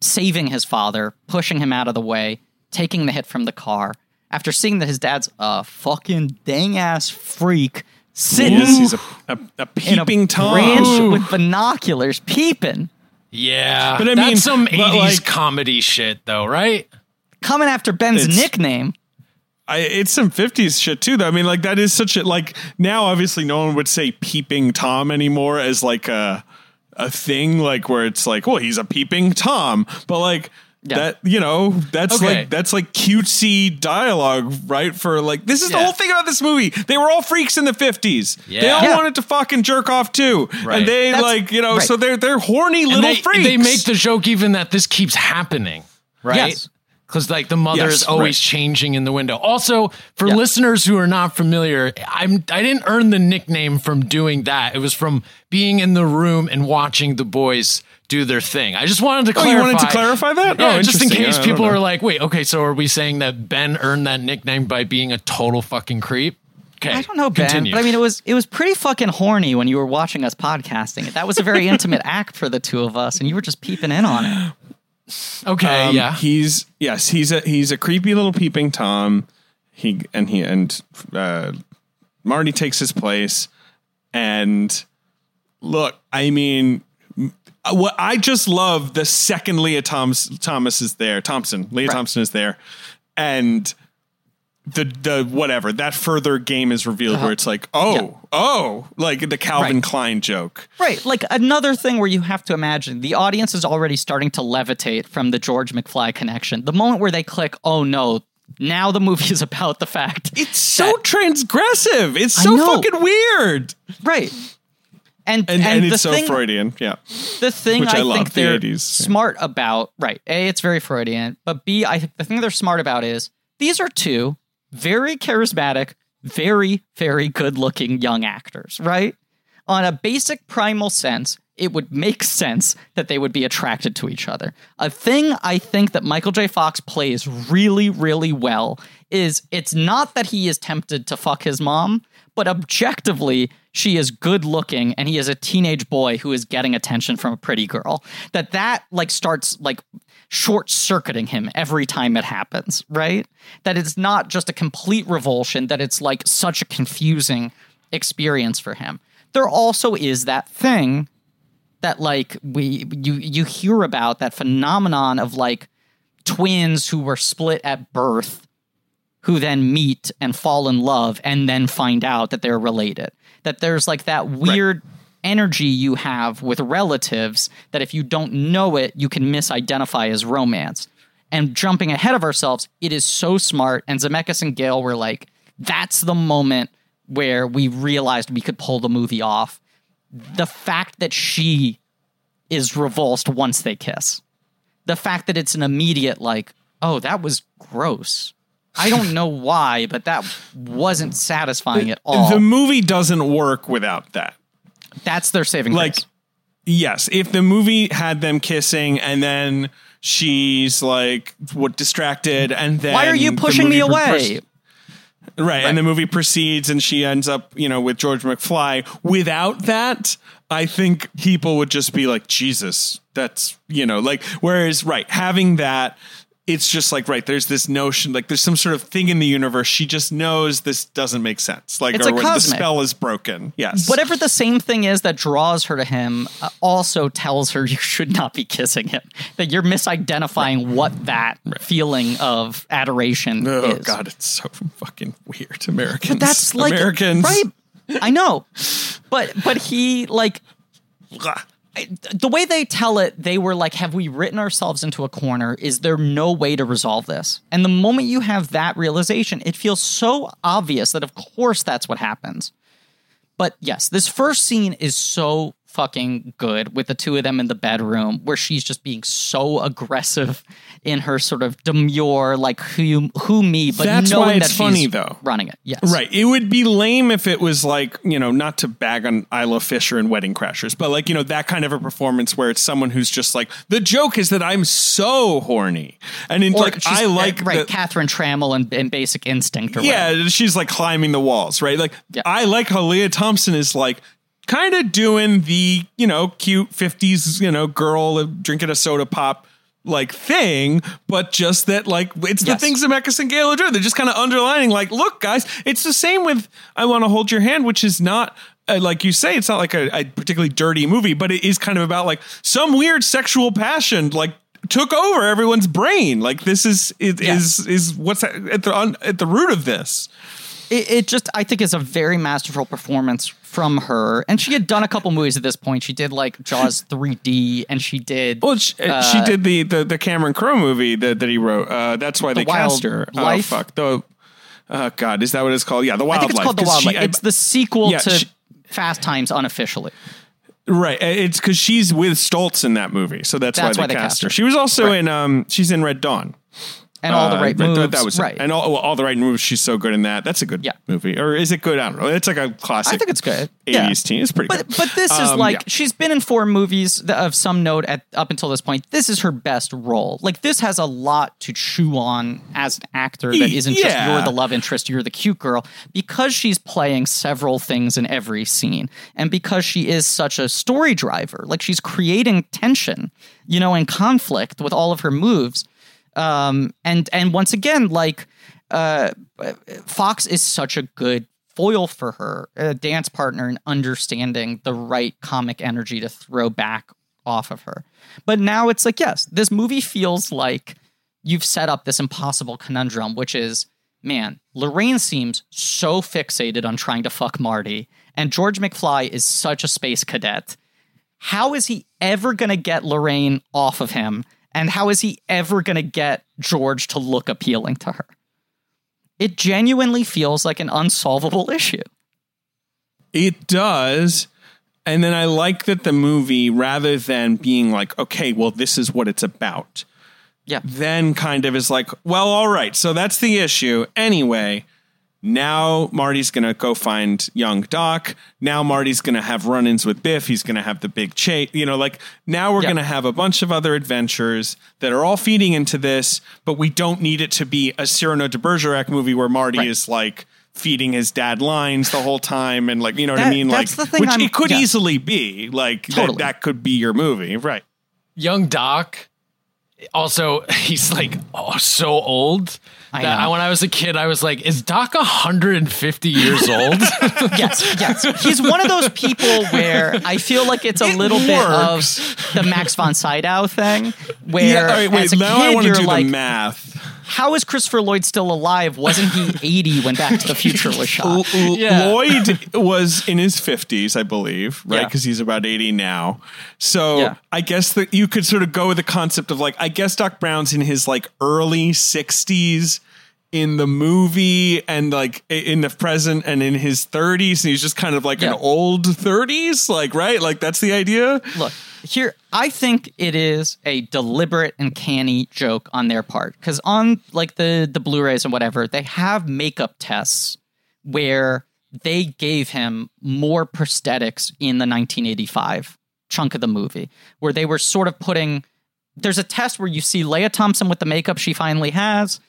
saving his father, pushing him out of the way, taking the hit from the car. After seeing that his dad's a fucking dang ass freak sitting He is. He's a, a, a in a peeping Tom. branch with binoculars peeping. Yeah, But I that's mean, some '80s like- comedy shit, though, right? coming after Ben's It's- nickname. I, it's some 50s shit too though. I mean like that is such a like now obviously no one would say peeping tom anymore as like a a thing like where it's like well he's a peeping tom but like Yeah. that you know that's Okay. like that's like cutesy dialogue right for like this is the whole thing about this movie they were all freaks in the 50s they all Yeah. wanted to fucking jerk off too Right. and they That's- like you know right. so they're they're horny And little they, freaks they make the joke even that this keeps happening, right? Yes. Because like the mother Yes, is always right. changing in the window. Also, for Yeah. listeners who are not familiar, I'm I didn't earn the nickname from doing that. It was from being in the room and watching the boys do their thing. I just wanted to oh clarify. you wanted to clarify that Yeah, oh just in case I people know. are like, wait, okay, so are we saying that Ben earned that nickname by being a total fucking creep? Okay, I don't know, Ben. Continue. But I mean, it was it was pretty fucking horny when you were watching us podcasting. That was a very *laughs* intimate act for the two of us, and you were just peeping in on it. Okay, Um, yeah. He's yes, he's a he's a creepy little peeping tom. He and he and uh, Marty takes his place. And look, I mean, what I just love the second Lea Thomas Thomas is there, Thompson, Lea Right. Thompson is there, and the the whatever that further game is revealed where it's like, oh, Uh-huh. Yeah. oh, like the Calvin Right. Klein joke. Right. Like another thing where you have to imagine the audience is already starting to levitate from the George McFly connection. The moment where they click, oh no, now the movie is about the fact. It's so transgressive. It's so fucking weird. Right. And, and, and, and the it's so thing, Freudian. Yeah. the thing Which I, I love, think the they're 80s. smart about, right? A, it's very Freudian, but B, I think the thing they're smart about is these are two very charismatic, very very good-looking young actors, right? On a basic primal sense, it would make *laughs* sense that they would be attracted to each other. A thing I think that Michael J. Fox plays really, really well is it's not that he is tempted to fuck his mom, but objectively, she is good looking and he is a teenage boy who is getting attention from a pretty girl. That that like starts like short circuiting him every time it happens, right? That it's not just a complete revulsion, that it's like such a confusing experience for him. There also is that thing that like we you you hear about that phenomenon of like twins who were split at birth who then meet and fall in love and then find out that they're related. That there's like that weird energy you have with relatives that if you don't know it, you can misidentify as romance. And jumping ahead of ourselves, it is so smart. And Zemeckis and Gale were like, that's the moment where we realized we could pull the movie off. The fact that she is revulsed once they kiss. The fact that it's an immediate, like, oh, that was gross. I don't *laughs* know why, but that wasn't satisfying at all. The movie doesn't work without that. That's their saving Like, grace. yes, if the movie had them kissing and then she's like what distracted and then Why are you pushing me away? proceeds- right, and the movie proceeds and she ends up, you know, with George McFly. Without that, I think people would just be like, Jesus, that's you know, like. Whereas, right, having that, it's just like right there's this notion like there's some sort of thing in the universe she just knows this doesn't make sense like It's or the spell is broken yes Whatever the same thing is that draws her to him uh, also tells her *laughs* you should not be kissing him. That you're misidentifying what that feeling of adoration is. oh is. god it's so fucking weird americans That's like americans right? I know, but but he like. The way they tell it, they were like, have we written ourselves into a corner? Is there no way to resolve this? And the moment you have that realization, it feels so obvious that, of course, that's what happens. But yes, this first scene is so fucking good with the two of them in the bedroom where she's just being so aggressive in her sort of demure, like who who me, but That's knowing why it's that funny, she's though. running it. Yes, Right. It would be lame if it was like, you know, not to bag on Isla Fisher and Wedding Crashers, but like, you know, that kind of a performance where it's someone who's just like, the joke is that I'm so horny. And in like, I uh, like right, the- Catherine Tramell and, and Basic Instinct. Or whatever. yeah, she's like climbing the walls, right? Like, Yeah. I like how Lea Thompson is like, kind of doing the, you know, cute 50s, you know, girl drinking a soda pop like thing, but just that like it's the Yes. things Zemeckis and Gale are doing. They're just kind of underlining, like, look, guys, it's the same with I Want to Hold Your Hand, which is not. Uh, like you say, it's not like a, a particularly dirty movie, but it is kind of about like some weird sexual passion, like took over everyone's brain. Like this is is Yeah. is, is what's at the on, at the root of this. It, it just I think is a very masterful performance from her. And she had done a couple movies at this point. She did like Jaws *laughs* 3D, and she did Well, she, Uh, she did the, the the Cameron Crowe movie that, that he wrote. Uh, that's why they Wild cast her. Life? Oh fuck. The uh, God, is that what it's called? Yeah, the I Wildlife. think it's called The Wildlife. she- I- it's the sequel Yeah, to she- Fast Times unofficially. right. It's because she's with Stoltz in that movie, so that's, That's why why they they cast cast her. her. She was also Right. in um. She's in Red Dawn. And all the Uh, right that- moves. That, was right. And all, all the right moves. She's so good in that. That's a good Yeah. movie. Or is it good? I don't know. It's like a classic. I think it's good. 80s Yeah. teen. It's pretty But good. but this is Um, like yeah. she's been in four movies of some note at up until this point. This is her best role. Like this has a lot to chew on as an actor that isn't just you're the love interest, you're the cute girl because she's playing several things in every scene and because she is such a story driver. Like she's creating tension, you know, and conflict with all of her moves. Um and and once again like uh Fox is such a good foil for her, a dance partner in understanding the right comic energy to throw back off of her. But now it's like, yes, this movie feels like you've set up this impossible conundrum, which is, man, Lorraine seems so fixated on trying to fuck Marty, and George McFly is such a space cadet. How is he ever going to get Lorraine off of him? And how is he ever going to get George to look appealing to her? It genuinely feels like an unsolvable *laughs* issue. It does. And then I like that the movie, rather than being like, okay, well, this is what it's about, Yeah. then kind of is like, well, all right, so that's the issue. Anyway, now Marty's going to go find young Doc. Now Marty's going to have run ins with Biff. He's going to have the big chase. You know, like now we're Yeah. going to have a bunch of other adventures that are all feeding into this, but we don't need it to be a Cyrano de Bergerac movie where Marty Right. is like feeding his dad lines the whole time and like, you know what I mean? that's like, the thing which I'm- it could yeah. easily be like that, that could be your movie. Right. young Doc. Also, *laughs* he's like oh, so old. I that know. when I was a kid, I was like, "Is Doc 150 years old?" *laughs* yes, yes. He's one of those people where I feel like it's a It little works. bit of the Max von Sydow thing, where Yeah. All right. Wait. as a Now I kid want to do like, the math. How is Christopher Lloyd still alive? Wasn't he *laughs* 80 when Back to the Future was shot? L- L- Yeah. Lloyd was in his 50s, I believe, right? Yeah. Because he's about 80 now. So Yeah. I guess that you could sort of go with the concept of like, I guess Doc Brown's in his like early 60s in the movie and like in the present and in his 30s. And he's just kind of like Yeah. an old 30s, like, right? Like, that's the idea. Look, here, I think it is a deliberate and canny joke on their part because on like the the Blu-rays and whatever, they have makeup tests where they gave him more prosthetics in the 1985 chunk of the movie, where they were sort of putting. There's a test where you see Lea Thompson with the makeup she finally has.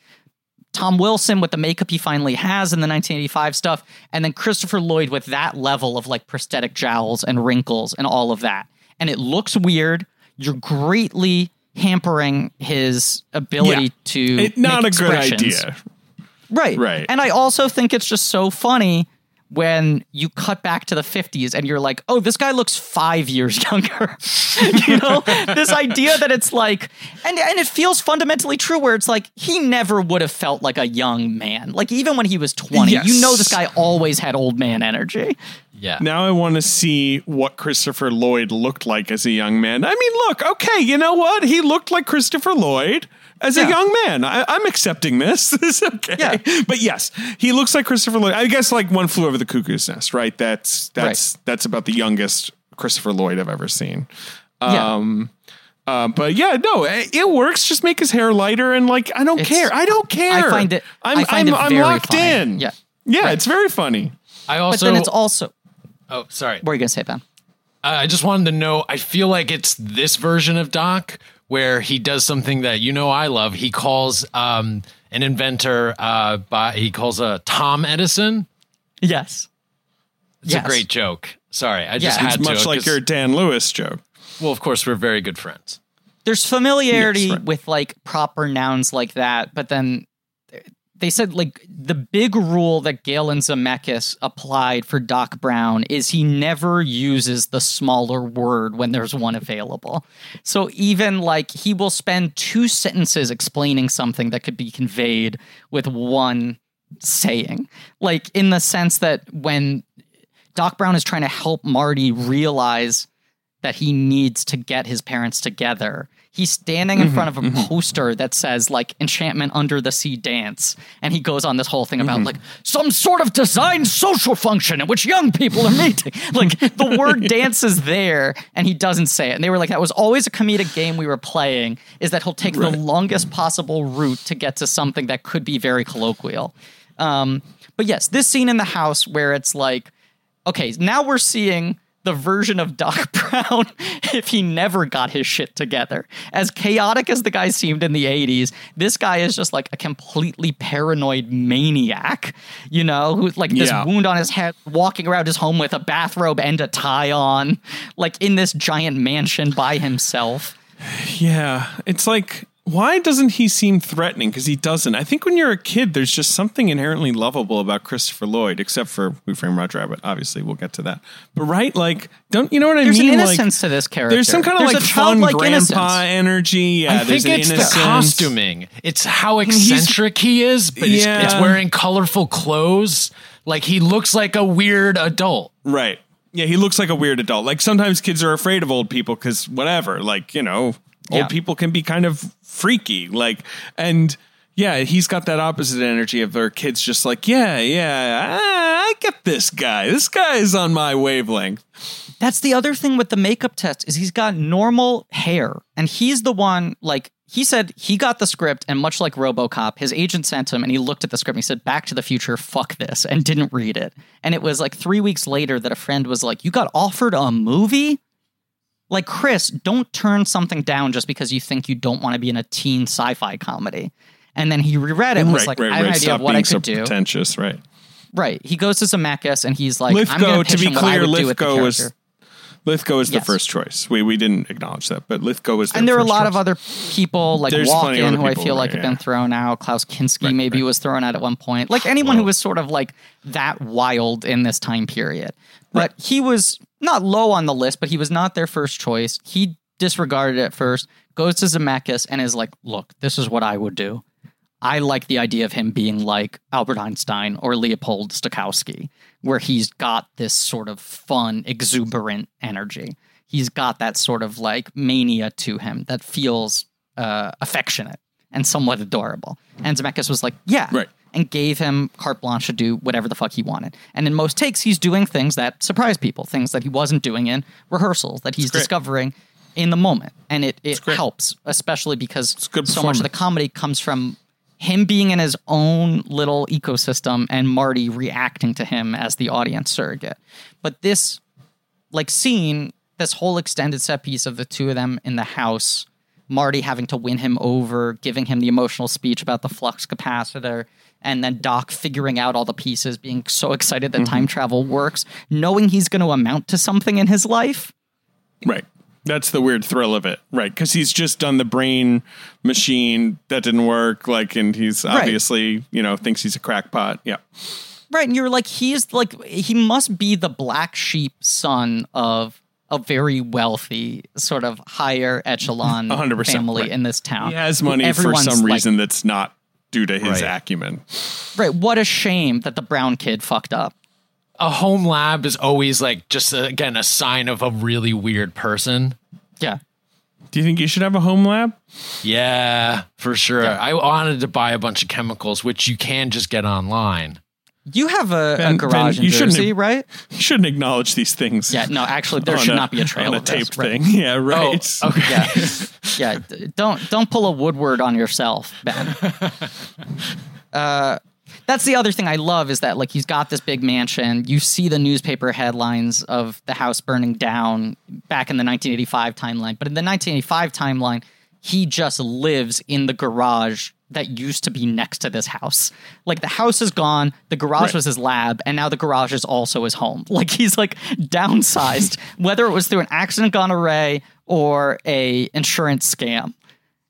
Tom Wilson with the makeup he finally has in the 1985 stuff, and then Christopher Lloyd with that level of like prosthetic jowls and wrinkles and all of that. And it looks weird. You're greatly hampering his ability Yeah. to It, not a good idea. Right. Right. And I also think it's just so funny when you cut back to the 50s and you're like, oh, this guy looks five years *laughs* younger. you know, this idea that it's like, and, and it feels fundamentally true where it's like, he never would have felt like a young man. Like, even when he was 20, Yes. you know, this guy always had old man energy. Yeah. Now I want to see what Christopher Lloyd looked like as a young man. I mean, look, okay, you know what? He looked like Christopher Lloyd as a young man. I, I'm accepting this. *laughs* this is okay. Yeah. But yes, he looks like Christopher Lloyd. I guess like one flew over the cuckoo's nest, right? That's that's that's about the youngest Christopher Lloyd I've ever seen. Yeah. Um, uh, but yeah, no, it, it works. Just make his hair lighter and like I don't It's- care. I don't care. I find it- I'm I find I'm, it I'm locked funny. in. Yeah. yeah, Right. it's very funny. I also. But then it's also, Oh, sorry. what are you going to say, Ben? I just wanted to know. I feel like it's this version of Doc where he does something that you know I love. He calls um, an inventor. Uh, by he calls a Tom Edison. Yes. It's Yes. a great joke. Sorry, I just Yeah. had It's to. much like 'cause- your Dan Lewis joke. Well, of course, we're very good friends. there's familiarity Yes, right. with like proper nouns like that, but then they said like the big rule that Gale and Zemeckis applied for Doc Brown is he never uses the smaller word when there's one available. So even like he will spend two sentences explaining something that could be conveyed with one saying. Like in the sense that when Doc Brown is trying to help Marty realize that he needs to get his parents together. He's standing in mm-hmm. front of a mm-hmm. poster that says like enchantment under the sea dance and he goes on this whole thing about mm-hmm. like some sort of design social function in which young people are meeting. *laughs* like the word dance is there and he doesn't say it. And they were like that was always a comedic game we were playing is that he'll take the longest possible route to get to something that could be very colloquial. Um, but yes, this scene in the house where it's like okay, now we're seeing the version of Doc *laughs* Brown if he never got his shit together. As chaotic as the guy seemed in the 80s, this guy is just like a completely paranoid maniac, you know, who's like this Yeah. wound on his head, walking around his home with a bathrobe and a tie on, like in this giant mansion by himself. *sighs* Yeah, it's like why doesn't he seem threatening? Because he doesn't. I think when you're a kid, there's just something inherently lovable about Christopher Lloyd, except for Who Framed Roger Rabbit. Obviously, we'll get to that. But right, like, don't you know what I There's mean? an Like, innocence to this character. there's some kind of There's like a fun grandpa innocence. energy. Yeah, I think there's an it's innocence. the costuming. It's how eccentric he is, but Yeah. it's wearing colorful clothes. Like he looks like a weird adult. Right. Yeah, he looks like a weird adult. Like sometimes kids are afraid of old people because whatever. Like you know, old Yeah. people can be kind of freaky. Like and. Yeah, he's got that opposite energy of their kids just like, yeah, yeah, ah, I get this guy. This guy is on my wavelength. That's the other thing with the makeup test is he's got normal hair and he's the one like he said he got the script and much like RoboCop his agent sent him and he looked at the script and he said back to the future fuck this and didn't read it. And it was like 3 weeks later that a friend was like you got offered a movie? Like Chris, don't turn something down just because you think you don't want to be in a teen sci-fi comedy. And then he reread it and was like I have an idea of what I could so do. pretentious, right? Right. He goes to Zemeckis and he's like I'm going to be clear, would do with the Lithgow was. Lithgow is the Yes. first choice. We we didn't acknowledge that, but Lithgow was and there are a lot choice. of other people like There's Walken, who I feel like right, have been thrown out. Klaus Kinski maybe was thrown out at one point. Like anyone who was sort of like that wild in this time period. But he was not low on the list, but he was not their first choice. He disregarded it at first, goes to Zemeckis and is like, look, this is what I would do. I like the idea of him being like Albert Einstein or Leopold Stokowski, where he's got this sort of fun, exuberant energy. He's got that sort of like mania to him that feels uh, affectionate and somewhat adorable. And Zemeckis was like, yeah. Right. And gave him carte blanche to do whatever the fuck he wanted. And in most takes, he's doing things that surprise people, things that he wasn't doing in rehearsals, that he's discovering in the moment. And it, it helps, especially because so much of the comedy comes from him being in his own little ecosystem and Marty reacting to him as the audience surrogate. But this like scene, this whole extended set piece of the two of them in the house, Marty having to win him over, giving him the emotional speech about the flux capacitor, and then Doc figuring out all the pieces, being so excited that mm-hmm. time travel works, knowing he's going to amount to something in his life. right. That's the weird thrill of it, right? Because he's just done the brain machine that didn't work, like, and he's obviously, you know, thinks he's a crackpot. Yeah, Right, and you're like, he's like, he must be the black sheep son of a very wealthy, sort of higher echelon *laughs* 100%, family right. in this town. he has money for some like, reason that's not due to his Right. acumen. right, what a shame that the brown kid fucked up. A home lab is always like just uh, again a sign of a really weird person. Yeah. Do you think you should have a home lab? Yeah, for sure. Yeah. I wanted to buy a bunch of chemicals, which you can just get online. You have a, Ben- a garage Ben, in you shouldn't Jersey, have- right? You shouldn't acknowledge these things. Yeah, no, actually, there should a- not be a trail on a of this, taped right? thing. *laughs* Yeah, right. Oh, okay. *laughs* Yeah, yeah. Don't don't pull a Woodward on yourself, Ben. *laughs* uh, that's the other thing I love is that like he's got this big mansion. You see the newspaper headlines of the house burning down back in the 1985 timeline, but in the 1985 timeline, he just lives in the garage that used to be next to this house. Like the house is gone, the garage Right. was his lab, and now the garage is also his home. *laughs* Like he's like downsized, *laughs* whether it was through an accident gone array or a insurance scam.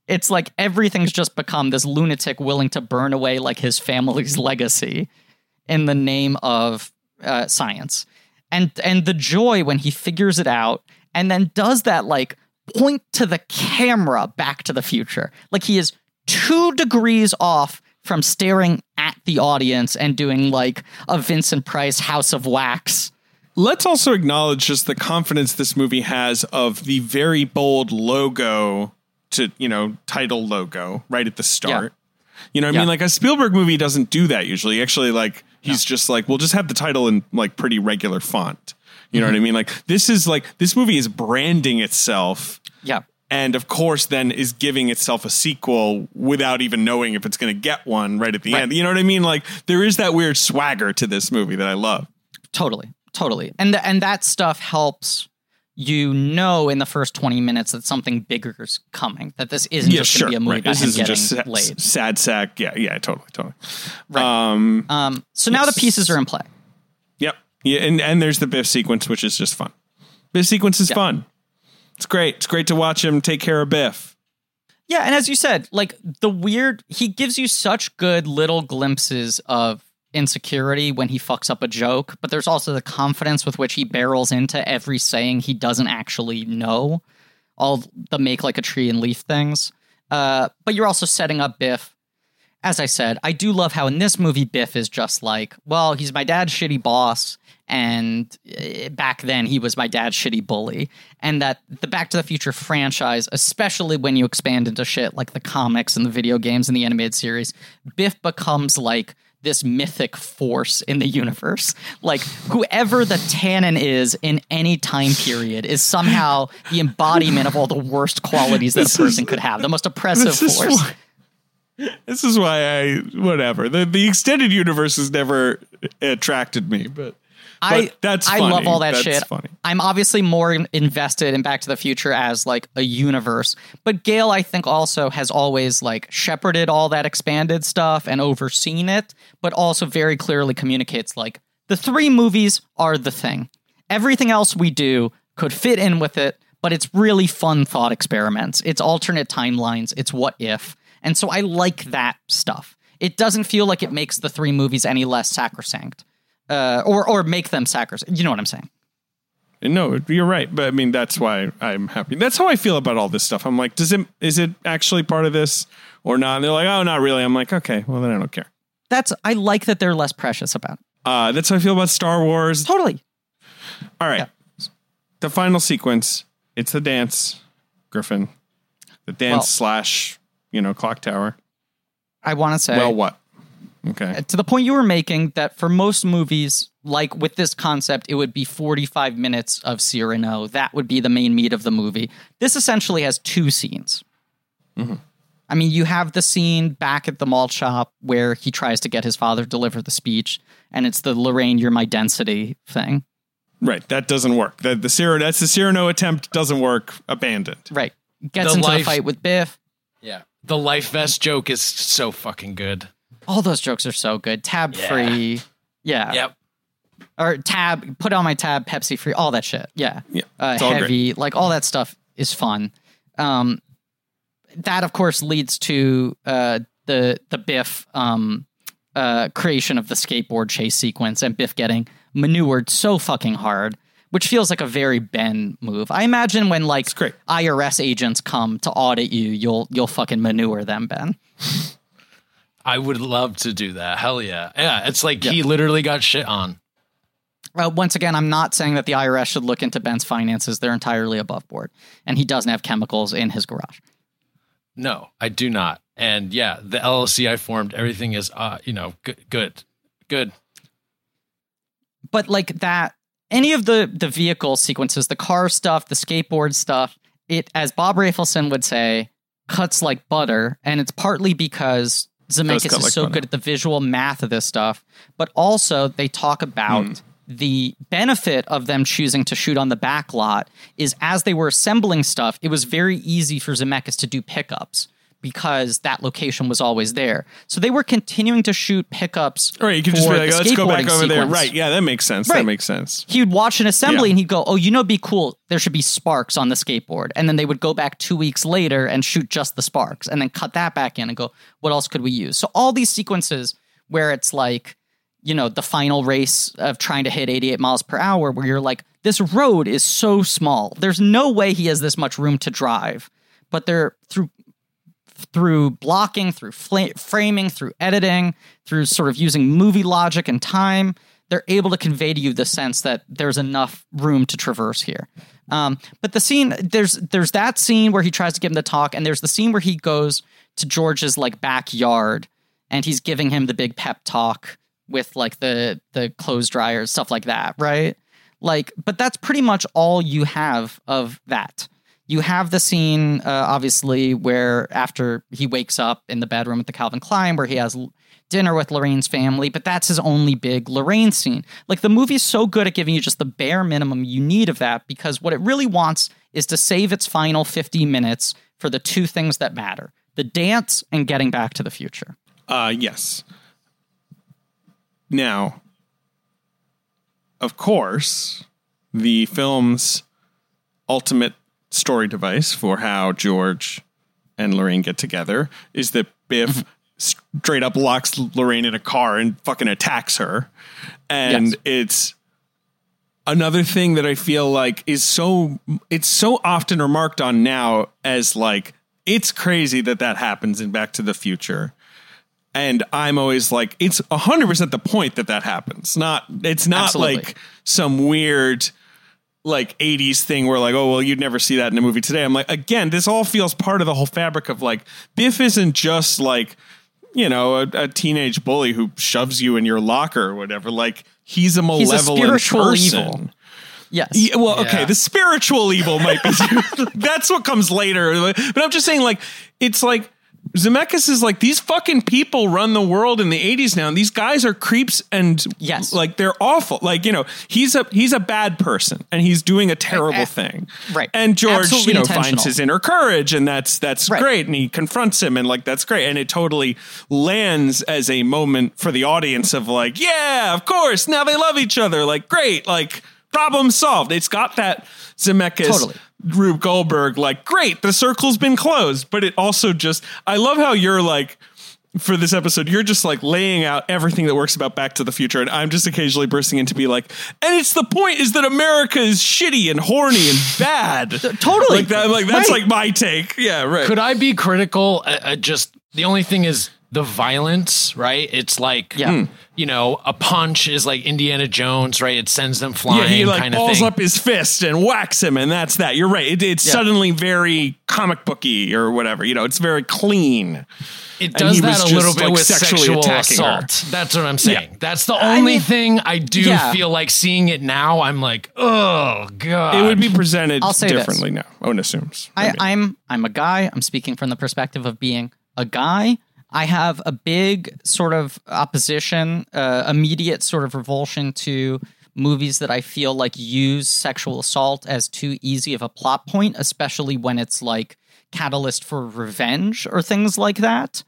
It's like everything's just become this lunatic willing to burn away like his family's *laughs* legacy in the name of uh, science. And and the joy when he figures it out and then does that like point to the camera back to the future. Like he is 2 degrees off from staring at the audience and doing like a Vincent Price House of Wax. Let's also acknowledge just the confidence this movie has of the very bold logo to, you know, title logo right at the start. You know what I Yeah. mean? Like a Spielberg movie doesn't do that usually. Actually, like he's just like, we'll just have the title in like pretty regular font. You know Mm-hmm. what I mean? Like this is like this movie is branding itself Yeah. And of course then is giving itself a sequel without even knowing if it's going to get one right at the Right. end. You know what I mean? Like there is that weird swagger to this movie that I love. Totally, totally, and th- and that stuff helps you know in the first twenty minutes that something bigger is coming. That this isn't just going to be a movie Right. This isn't getting just sad, laid. sad sack. Yeah, yeah, totally, totally. Right. Um, Um, so now the pieces are in play. yep. Yeah, and and there's the Biff sequence, which is just fun. Biff sequence is fun. It's great. It's great to watch him take care of Biff. Yeah, and as you said, like the weird, he gives you such good little glimpses of insecurity when he fucks up a joke, but there's also the confidence with which he barrels into every saying he doesn't actually know. All the make like a tree and leaf things. Uh, but you're also setting up Biff. As I said, I do love how in this movie Biff is just like, well, he's my dad's shitty boss, and uh, back then he was my dad's shitty bully. And that the Back to the Future franchise, especially when you expand into shit like the comics and the video games and the animated series, Biff becomes like this mythic force in the universe. Like whoever the Tannen is in any time period is somehow the embodiment of all the worst qualities that a person could have. The most oppressive This is force. why- This is why I whatever the the extended universe has never attracted me, but I that's I funny. love all that That's shit. funny. I'm obviously more invested in Back to the Future as like a universe, but Gale I think also has always like shepherded all that expanded stuff and overseen it, but also very clearly communicates like the three movies are the thing. Everything else we do could fit in with it, but it's really fun thought experiments. It's alternate timelines. It's what if. And so I like that stuff. It doesn't feel like it makes the three movies any less sacrosanct uh, or or make them sacrosanct. You know what I'm saying? No, you're right. But I mean, that's why I'm happy. That's how I feel about all this stuff. I'm like, does it is it actually part of this or not? And they're like, oh, not really. I'm like, okay, well then I don't care. That's I like that they're less precious about. it. Uh, that's how I feel about Star Wars. Totally. All right, the final sequence. It's the dance, Griffin. The dance Well- slash, you know, clock tower. I want to say Well, what? Okay. Uh, to the point you were making that for most movies, like with this concept, it would be 45 minutes of Cyrano. That would be the main meat of the movie. This essentially has two scenes. Mm-hmm. I mean, you have the scene back at the malt shop where he tries to get his father to deliver the speech, and it's the Lorraine, you're my density thing. Right. That doesn't work. The the Cyrano that's the Cyrano attempt doesn't work. Abandoned. Right. Gets The into life- the fight with Biff. Yeah. The life vest joke is so fucking good. All those jokes are so good. Tab free. Yeah. Yep. Or tab, put on my tab, Pepsi free, all that shit. Yeah. Yeah, Uh, it's all great. heavy, like all that stuff is fun. Um, that of course leads to uh, the the Biff um, uh, creation of the skateboard chase sequence and Biff getting manured so fucking hard, which feels like a very Ben move. I imagine when like. IRS agents come to audit you, you'll you'll fucking manure them, Ben. *laughs* I would love to do that. Hell yeah. Yeah, it's like he literally got shit on. Uh, once again, I'm not saying that the IRS should look into Ben's finances. They're entirely above board, and he doesn't have chemicals in his garage. No, I do not. And yeah, the LLC I formed, everything is, uh, you know, good, good, good. but like that any of the the vehicle sequences the car stuff the skateboard stuff it as bob rafelson would say cuts like butter and it's partly because zemeckis is so good at the visual math of this stuff? But also they talk about Hmm. the benefit of them choosing to shoot on the back lot is as they were assembling stuff it was very easy for zemeckis to do pickups because that location was always there so they were continuing to shoot pickups right, you can just be like, the oh, let's go back over there. Right. Yeah, that makes sense. Right. That makes sense. he would watch an assembly Yeah. and he'd go, "Oh, you know, be cool. There should be sparks on the skateboard." And then they would go back two weeks later and shoot just the sparks, and then cut that back in and go, "What else could we use?" So all these sequences where it's like, you know, the final race of trying to hit 88 miles per hour, where you're like, this road is so small. There's no way he has this much room to drive, but they're through through blocking, through fla- framing, through editing, through sort of using movie logic and time, they're able to convey to you the sense that there's enough room to traverse here. Um, but the scene there's there's that scene where he tries to get him to talk, and there's the scene where he goes to George's like backyard and he's giving him the big pep talk with like the the clothes dryers, stuff like that, right? Like, but that's pretty much all you have of that. You have the scene, uh, obviously, where after he wakes up in the bedroom at the Calvin Klein, where he has dinner with Lorraine's family, but that's his only big Lorraine scene. Like, the movie's so good at giving you just the bare minimum you need of that because what it really wants is to save its final 50 minutes for the two things that matter the dance and getting back to the future. Uh, yes. Now, of course, the film's ultimate story device for how George and Lorraine get together is that Biff mm-hmm. straight up locks Lorraine in a car and fucking attacks her. And Yes. it's another thing that I feel like is so it's so often remarked on now as like it's crazy that that happens in Back to the Future. And I'm always like, it's 100% the point that that happens. Not, it's not Absolutely. like some weird, like 80s thing where, like, oh, well, you'd never see that in a movie today. I'm like, again, this all feels part of the whole fabric of like, Biff isn't just like, you know, a, a teenage bully who shoves you in your locker or whatever. Like, he's a He's a malevolent spiritual person. evil. Yes. Yeah, well, okay, Yeah. the spiritual evil might be *laughs* that's what comes later. But I'm just saying, like, it's like Zemeckis is like these fucking people run the world in the 80s now, and these guys are creeps and Yes. like they're awful. Like, you know, he's a he's a bad person and he's doing a terrible Eh, thing. right. And George, Absolutely you know, finds his inner courage, and that's that's Right. great. And he confronts him, and like that's great. And it totally lands as a moment for the audience of like, yeah, of course, now they love each other. Like, great, like problem solved. It's got that Zemeckis. Totally. Rube Goldberg, like, great, the circle's been closed. But it also just, I love how you're like, for this episode, you're just like laying out everything that works about Back to the Future, and I'm just occasionally bursting in to be like, and it's the point is that America is shitty and horny and *laughs* bad. totally. like that. Like that's Right. like my take. Yeah, right. Could I be critical? Uh, uh, just the only thing is the violence, right? It's like, Yeah. Hmm. you know, a punch is like Indiana Jones, right? It sends them flying. yeah, flying, he like kind of balls thing. up his fist and whacks him, and that's that. You're right. It, it's Yeah. suddenly very comic booky or whatever. You know, it's very clean. It does that was a little bit like, with sexually sexual attacking her. assault. That's what I'm saying. Yeah. That's the only mean, thing I do yeah. feel like seeing it now. I'm like, oh god, It would be presented I'll this. differently now. One assumes. I, mean, I'm I'm a guy. I'm speaking from the perspective of being a guy. I have a big sort of opposition, uh, immediate sort of revulsion to movies that I feel like use sexual assault as too easy of a plot point, especially when it's like catalyst for revenge or things like that.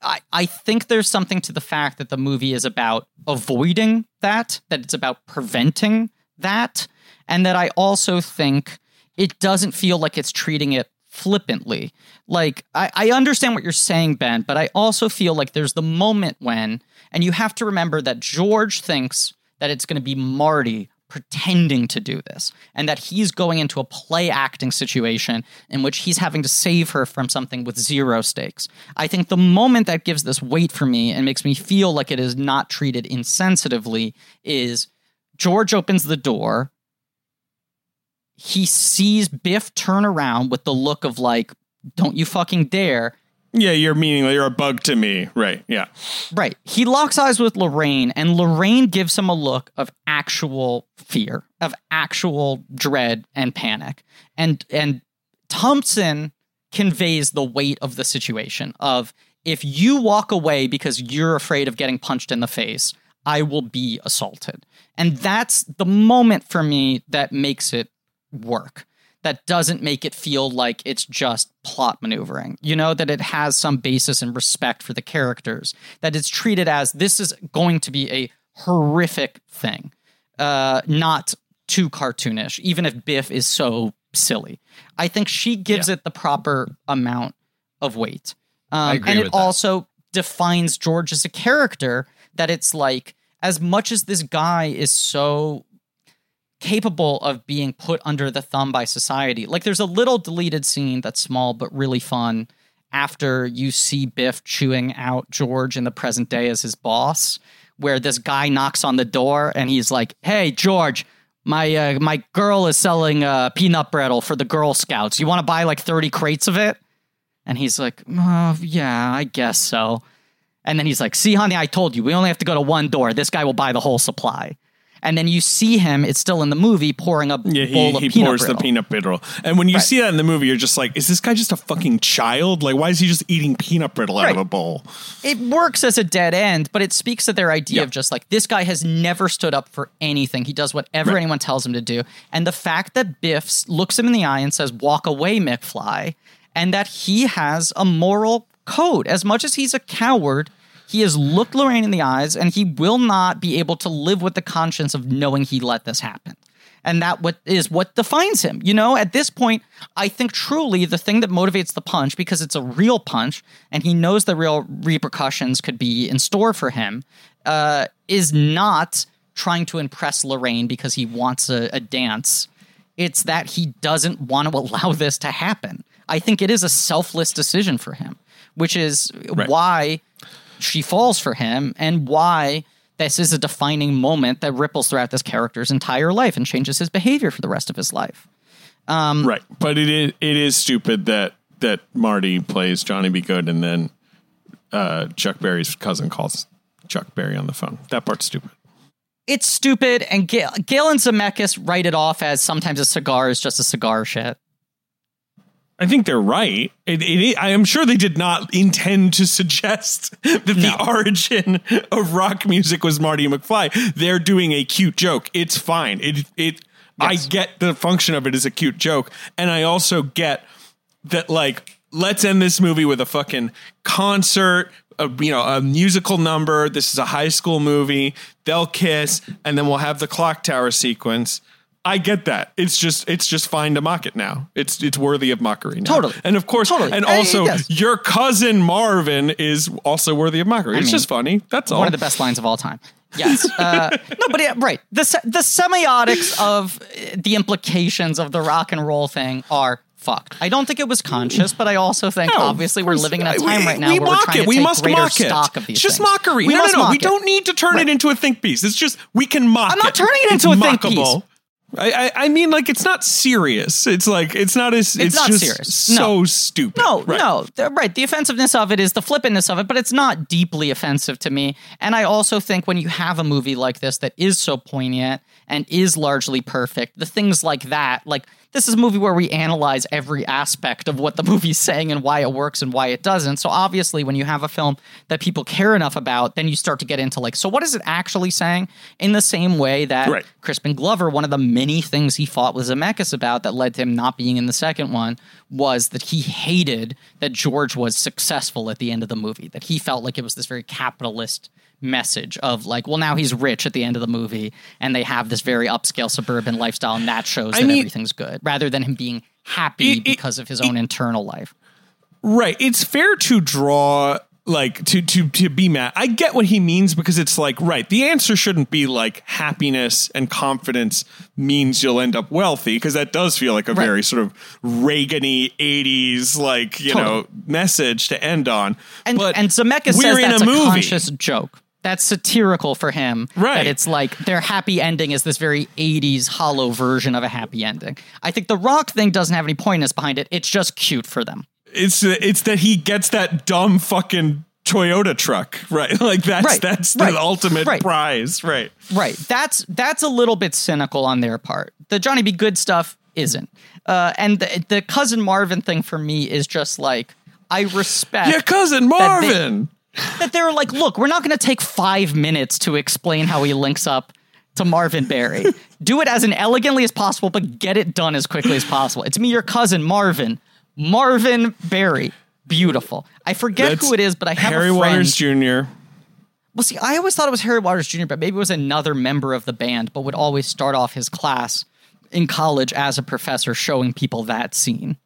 I, I think there's something to the fact that the movie is about avoiding that, that it's about preventing that, and that I also think it doesn't feel like it's treating it flippantly. Like, I, I understand what you're saying, Ben, but I also feel like there's the moment when, and you have to remember that George thinks that it's going to be Marty pretending to do this and that he's going into a play acting situation in which he's having to save her from something with zero stakes. I think the moment that gives this weight for me and makes me feel like it is not treated insensitively is George opens the door. He sees Biff turn around with the look of like, don't you fucking dare. Yeah, you're meaning you're a bug to me. Right. Yeah. Right. He locks eyes with Lorraine, and Lorraine gives him a look of actual fear, of actual dread and panic. And and Thompson conveys the weight of the situation of if you walk away because you're afraid of getting punched in the face, I will be assaulted. And that's the moment for me that makes it work that doesn't make it feel like it's just plot maneuvering. You know, that it has some basis and respect for the characters, that it's treated as this is going to be a horrific thing, uh, not too cartoonish, even if Biff is so silly. I think she gives Yeah. it the proper amount of weight. Um, and it also defines George as a character that it's like, as much as this guy is so capable of being put under the thumb by society. Like there's a little deleted scene that's small but really fun after you see Biff chewing out George in the present day as his boss, where this guy knocks on the door and he's like, "Hey, George." My uh, my girl is selling uh, peanut brittle for the Girl Scouts. You want to buy like thirty crates of it? And he's like, oh, "Yeah, I guess so." And then he's like, "See, honey, I told you. We only have to go to one door. This guy will buy the whole supply." And then you see him. It's still in the movie pouring a Yeah, bowl he, of he peanut pours brittle. the peanut brittle. And when you Right. see that in the movie, you're just like, is this guy just a fucking child? Like, why is he just eating peanut brittle out of a bowl? it works as a dead end, but it speaks to their idea Yeah. of just like this guy has never stood up for anything. He does whatever Right. anyone tells him to do. And the fact that Biff looks him in the eye and says, Walk away, McFly, and that he has a moral code. As much as he's a coward, he has looked Lorraine in the eyes and he will not be able to live with the conscience of knowing he let this happen. And that what is what defines him. You know, at this point, I think truly the thing that motivates the punch, because it's a real punch, and he knows the real repercussions could be in store for him, uh, is not trying to impress Lorraine because he wants a, a dance. It's that he doesn't want to *laughs* allow this to happen. I think it is a selfless decision for him, which is Right. why she falls for him and why this is a defining moment that ripples throughout this character's entire life and changes his behavior for the rest of his life. Right. But it is it is stupid that that Marty plays Johnny B. Goode and then uh, Chuck Berry's cousin calls Chuck Berry on the phone. That part's stupid. It's stupid, and Gale, Gale and Zemeckis write it off as sometimes a cigar is just a cigar shit. I think they're right. It, it, I am sure they did not intend to suggest that the origin of rock music was Marty McFly. They're doing a cute joke. It's fine. It it. I get the function of it as a cute joke, and I also get that like let's end this movie with a fucking concert. A, you know, a musical number. This is a high school movie. They'll kiss, and then we'll have the clock tower sequence. I get that. It's just it's just fine to mock it now. It's it's worthy of mockery now. Totally. And of course, Totally. and also yes. your cousin Marvin is also worthy of mockery. it's mean, just funny. That's all. One of the best lines of all time. Yes. Uh, no, but yeah, right. The the semiotics of uh, the implications of the rock and roll thing are fucked. I don't think it was conscious, but I also think No, obviously we're living in a we- time right now we where we're trying it. to we take must greater mock it. stock of these It's just things. mockery. We no, must no, no. mock We it. don't need to turn it into a think piece. It's just we can mock it. I'm not it. turning it It's into a think piece. I, I, I mean, like it's not serious. It's like it's not as it's, not just serious. so No. stupid. No, Right. no, right. The offensiveness of it is the flippantness of it, but it's not deeply offensive to me. And I also think when you have a movie like this that is so poignant and is largely perfect, the things like that, like this is a movie where we analyze every aspect of what the *laughs* movie's saying and why it works and why it doesn't. So obviously, when you have a film that people care enough about, then you start to get into like, so what is it actually saying? In the same way that Right. Crispin Glover, one of the many things he fought with Zemeckis about that led to him not being in the second one was that he hated that George was successful at the end of the movie, that he felt like it was this very capitalist message of like, well, now he's rich at the end of the movie, and they have this very upscale suburban lifestyle, and that shows that mean- everything's good, rather than him being happy It- it- because of his own internal life. Right. It's fair to draw like to to to be mad. I get what he means because it's like right. The answer shouldn't be like happiness and confidence means you'll end up wealthy because that does feel like a Right. very sort of Reagan-y 80s like, you know, message to end on. And but and Zemeckis we're says in that's a a, movie. conscious joke. That's satirical for him. Right. That it's like their happy ending is this very 80s hollow version of a happy ending. I think the rock thing doesn't have any pointness behind it. It's just cute for them. It's it's that he gets that dumb fucking Toyota truck, right? *laughs* Like that's Right, that's the right, ultimate right. prize, right? Right. That's that's a little bit cynical on their part. The Johnny B. Goode stuff isn't. Uh, and the, the cousin Marvin thing for me is just like I respect Your cousin Marvin. That they're like, look, we're not going to take five minutes to explain how he links up to Marvin Berry. Do it as an elegantly as possible, but get it done as quickly as possible. It's me, your cousin Marvin, Marvin Berry. Beautiful. I forget That's who it is, but I have Harry a friend. Waters Jr. Well, see, I always thought it was Harry Waters Jr., but maybe it was another member of the band, but would always start off his class in college as a professor showing people that scene.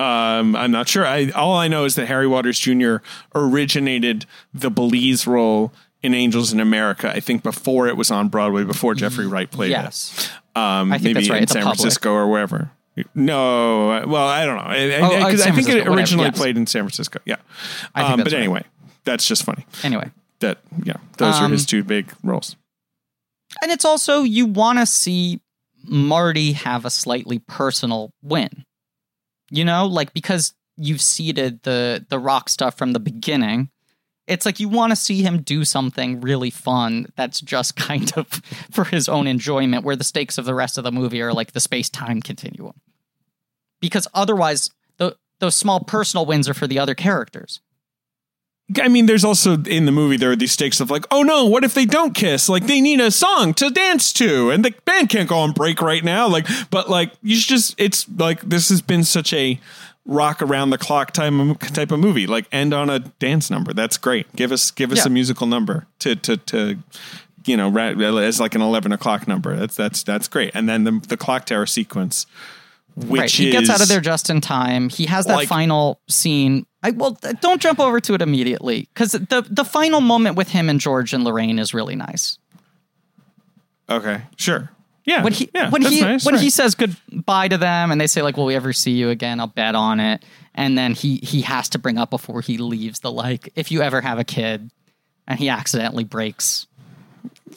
Um, I'm not sure. I all I know is that Harry Waters Jr. originated the Belize role in Angels in America. I think before it was on Broadway, before Jeffrey Wright played Yes. it. Um, I think maybe that's right, in the San. Francisco or wherever. No, uh, well, I don't know. I, I- Oh, oh, 'cause I think it whatever, originally yes. played in San Francisco. Yeah, I think um, but right. anyway, that's just funny. Anyway. That yeah, those are Um, his two big roles. And it's also, you want to see Marty have a slightly personal win. You know, like because you've seeded the the rock stuff from the beginning. It's like you want to see him do something really fun that's just *laughs* kind of for his own enjoyment, where the stakes of the rest of the movie are like the space time continuum. Because otherwise, the, those small personal wins are for the other characters. I mean, there's also in the movie there are these stakes of like, oh no, what if they don't kiss? Like they need a song to dance to, and the band can't go on break right now. Like, but like you should just it's like this has been such a rock around the clock time type of movie. Like end on a dance number. That's great. Give us give us Yeah. a musical number to to to you know as like an eleven o'clock number. That's that's that's great. And then the the clock tower sequence, which right. He is gets out of there just in time. He has that Like- final scene. I well, don't jump over to it immediately because the the final moment with him and George and Lorraine is really nice. Okay, sure. Yeah, When he yeah, when he nice, when right. he says goodbye to them and they say like, "Will we ever see you again?" I'll bet on it. And then he he has to bring up before he leaves the like, if you ever have a kid, and he accidentally breaks.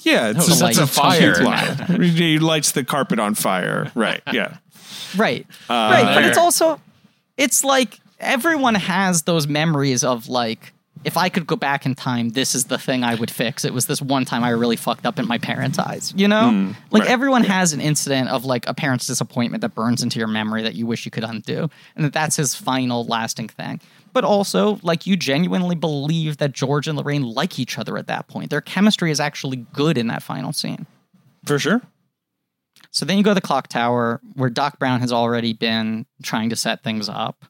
Yeah, it's No, just a a fire. *laughs* fire. he lights the carpet on fire. Right. Yeah. Right. Uh, right. But it's also it's like everyone has those memories of like if I could go back in time, this is the thing I would fix. It was this one time I really fucked up in my parents' eyes. You know? Hmm. like right. everyone has an incident of like a parent's disappointment that burns into your memory that you wish you could undo. And that that's his final lasting thing. But also, like you genuinely believe that George and Lorraine like each other at that point. Their chemistry is actually good in that final scene. For sure. So then you go to the clock tower where Doc Brown has already been trying to set things up.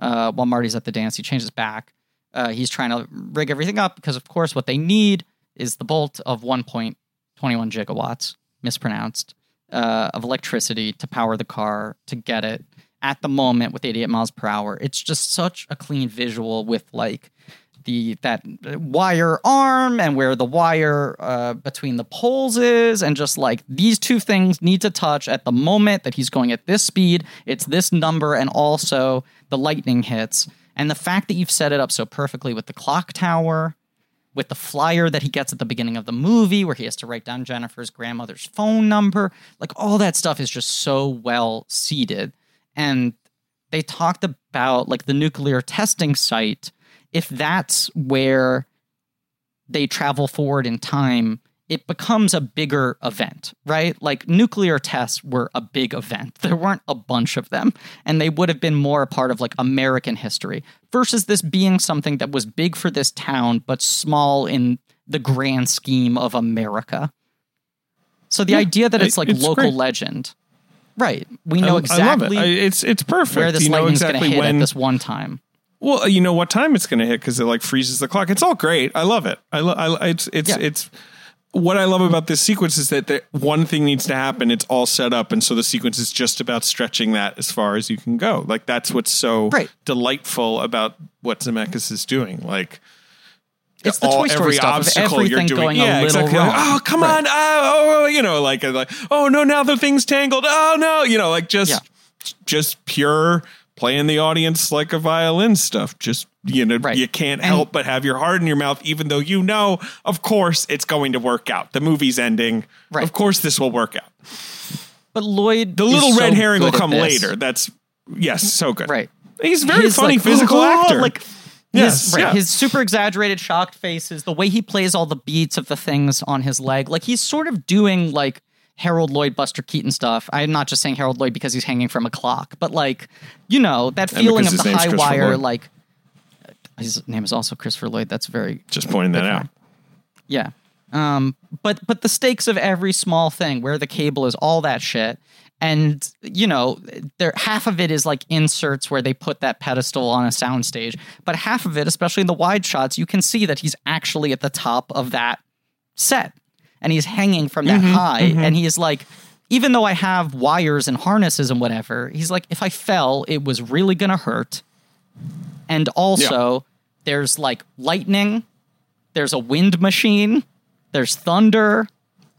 Uh, while Marty's at the dance, he changes back. Uh, he's trying to rig everything up because, of course, what they need is the bolt of 1.21 gigawatts, mispronounced, uh, of electricity to power the car to get it at the moment with 88 miles per hour. It's just such a clean visual with like the that wire arm and where the wire uh, between the poles is, and just like these two things need to touch at the moment that he's going at this speed. It's this number, and also the lightning hits. And the fact that you've set it up so perfectly with the clock tower, with the flyer that he gets at the beginning of the movie, where he has to write down Jennifer's grandmother's phone number, like all that stuff is just so well seated. And they talked about like the nuclear testing site if that's where they travel forward in time it becomes a bigger event right like nuclear tests were a big event *laughs* there weren't a bunch of them and they would have been more a part of like american history versus this being something that was big for this town but small in the grand scheme of america so the idea that it's like it's local great. legend right we know exactly I love it. I, it's it's perfect. where this you lightning's exactly going to hit when at this one time. Well, uh, you know what time it's going to hit because it like freezes the clock. It's all great. I love it. I love. I, it's it's Yeah. it's. What I love about this sequence is that the, one thing needs to happen. It's all set up, and so the sequence is just about stretching that as far as you can go. Like that's what's so Right. delightful about what Zemeckis is doing. Like It's the all Toy Story every stuff of obstacle you're doing. yeah, a little exactly. wrong. Oh, come Right. on. Oh, oh, you know, like, like, oh no, now the thing's tangled. Oh no, you know, like just, Yeah. just pure playing the audience like a violin stuff. Just, you know, Right. you can't And- help but have your heart in your mouth, even though you know, of course, it's going to work out. The movie's ending. Right. Of course, this will work out. But Lloyd, The little so red herring will come later. That's yes, so good. Right. He's very funny like, physical actor. Like Yes, his, right, yeah. his super exaggerated shocked faces, the way he plays all the beats of the things on his leg, like he's sort of doing like Harold Lloyd, Buster Keaton stuff. I'm not just saying Harold Lloyd because he's hanging from a clock, but like you know that feeling of the high wire. Lloyd. Like his name is also Christopher Lloyd. That's very just pointing that Good out. Yeah. Um, but but the stakes of every small thing, where the cable is, all that shit, and you know, there half of it is like inserts where they put that pedestal on a soundstage, but half of it, especially in the wide shots, you can see that he's actually at the top of that set, and he's hanging from that high, and he's like. Even though I have wires and harnesses and whatever, he's like, if I fell, it was really gonna hurt. And also, there's like lightning, there's a wind machine, there's thunder.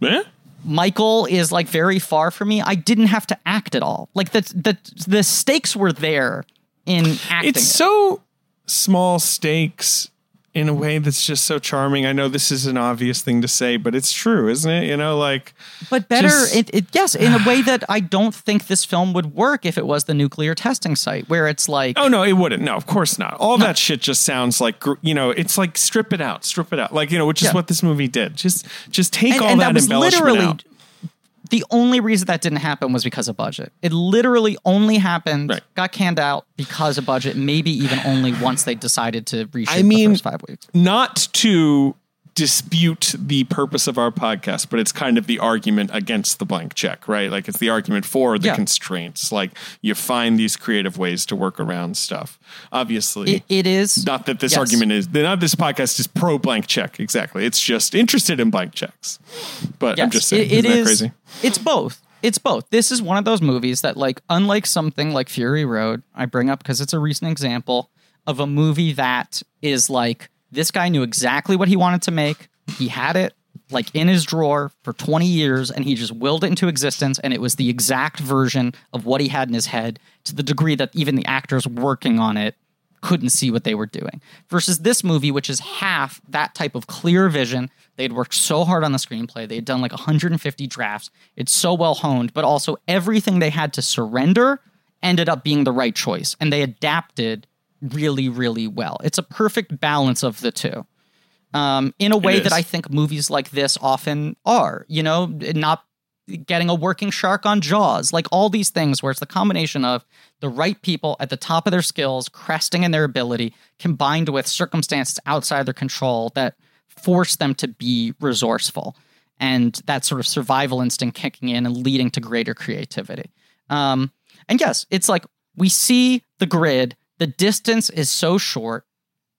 Eh? Michael is like very far from me. I didn't have to act at all. Like the the the stakes were there in acting. it's it. so small stakes in a way that's just so charming. I know this is an obvious thing to say, but it's true, isn't it? You know, like but better. just- it, it yes, in a way *sighs* that I don't think this film would work if it was the nuclear testing site, where it's like oh no, it wouldn't. No, of course not. All that shit just sounds like you know, it's like strip it out, strip it out. Like you know, which is Yeah. what this movie did. Just just take and, all and that, that was embellishment literally out. The only reason that didn't happen was because of budget. It literally only happened, Right. got canned out because of budget. Maybe even only once they decided to reshoot I mean- the first five weeks. Not to dispute the purpose of our podcast, but it's kind of the argument against the blank check, right? Like it's the argument for the Yeah. constraints. Like you find these creative ways to work around stuff. Obviously, It, it is not that this yes. argument is not this podcast is pro blank check exactly. It's just interested in blank checks. But I'm just saying, it- it isn't that is- crazy? It's both. It's both. This is one of those movies that, like, unlike something like Fury Road, I bring up because it's a recent example of a movie that is like this guy knew exactly what he wanted to make. He had it like in his drawer for 20 years and he just willed it into existence and it was the exact version of what he had in his head to the degree that even the actors working on it couldn't see what they were doing. Versus this movie, which is half that type of clear vision. They'd worked so hard on the screenplay. They had done like 150 drafts. It's so well honed, but also everything they had to surrender ended up being the right choice. And they adapted really, really well. It's a perfect balance of the two. Um, in a way that I think movies like this often are, you know, not getting a working shark on Jaws, like all these things where it's the combination of the right people at the top of their skills, cresting in their ability, combined with circumstances outside their control that force them to be resourceful and that sort of survival instinct kicking in and leading to greater creativity. Um, and yes, it's like we see the grid, the distance is so short,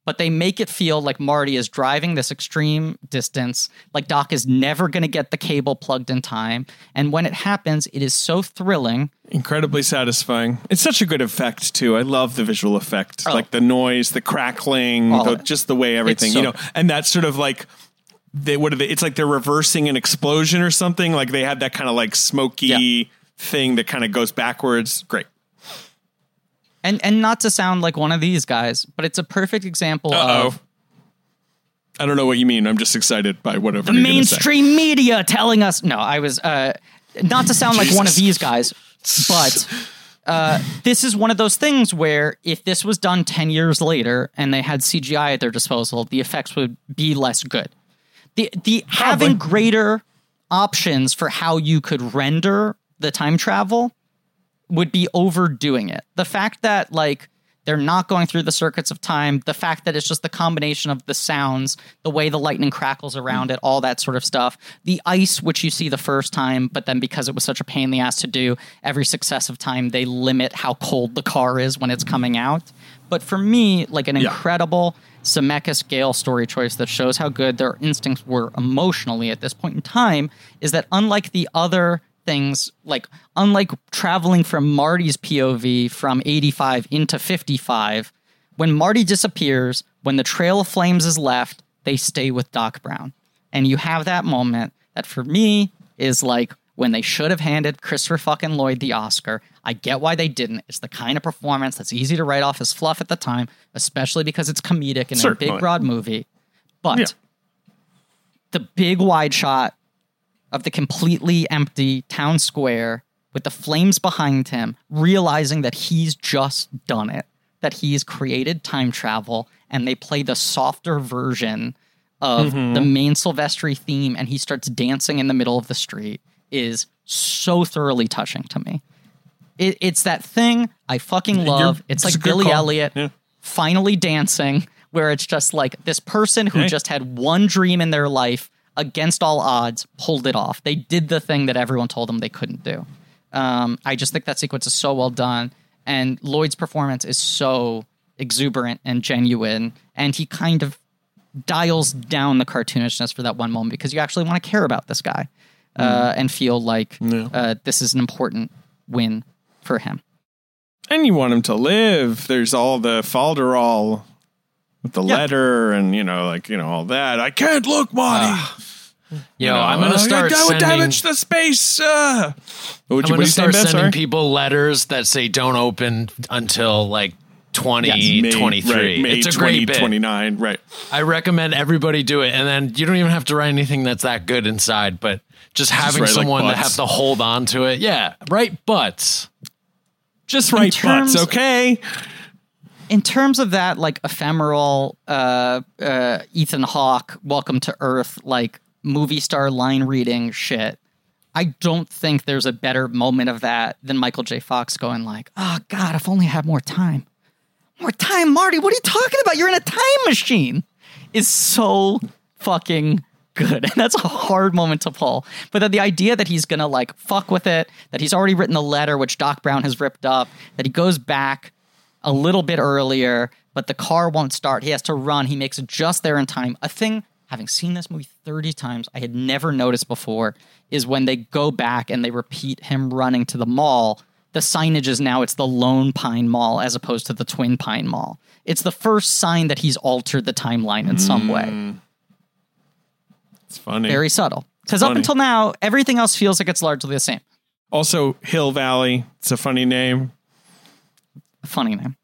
but they make it feel like Marty is driving this extreme distance, like Doc is never going to get the cable plugged in time. And when it happens, it is so thrilling. Incredibly satisfying. It's such a good effect too. I love the visual effect, Oh. like the noise, the crackling, oh, the, just the way everything, so you know, and that's sort of like they what are they? It's like they're reversing an explosion or something. Like they had that kind of like smoky Yeah. thing that kind of goes backwards. Great. And and not to sound like one of these guys, but it's a perfect example Uh of oh. I don't know what you mean. I'm just excited by whatever the you're gonna say. mainstream media telling us. No, I was uh, not to sound like one of these guys, but uh, this is one of those things where if this was done 10 years later and they had CGI at their disposal, the effects would be less good. The, the having greater options for how you could render the time travel would be overdoing it. The fact that like They're not going through the circuits of time. The fact that it's just the combination of the sounds, the way the lightning crackles around it, all that sort of stuff. The ice, which you see the first time, but then because it was such a pain in the ass to do, every successive time they limit how cold the car is when it's coming out. But for me, like an incredible Zemeckis Gale story choice that shows how good their instincts were emotionally at this point in time is that unlike the other things like unlike traveling from Marty's POV from 85 into 55 when Marty disappears when the trail of flames is left they stay with Doc Brown and you have that moment that for me is like when they should have handed Christopher fucking Lloyd the Oscar. I get why they didn't. It's the kind of performance that's easy to write off as fluff at the time, especially because it's comedic in a big broad movie. But Yeah. the big wide shot of the completely empty town square with the flames behind him, realizing that he's just done it, that he's created time travel, and they play the softer version of the mm-hmm. main Silvestri theme, and he starts dancing in the middle of the street, is so thoroughly touching to me. It, it's that thing I fucking love. It's it's like Billy call. Elliot Yeah. finally dancing, where it's just like this person who Hey. just had one dream in their life against all odds pulled it off. They did the thing that everyone told them they couldn't do. Um, I just think that sequence is so well done, and Lloyd's performance is so exuberant and genuine, and he kind of dials down the cartoonishness for that one moment because you actually want to care about this guy uh, and feel like uh, this is an important win for him. And you want him to live. There's all the falderall with the Yeah. letter and, you know, like, you know, all that. I can't look, Marty. Yo, I'm gonna Uh, start That would sending. damage the space. Uh. What would I'm you, gonna you start Ben? sending Sorry? people letters that say don't open until like 2023. May, right, May it's a great bit. 2029. Right. I recommend everybody do it, and then you don't even have to write anything that's that good inside, but just having write, like, someone to butts. have to hold on to it. Yeah, right. butts. Just right terms- butts, okay? In terms of that like ephemeral uh uh Ethan Hawke welcome to earth like movie star line reading shit I don't think there's a better moment of that than Michael J. Fox going like oh god if only I had more time. More time Marty what are you talking about? You're in a time machine. Is so fucking good. *laughs* And that's a hard moment to pull. But then the idea that he's gonna like fuck with it that he's already written the letter which Doc Brown has ripped up that he goes back a little bit earlier, but the car won't start. He has to run. He makes it just there in time. A thing, having seen this movie 30 times, I had never noticed before is when they go back and they repeat him running to the mall. The signage is now it's the Lone Pine Mall as opposed to the Twin Pine Mall. It's the first sign that he's altered the timeline in some way. Mm. It's funny. Very subtle. Because up until now, everything else feels like it's largely the same. also, Hill Valley. It's a funny name. Funny name.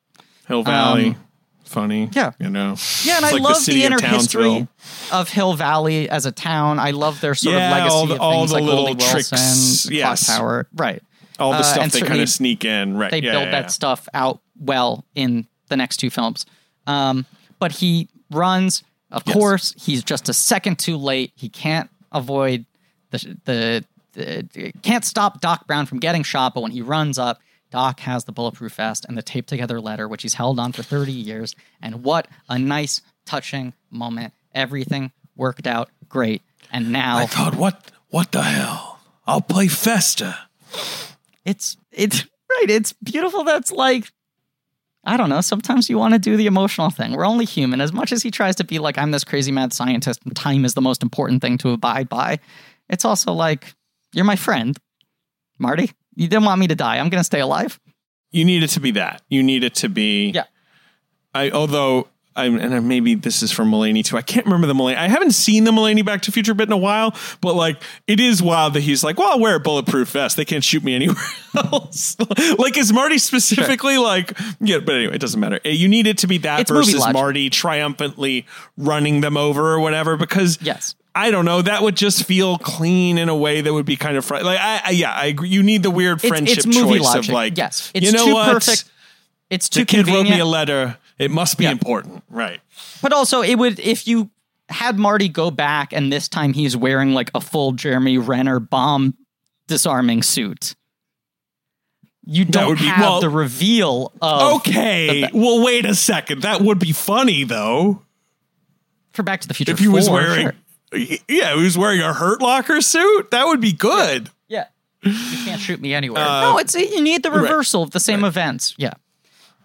Hill Valley. Um, funny. yeah. You know. Yeah, and It's I like love city the, inner history of Hill Valley as a town. I love their sort Yeah, of legacy all the- of all things the like little Goldie tricks, Wilson, yes. Clock Tower, right? All the Uh, stuff they kind of sneak in. Right. They yeah, build yeah, that stuff out well in the next two films. Um, but he runs. Of course, he's just a second too late. He can't avoid the, the the can't stop Doc Brown from getting shot. But when he runs up, Doc has the bulletproof vest and the taped together letter, which he's held on for thirty years. And what a nice, touching moment. Everything worked out great. And now I thought, what, what the hell? I'll play Festa. it's it's right it's beautiful that's like i don't know sometimes you want to do the emotional thing we're only human as much as he tries to be like i'm this crazy mad scientist and time is the most important thing to abide by it's also like you're my friend marty you didn't want me to die i'm gonna stay alive You need it to be that. You need it to be. yeah I although I'm and I- maybe this is from Mulaney too. I can't remember the Mulaney. I haven't seen the Mulaney Back to Future bit in a while, but like it is wild that he's like, well, I'll wear a bulletproof vest. They can't shoot me anywhere *laughs* else. like is Marty specifically like yeah, but anyway, it doesn't matter. Uh, You need it to be that It's versus. Marty triumphantly running them over or whatever because yes I don't know. That would just feel clean in a way that would be kind of fr- like I, I yeah I agree. You need the weird friendship it's movie choice logic. of like Yes. It's you know too what perfect. it's too the kid wrote me a letter. It must be Yeah. important, right? But also, it would if you had Marty go back and this time he's wearing like a full Jeremy Renner bomb disarming suit. you don't be- have well- the reveal of Okay. well, wait a second. That would be funny though. for Back to the Future. If he was wearing, sure. Yeah, he was wearing a Hurt Locker suit. That would be good. Yeah. You can't shoot me anywhere. Uh, no, it's you need the right. reversal of the same events. Yeah.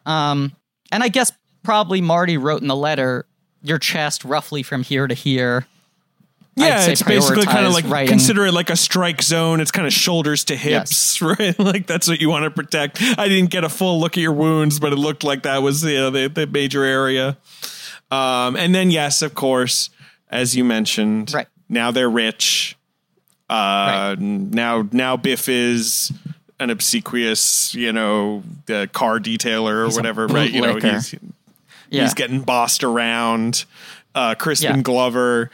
Um, and I guess probably Marty wrote in the letter your chest roughly from here to here. Yeah, it's basically kind of like writing. consider it like a strike zone. It's kind of shoulders to hips, *laughs* right? Like that's what you want to protect. I didn't get a full look at your wounds, but it looked like that was you know, the the major area. Um, and then yes, of course, as you mentioned, Right. now they're rich. Uh, now now Biff is an obsequious, you know, the car detailer or He's whatever, right? You know, he's Yeah. he's getting bossed around. Uh, Crispin Yeah. Glover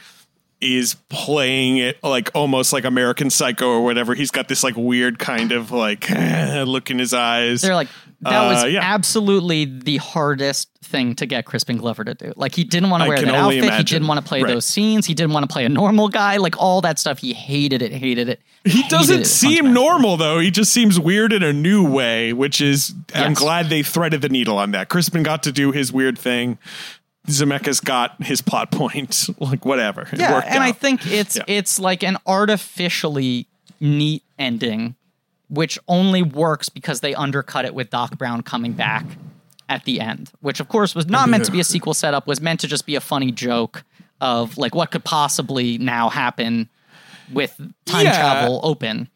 is playing it like almost like American Psycho or whatever. He's got this like weird kind of like look in his eyes. They're like that was Uh, yeah. absolutely the hardest thing to get Crispin Glover to do. Like he didn't want to wear that outfit. He didn't want to play Right. those scenes. He didn't want to play a normal guy. Like all that stuff. He hated it. Hated it. he hated doesn't at seem normal though. He just seems weird in a new way, which is I'm glad they threaded the needle on that. Crispin got to do his weird thing. Zemeckis got his plot point. *laughs* like whatever. It Yeah, and I think it's Yeah. it's like an artificially neat ending, which only works because they undercut it with Doc Brown coming back at the end, which of course was not meant to be a sequel setup, was meant to just be a funny joke of like what could possibly now happen with time Yeah. travel open.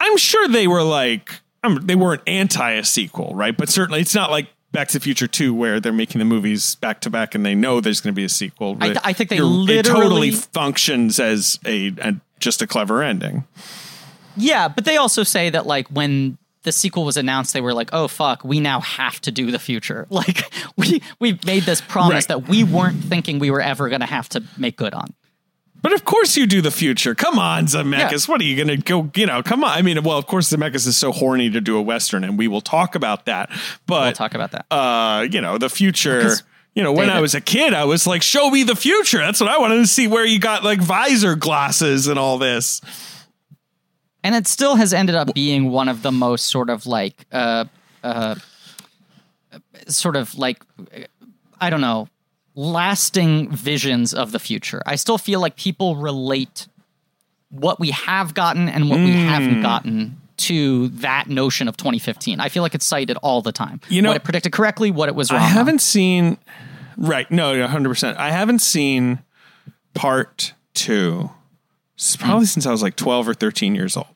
I'm sure they were like, um, they weren't anti a sequel, right? But certainly, it's not like Back to the Future Two, where they're making the movies back to back and they know there's going to be a sequel. I th- I think they You're- it literally- totally functions as a, a just a clever ending. Yeah, but they also say that like when the sequel was announced, they were like, "Oh fuck, we now have to do the future." *laughs* Like we we made this promise Right. that we weren't thinking we were ever going to have to make good on. But of course, you do the future. Come on, Zemeckis. Yeah. What are you going to go? You know, come on. I mean, well, of course, Zemeckis is so horny to do a western, and we will talk about that. But We'll talk about that. uh, you know, the future. Because, You know, when I was a kid, I was like, "Show me the future." That's what I wanted to see. Where you got like visor glasses and all this. and it still has ended up being one of the most sort of like uh uh sort of like I don't know, lasting visions of the future. I still feel like people relate what we have gotten and what we Hmm. haven't gotten to that notion of 2015. I feel like it's cited all the time. You know- what it predicted correctly, what it was wrong. I haven't seen. Right. No, 100%. I haven't seen part two. Probably since I was like 12 or 13 years old.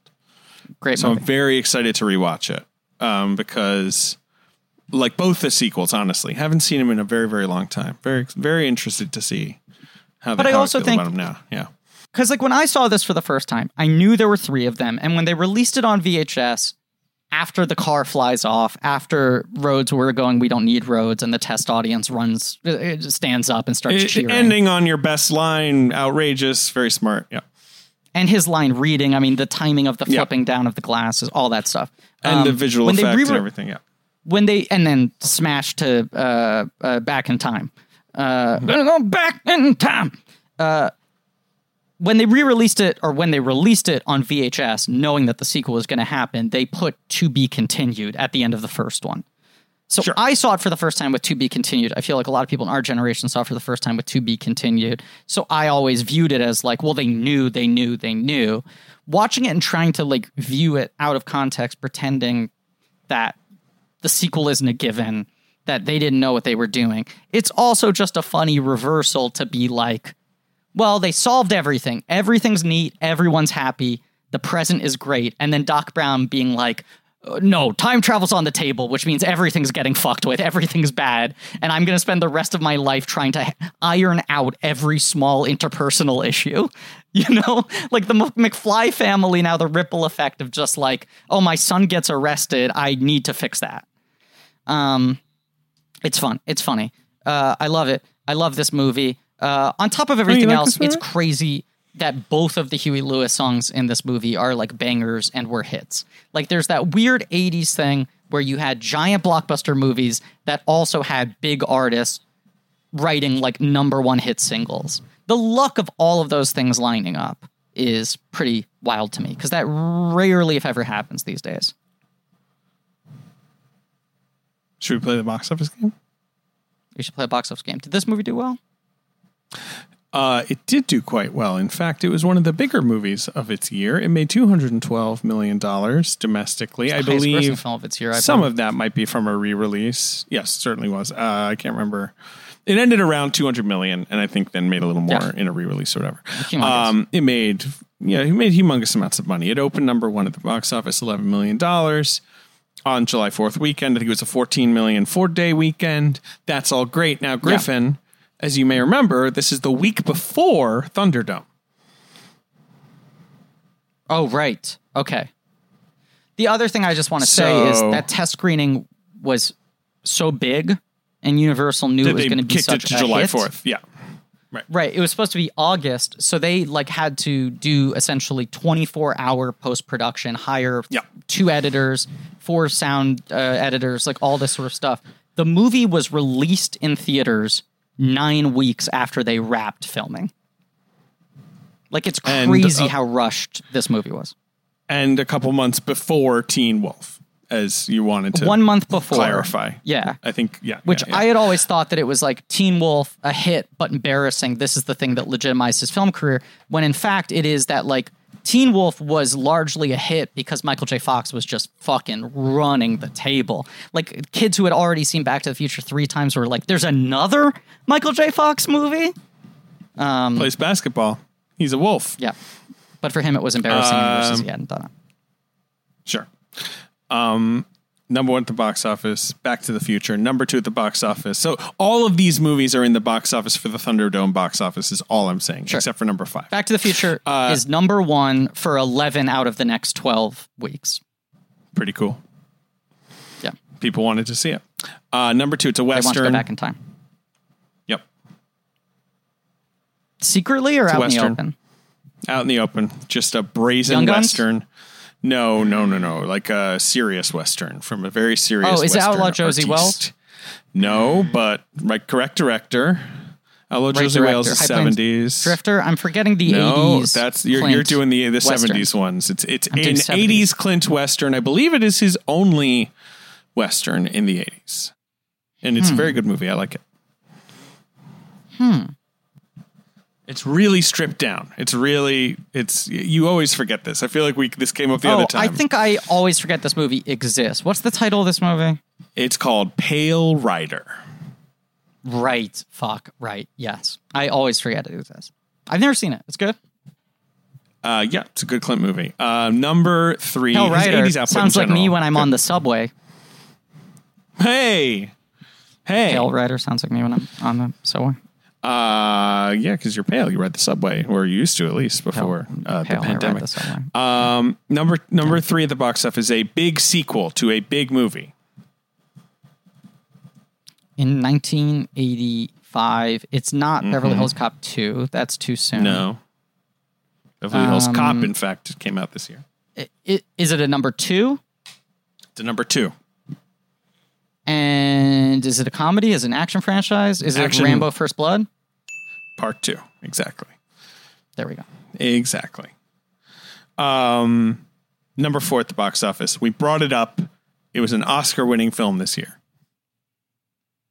Great So I'm very excited to rewatch it um, because, like both the sequels, honestly, haven't seen them in a very, very long time. Very, very interested to see how. But they, I how also feel think- about them now. Yeah. Because like when I saw this for the first time, I knew there were three of them, and when they released it on VHS, after the car flies off, after roads were going, we don't need roads, and the test audience runs, uh, stands up and starts It- cheering. ending on your best line, outrageous, very smart. Yeah. and his line reading, I mean, the timing of the Yeah. flipping down of the glasses, all that stuff, And Um, the visual effects re- and everything. Yeah. When they and then smash to uh, uh, back in time. Uh, gonna go back in time. Uh, when they re-released it, or when they released it on VHS, knowing that the sequel was going to happen, they put "to be continued" at the end of the first one. So Sure. I saw it for the first time with "to be continued." I feel like a lot of people in our generation saw it for the first time with "to be continued." So I always viewed it as like, well, they knew, they knew, they knew. Watching it and trying to like view it out of context, pretending that the sequel isn't a given, that they didn't know what they were doing. It's also just a funny reversal to be like, well, they solved everything. Everything's neat. Everyone's happy. The present is great. And then Doc Brown being like, "Uh, no, time travel's on the table, which means everything's getting fucked with. Everything's bad. And I'm going to spend the rest of my life trying to iron out every small interpersonal issue. *laughs* You know, like the McFly family now, the ripple effect of just like, oh, my son gets arrested. I need to fix that. Um, it's fun. It's funny. Uh, I love it. I love this movie. Uh, on top of everything like else, it's crazy that both of the Huey Lewis songs in this movie are like bangers and were hits. Like there's that weird 80s thing where you had giant blockbuster movies that also had big artists writing like number one hit singles. The luck of all of those things lining up is pretty wild to me because that rarely, if ever, happens these days. Should we play the box office game? We should play a box office game. Did this movie do well? Uh, it did do quite well. In fact, it was one of the bigger movies of its year. It made two hundred and twelve million dollars domestically. I believe film of its year. I some believe. of that might be from a re-release. Yes, certainly was. Uh, I can't remember. It ended around two hundred million, and I think then made a little more Yeah. in a re-release or whatever. Um, it made yeah, it made humongous amounts of money. It opened number one at the box office, eleven million dollars on July Fourth weekend. I think it was a fourteen million four day weekend. That's all great. Now Griffin, as you may remember, this is the week before Thunderdome. Oh, right. Okay. The other thing I just want to say is that test screening was so big, and Universal knew it was going to be kicked it such to a July hit. Fourth. Yeah. Right. Right. It was supposed to be August, so they like had to do essentially 24 hour post production, hire Yeah. two editors, four sound uh, editors, like all this sort of stuff. The movie was released in theaters nine weeks after they wrapped filming. Like it's And, crazy uh, how rushed this movie was. and a couple months before Teen Wolf, as you wanted to One month before, clarify. Yeah. I think yeah. Which yeah, yeah. I had always thought that it was like Teen Wolf, a hit, but embarrassing. This is the thing that legitimized his film career. When in fact, it is that like Teen Wolf was largely a hit because Michael J. Fox was just fucking running the table. Like kids who had already seen Back to the Future three times were like, "There's another Michael J. Fox movie." plays basketball. He's a wolf. Yeah, but for him, it was embarrassing versus Um, he hadn't done it. Sure. Um, number one at the box office. Back to the Future. Number two at the box office. So all of these movies are in the box office for the Thunderdome box office. Is all I'm saying, except for number five. Back to the Future is number one for 11 out of the next 12 weeks. Pretty cool. Yeah, People wanted to see it. Uh, number two, it's a they want to go western. back in time. Yep, Secretly or out in the open? out in the open. Just a brazen western. No, no, no, no. Like a serious western from a very serious. Oh, is it western Outlaw Josey. Wales? No, but right, correct director. Outlaw Right Josey. Wales, is seventies. Drifter. I'm forgetting the eighties. No, 80s. that's you're, Clint you're doing the the seventies ones. It's it's I'm an eighties Clint Western. I believe it is his only western in the eighties, and it's a very good movie. I like it. Hmm. It's really stripped down. It's really it's you always forget this. I feel like we this came up the Oh, other time. I think I always forget this movie exists. What's the title of this movie? it's called Pale Rider. Right. Fuck. Right. Yes. I always forget it exists. I've never seen it. It's good. Uh, yeah, it's a good Clint movie. Uh, number three. Hell his Rider 80s output in sounds like me when I'm on the subway. Hey, hey. Hell Rider sounds like me when I'm on the subway. Uh, yeah, because you're pale. You ride the subway, or you used to at least before uh, the I ride pandemic. the subway. Um, number number three of the box stuff is a big sequel to a big movie. In 1985, it's not Beverly Hills Cop 2. That's too soon. Mm-hmm. No, Beverly Hills Um, Cop. In fact, came out this year. I- I- is it a number two? It's a number two. And is it a comedy? Is it an action franchise? Is Action. it Rambo First Blood? Part two. Exactly. There we go. Exactly. Um, number four at the box office. We brought it up. It was an Oscar-winning film this year.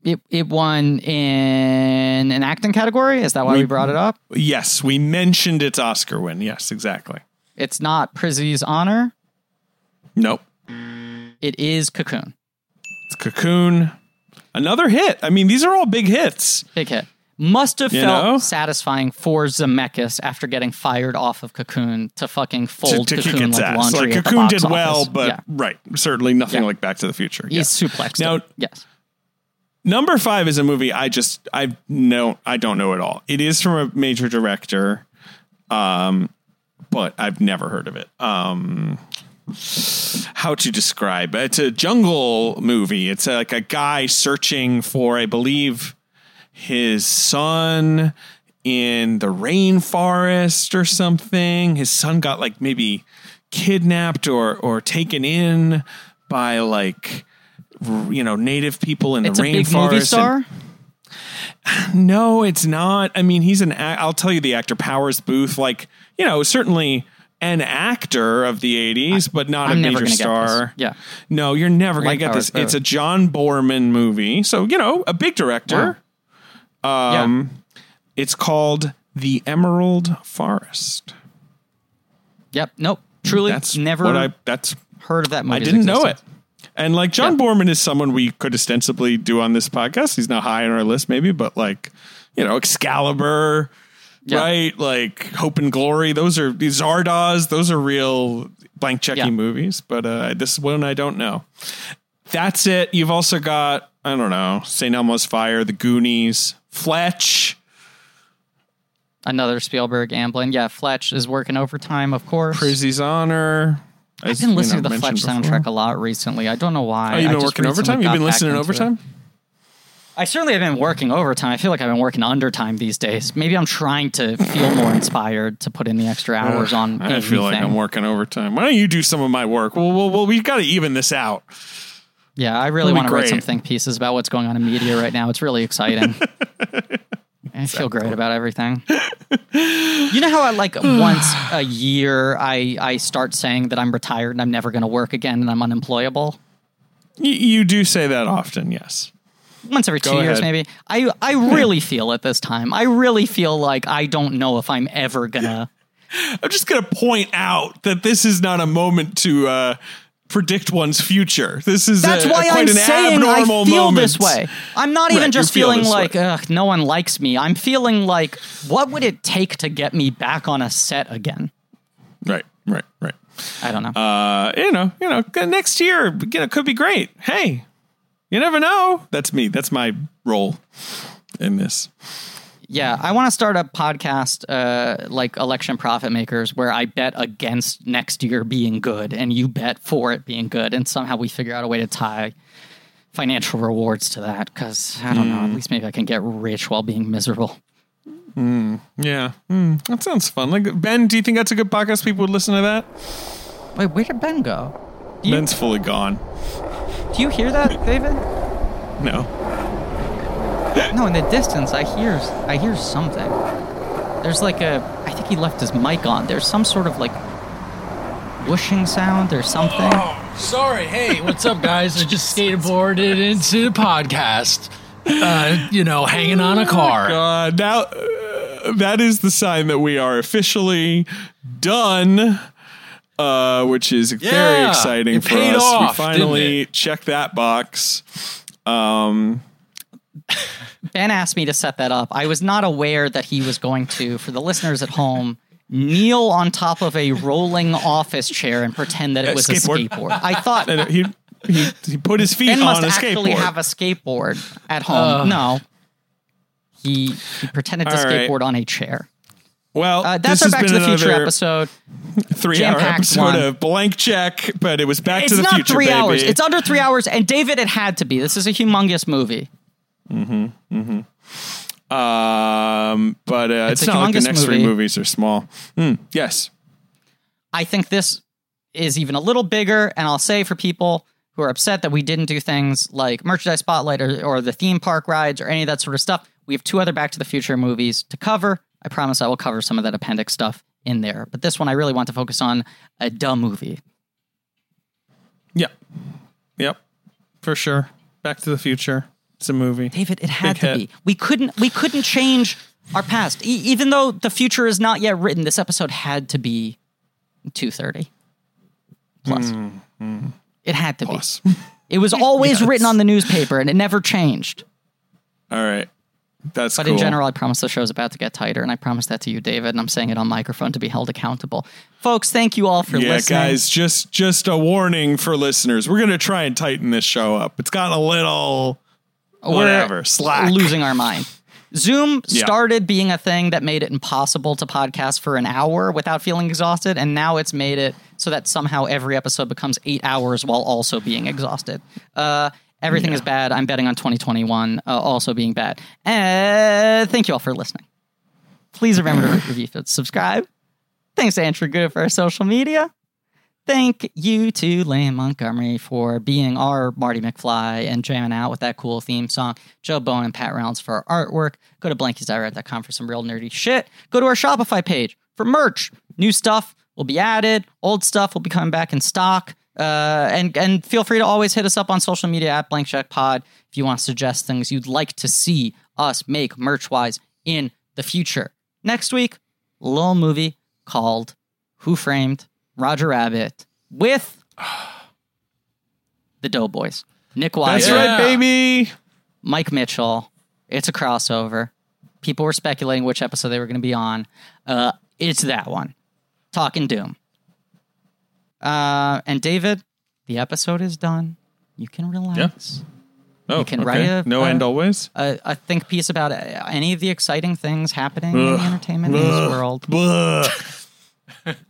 It it won in an acting category. Is that why we, We- brought it up? Yes, we mentioned its Oscar win. Yes, exactly. It's not Prizzi's Honor. Nope. It is Cocoon. It's Cocoon. Another hit. I mean, these are all big hits. Big hit. Must have You felt know? satisfying for Zemeckis after getting fired off of Cocoon to fucking To, fold to kick Cocoon its like ass. laundry. Like at the Cocoon box did well, office. but yeah. right, certainly nothing Yeah. like Back to the Future. he's Yeah. suplexed. Now- yes. Number five is a movie I just I know I don't know at all. It is from a major director, um, but I've never heard of it. Um, how to describe? It's a jungle movie. It's like a guy searching for, I believe, his son in the rainforest or something. His son got like maybe kidnapped or or taken in by like you know native people in It's the rainforest. and- star. no, it's not. I mean, he's an. I'll tell you, the actor Powers Boothe. Like, you know, certainly an actor of the 80s, but not a I'm never major star. Yeah. No, you're never going to get this. is. It's a John Boorman movie. So, you know, a big director. Um, It's called The Emerald Forest. Yep. Nope. Truly, That's never what I that's heard of that movie. I didn't know it. And like John Boorman is someone we could ostensibly do on this podcast. He's not high on our list, maybe, but like, you know, Excalibur, Yeah. right? Like Hope and Glory. Those are these Zardoz. Those are real blank checking Yeah. movies. But uh, this one I don't know. That's it. You've also got I don't know St. Elmo's Fire, The Goonies, Fletch. Another Spielberg Amblin. Yeah, Fletch is working overtime, of course. Prizzi's Honor. I've been listening to the Fletch soundtrack a lot recently. I don't know why. Oh, you've been working overtime? You've been listening overtime. it. I certainly have been working overtime. I feel like I've been working undertime these days. Maybe I'm trying to feel more inspired to put in the extra hours on. I feel like. I'm working overtime. Why don't you do some of my work? Well, well, well we've got to even this out. Yeah, I really want to write some think pieces about what's going on in media right now. It's really exciting. *laughs* I feel great about everything. *laughs* You know how I like *sighs* once a year I I start saying that I'm retired and I'm never going to work again and I'm unemployable. Y- you do say that often, yes. Once every two Go years, ahead. maybe. I I really feel it this time. I really feel like I don't know if I'm ever gonna. *laughs* I'm just to point out that this is not a moment to uh, predict one's future. This is That's a, why quite I'm saying I feel moment. this way. I'm not even Right, just feel feeling like ugh, no one likes me. I'm feeling like what would it take to get me back on a set again? Right, right, right. I don't know. Uh, you know, you know, next year, you know, could be great. Hey, you never know. That's me. That's my role in this. Yeah, I want to start a podcast uh, like Election Profit Makers where I bet against next year being good and you bet for it being good. And somehow we figure out a way to tie financial rewards to that because I don't know, at least maybe I can get rich while being miserable. Yeah, mm, that sounds fun. Like Ben, do you think that's a good podcast? People would listen to that. Wait, where did Ben go? Do you, Ben's fully gone. Do you hear that, David? No. No, in the distance, I hear I hear something. There's like a. I think he left his mic on. There's some sort of like whooshing sound or something. Oh, sorry. Hey, what's up, guys? I just skateboarded into the podcast. Uh, you know, hanging on a car. God, now uh, that is the sign that we are officially done. Uh, which is very exciting it for paid us. off, we finally it? checked that box. Um, Ben asked me to set that up. I was not aware that he was going to, for the listeners at home, kneel on top of a rolling office chair and pretend that it A was skateboard. a skateboard. I thought he, he he put his feet Ben on must a actually skateboard. have a skateboard at home. no. He, he pretended to All right. skateboard on a chair. Well, Uh, this that's our has Back to been the Future episode. three-hour episode one. of Blank Check, but it was Back It's to the Future. It's not three baby. hours. It's under three hours. And David, it had to be. This is a humongous movie. Mm-hmm. Mm-hmm. Um, but uh, It's it's, not like the next three movies are small. Hmm, yes, I think this is even a little bigger. And I'll say for people who are upset that we didn't do things like merchandise spotlight or, or the theme park rides or any of that sort of stuff, we have two other Back to the Future movies to cover. I promise I will cover some of that appendix stuff in there. But this one, I really want to focus on a dumb movie. yep, yep, for sure. Back to the Future. It's a movie. David, it had Big to hit. be. We couldn't. We couldn't change our past, e- even though the future is not yet written. This episode had to be two thirty plus. Mm, mm. It had to Plus. be. It was *laughs* always Yes. written on the newspaper, and it never changed. All right, that's But cool. in general, I promise the show's about to get tighter, and I promise that to you, David. And I'm saying it on microphone to be held accountable, folks. Thank you all for yeah, listening. guys, just just a warning for listeners. We're gonna try and tighten this show up. It's gotten a little We're whatever, slack. losing our mind. Zoom *laughs* Yeah. started being a thing that made it impossible to podcast for an hour without feeling exhausted, and now it's made it so that somehow every episode becomes eight hours while also being exhausted. Uh, everything is bad. I'm betting on 2021 uh, also being bad. Uh, thank you all for listening. Please remember to review, subscribe. Thanks to Andrew Good for our social media. Thank you to Liam Montgomery for being our Marty McFly and jamming out with that cool theme song. Joe Bowen and Pat Rounds for our artwork. Go to blankiesdirect.com for some real nerdy shit. Go to our Shopify page for merch, new stuff, will be added. Old stuff will be coming back in stock. Uh, and and feel free to always hit us up on social media at Blank Check Pod if you want to suggest things you'd like to see us make merch wise in the future. Next week, a little movie called Who Framed Roger Rabbit with the Doughboys. Nick That's Wiger, right, baby. Mike Mitchell. It's a crossover. People were speculating which episode they were going to be on. Uh, it's that one. Talking Doom. Uh, and David, the episode is done. You can relax. Oh, You can okay. write a- no a- end always. A, a think piece about uh, any of the exciting things happening in the entertainment news world.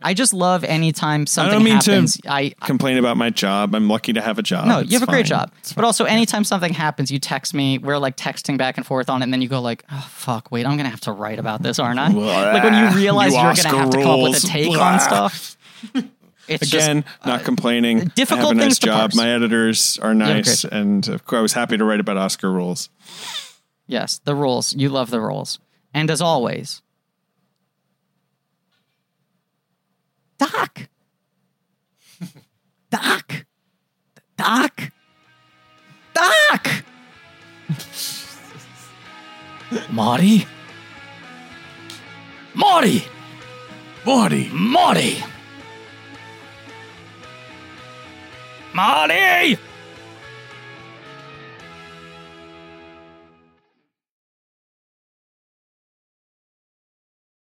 I just love anytime something don't mean to happens. I, I Complain about my job. I'm lucky to have a job. no, It's you have a great fine. job. But also, anytime something happens, you text me. We're like texting back and forth on it, and then you go like, "Oh fuck, wait, I'm gonna have to write about this, aren't I?" like when you realize You are gonna have to come up with a take Blah. on stuff. *laughs* It's Again, just, not complaining. difficult I have a nice things job. parse. My editors are nice, great- and course, I was happy to write about Oscar rules. yes, the rules. You love the rules, and as always, Doc, Doc, Doc, Doc, Marty, Marty, Marty. Marty, Marty.